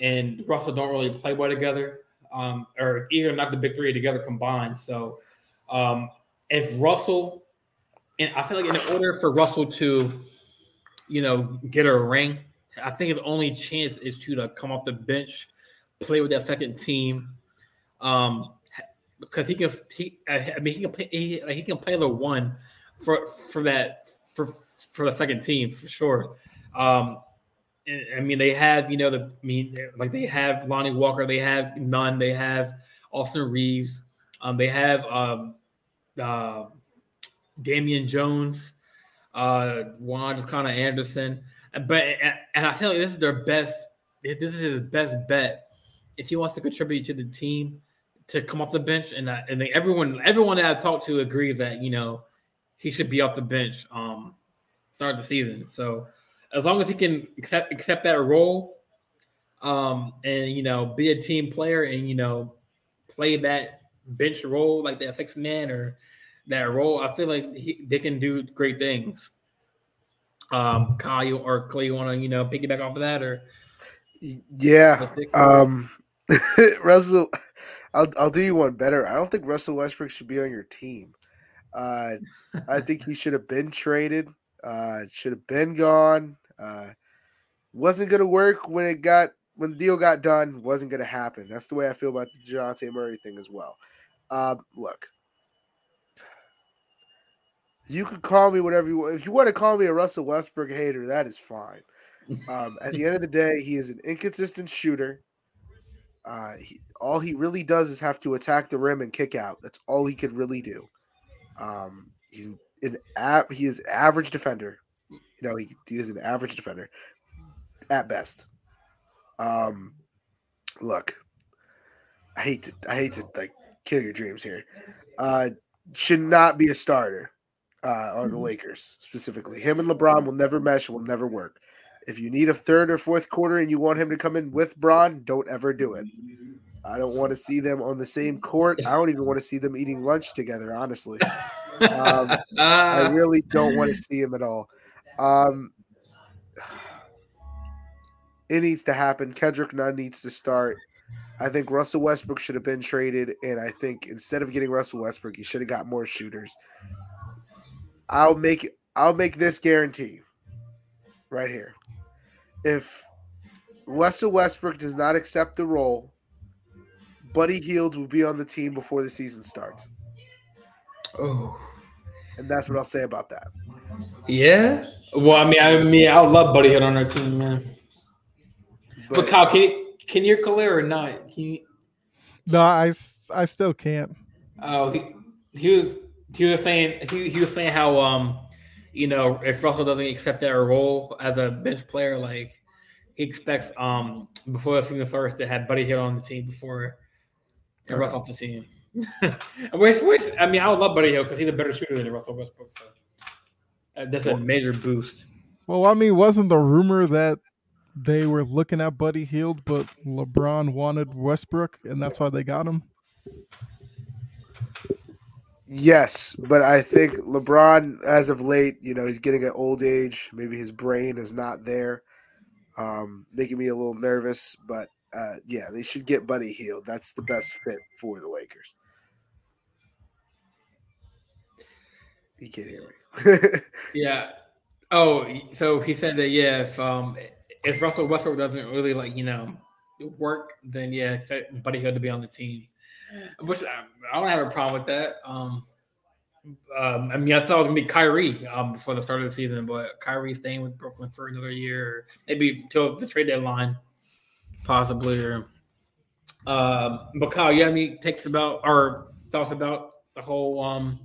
and Russell don't really play well together, um, or either not the big three together combined. So, um, if Russell and I feel like in order for Russell to, you know, get a ring, I think his only chance is to, to come off the bench, play with that second team, um, because he can. He, I mean, he can play. He, he can play the one for for that for for the second team for sure. Um, I mean, they have you know the I mean like they have Lonnie Walker, they have Nunn, they have Austin Reaves, um, they have um, uh, Damian Jones, uh, Juan just kind of Anderson. But and I feel like this is their best. This is his best bet if he wants to contribute to the team to come off the bench. And I, and everyone everyone that I've talked to agrees that you know he should be off the bench. Um, start the season. So as long as he can accept, accept that role, um, and you know, be a team player and you know, play that bench role like that six man or that role, I feel like he, they can do great things. Um, Kyle or Clay, you want to you know piggyback off of that or? Yeah, um, (laughs) Russell. I'll I'll do you one better. I don't think Russell Westbrook should be on your team. Uh, (laughs) I think he should have been traded. Uh, should have been gone. Uh, wasn't gonna work when it got when the deal got done. Wasn't gonna happen. That's the way I feel about the Dejounte Murray thing as well. Uh, look, you can call me whatever you want. If you want to call me a Russell Westbrook hater, that is fine. Um, at the end of the day, he is an inconsistent shooter. Uh, he, all he really does is have to attack the rim and kick out. That's all he could really do. Um, he's an ab- he is average defender. You know, he, he is an average defender at best. Um, look, I hate to I hate to like kill your dreams here. Uh, should not be a starter uh, on the mm-hmm. Lakers specifically. Him and LeBron will never mesh. Will never work. If you need a third or fourth quarter and you want him to come in with Bron, don't ever do it. I don't want to see them on the same (laughs) court. I don't even want to see them eating lunch together, honestly. Um, (laughs) I really don't want to see him at all. Um, (sighs) it needs to happen. Kendrick Nunn needs to start. I think Russell Westbrook should have been traded, and I think instead of getting Russell Westbrook, you should have got more shooters. I'll make I'll make this guarantee right here if Russell Westbrook does not accept the role, Buddy Hield will be on the team before the season starts. Oh. And that's what I'll say about that. Yeah. Well, I mean, I mean, I would love Buddy Hield on our team, man. But, but Kyle, can you, can you clear or not? You... No, I, I still can't. Oh, he, he was he was saying he, he was saying how um you know, if Russell doesn't accept that role as a bench player, like he expects um before the season starts to have Buddy Hield on the team before okay. Russell off the team. (laughs) which, which I mean, I would love Buddy Hield because he's a better shooter than Russell Westbrook. So uh, that's a major boost. Well, I mean, wasn't the rumor that they were looking at Buddy Hield, but LeBron wanted Westbrook, and that's why they got him? Yes, but I think LeBron, as of late, you know, he's getting an old age. Maybe his brain is not there, um, making me a little nervous. But uh, yeah, they should get Buddy Hield. That's the best fit for the Lakers. He can't hear me. (laughs) yeah. Oh, so he said that yeah, if um if Russell Westbrook doesn't really like you know work, then yeah, Buddy Hield to be on the team. Which I, I don't have a problem with that. Um, um, I mean, I thought it was gonna be Kyrie um, before the start of the season, but Kyrie staying with Brooklyn for another year, maybe till the trade deadline, possibly. Or, uh, but Kyle, you have any takes about or thoughts about the whole um,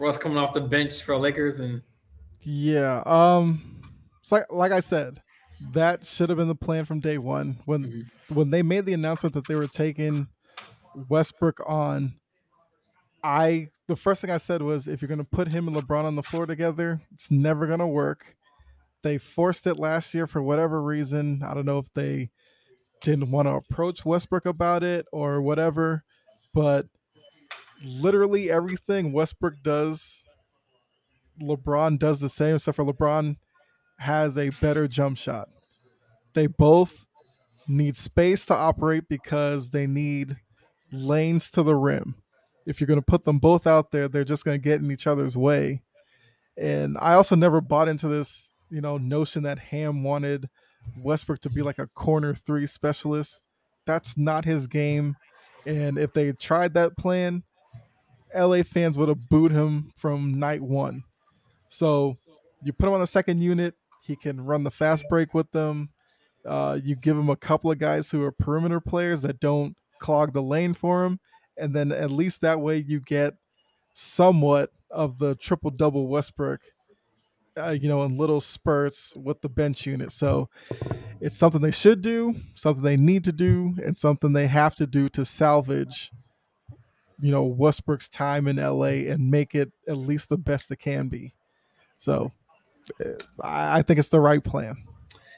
Russ coming off the bench for Lakers and? Yeah, um, it's like like I said, that should have been the plan from day one when mm-hmm. when they made the announcement that they were taking Westbrook on, I the first thing I said was if you're going to put him and LeBron on the floor together, it's never going to work. They forced it last year for whatever reason. I don't know if they didn't want to approach Westbrook about it or whatever, but literally everything Westbrook does, LeBron does the same, except for LeBron has a better jump shot. They both need space to operate because they need lanes to the rim. If you're going to put them both out there, they're just going to get in each other's way. And I also never bought into this, you know, notion that Ham wanted Westbrook to be like a corner three specialist. That's not his game. And if they tried that plan, LA fans would have booed him from night one. So you put him on the second unit, he can run the fast break with them. Uh, you give him a couple of guys who are perimeter players that don't clog the lane for him, and then at least that way you get somewhat of the triple double Westbrook, uh, you know, in little spurts with the bench unit. So it's something they should do, something they need to do, and something they have to do to salvage you know Westbrook's time in LA and make it at least the best it can be. So uh, I, think it's the right plan.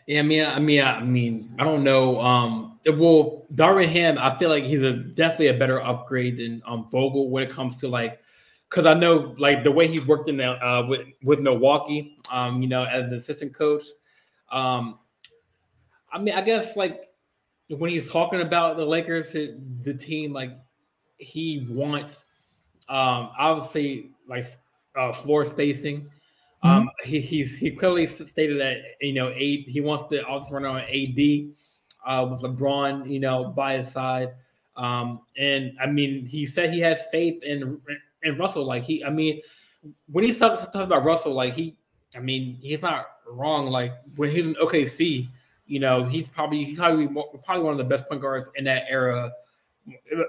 Yeah, I mean, I mean, I mean, I don't know. Um, well, Darvin Ham, I feel like he's a definitely a better upgrade than um Vogel when it comes to like, because I know like the way he worked in the, uh with with Milwaukee, um, you know, as an assistant coach. Um, I mean, I guess like when he's talking about the Lakers, the team, like he wants, um, obviously like uh, floor spacing. Um, mm-hmm. he he's he clearly stated that you know a, he wants to also run on AD uh, with LeBron, you know, by his side. Um, and I mean, he said he has faith in in Russell. Like he, I mean, when he talks, talks about Russell, like he, I mean, he's not wrong. Like when he's in OKC, you know, he's probably he's probably probably one of the best point guards in that era.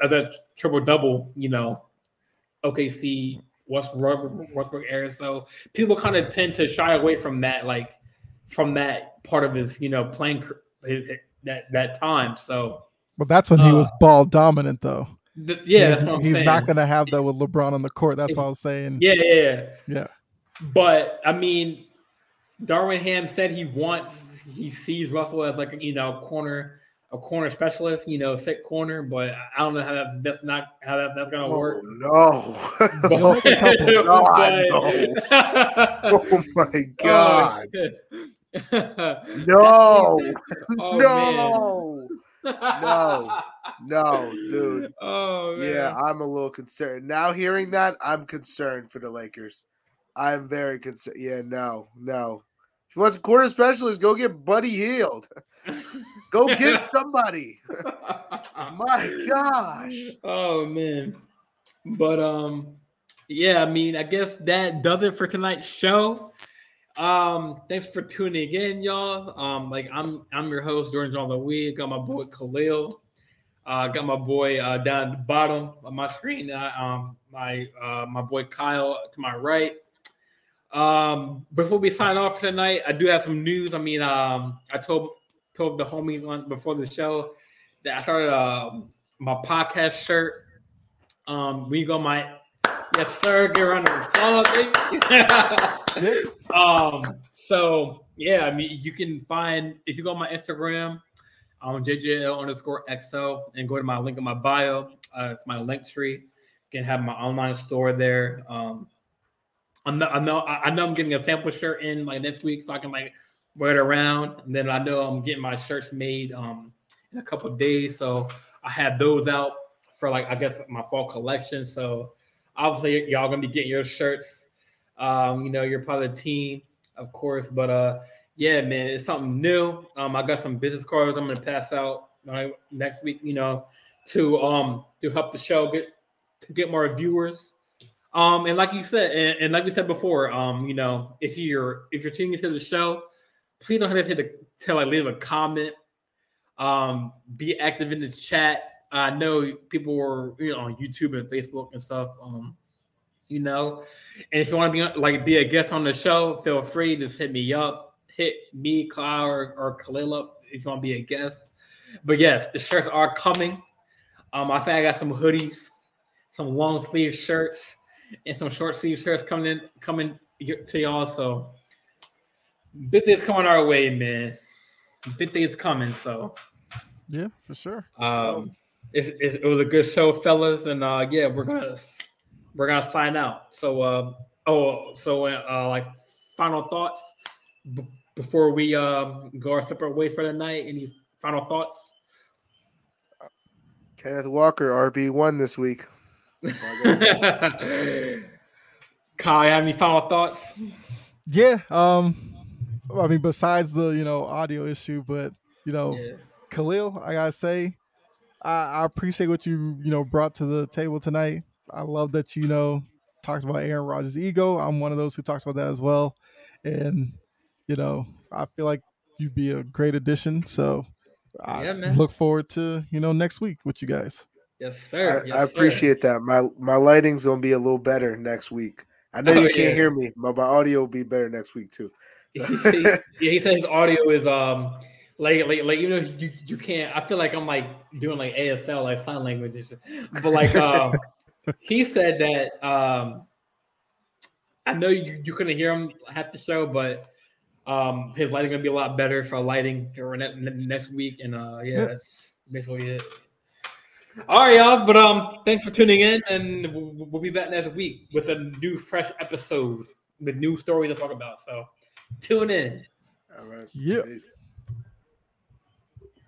That's triple double, you know, OKC Westbrook, Westbrook era. So people kind of tend to shy away from that, like from that part of his, you know, playing his, that that time. So, but that's when he was uh, ball dominant, though. The, yeah, he's, he's not going to have that with LeBron on the court. That's what I was saying. Yeah, yeah, yeah. But I mean, Darvin Ham said he wants, he sees Russell as like you know corner a corner specialist, you know, set corner, but I don't know how that, that's not how that, that's gonna oh, work. No, (laughs) but, no. oh my god, no, oh, no, no, no, dude. (laughs) Oh man. yeah, I'm a little concerned now. Hearing that, I'm concerned for the Lakers. I'm very concerned. Yeah, no, no. If you want a corner specialist, go get Buddy Hield. (laughs) Go get somebody. (laughs) My gosh. Oh man. But um yeah, I mean, I guess that does it for tonight's show. Um, thanks for tuning in, y'all. Um, like I'm I'm your host, Jordan John week. Got my boy Khalil. Uh, got my boy uh, down at the bottom of my screen. Uh, um, my uh, my boy Kyle to my right. Um, before we sign off tonight, I do have some news. I mean, um, I told told the homies on before the show that I started uh, my podcast shirt. Um, we go my yes sir, get around the applause. um, so yeah, I mean you can find if you go on my Instagram um, JJL underscore XO and go to my link in my bio. Uh, it's my Linktree. You can have my online store there. Um, I know, I know, I know I'm getting a sample shirt in like next week, so I can like wear it around. And then I know I'm getting my shirts made um, in a couple days, so I have those out for like I guess my fall collection. So obviously y'all gonna be getting your shirts. Um, you know, you're part of the team, of course. But uh, yeah, man, it's something new. Um, I got some business cards I'm gonna pass out next week. You know, to um to help the show get to get more viewers. Um, and like you said, and, and like we said before, um, you know, if you're if you're tuning into the show, please don't hesitate to tell, like, leave a comment. Um, be active in the chat. I know people were you know on YouTube and Facebook and stuff. Um, you know, and if you want to be like be a guest on the show, feel free to hit me up, hit me, Kyle, or, or Khalil up if you want to be a guest. But yes, the shirts are coming. Um, I think I got some hoodies, some long sleeve shirts, and some short sleeve shirts coming in coming to y'all. So big things coming our way, man. Big things coming. So yeah, for sure. Um, it's, it's, it was a good show, fellas, and uh, yeah, we're gonna we're gonna find out. So, uh, oh, so uh, like final thoughts b- before we um, go our separate ways for the night. Any final thoughts? Kenneth Walker RB one this week. (laughs) Kyle, have any final thoughts? Yeah. Um, I mean, besides the you know audio issue, but you know, yeah. Khalil, I gotta say, I, I, appreciate what you you know brought to the table tonight. I love that you know talked about Aaron Rodgers' ego. I'm one of those who talks about that as well, and you know, I feel like you'd be a great addition. So I yeah, look forward to you know next week with you guys. Yes, sir. I, yes, I appreciate sir. that. My my lighting's gonna be a little better next week. I know oh, you can't yeah. hear me, but my audio will be better next week too. So. (laughs) yeah, he said his audio is um like like like you know you, you can't I feel like I'm like doing like ASL, like sign language but like (laughs) um he said that um, I know you, you couldn't hear him half the show, but um, his lighting gonna be a lot better for lighting for ne- ne- next week, and uh, yeah, Yep. that's basically it. All right, y'all. But um, thanks for tuning in, and we'll, we'll be back next week with a new, fresh episode with new stories to talk about. So, tune in. All right. Yep. Peace.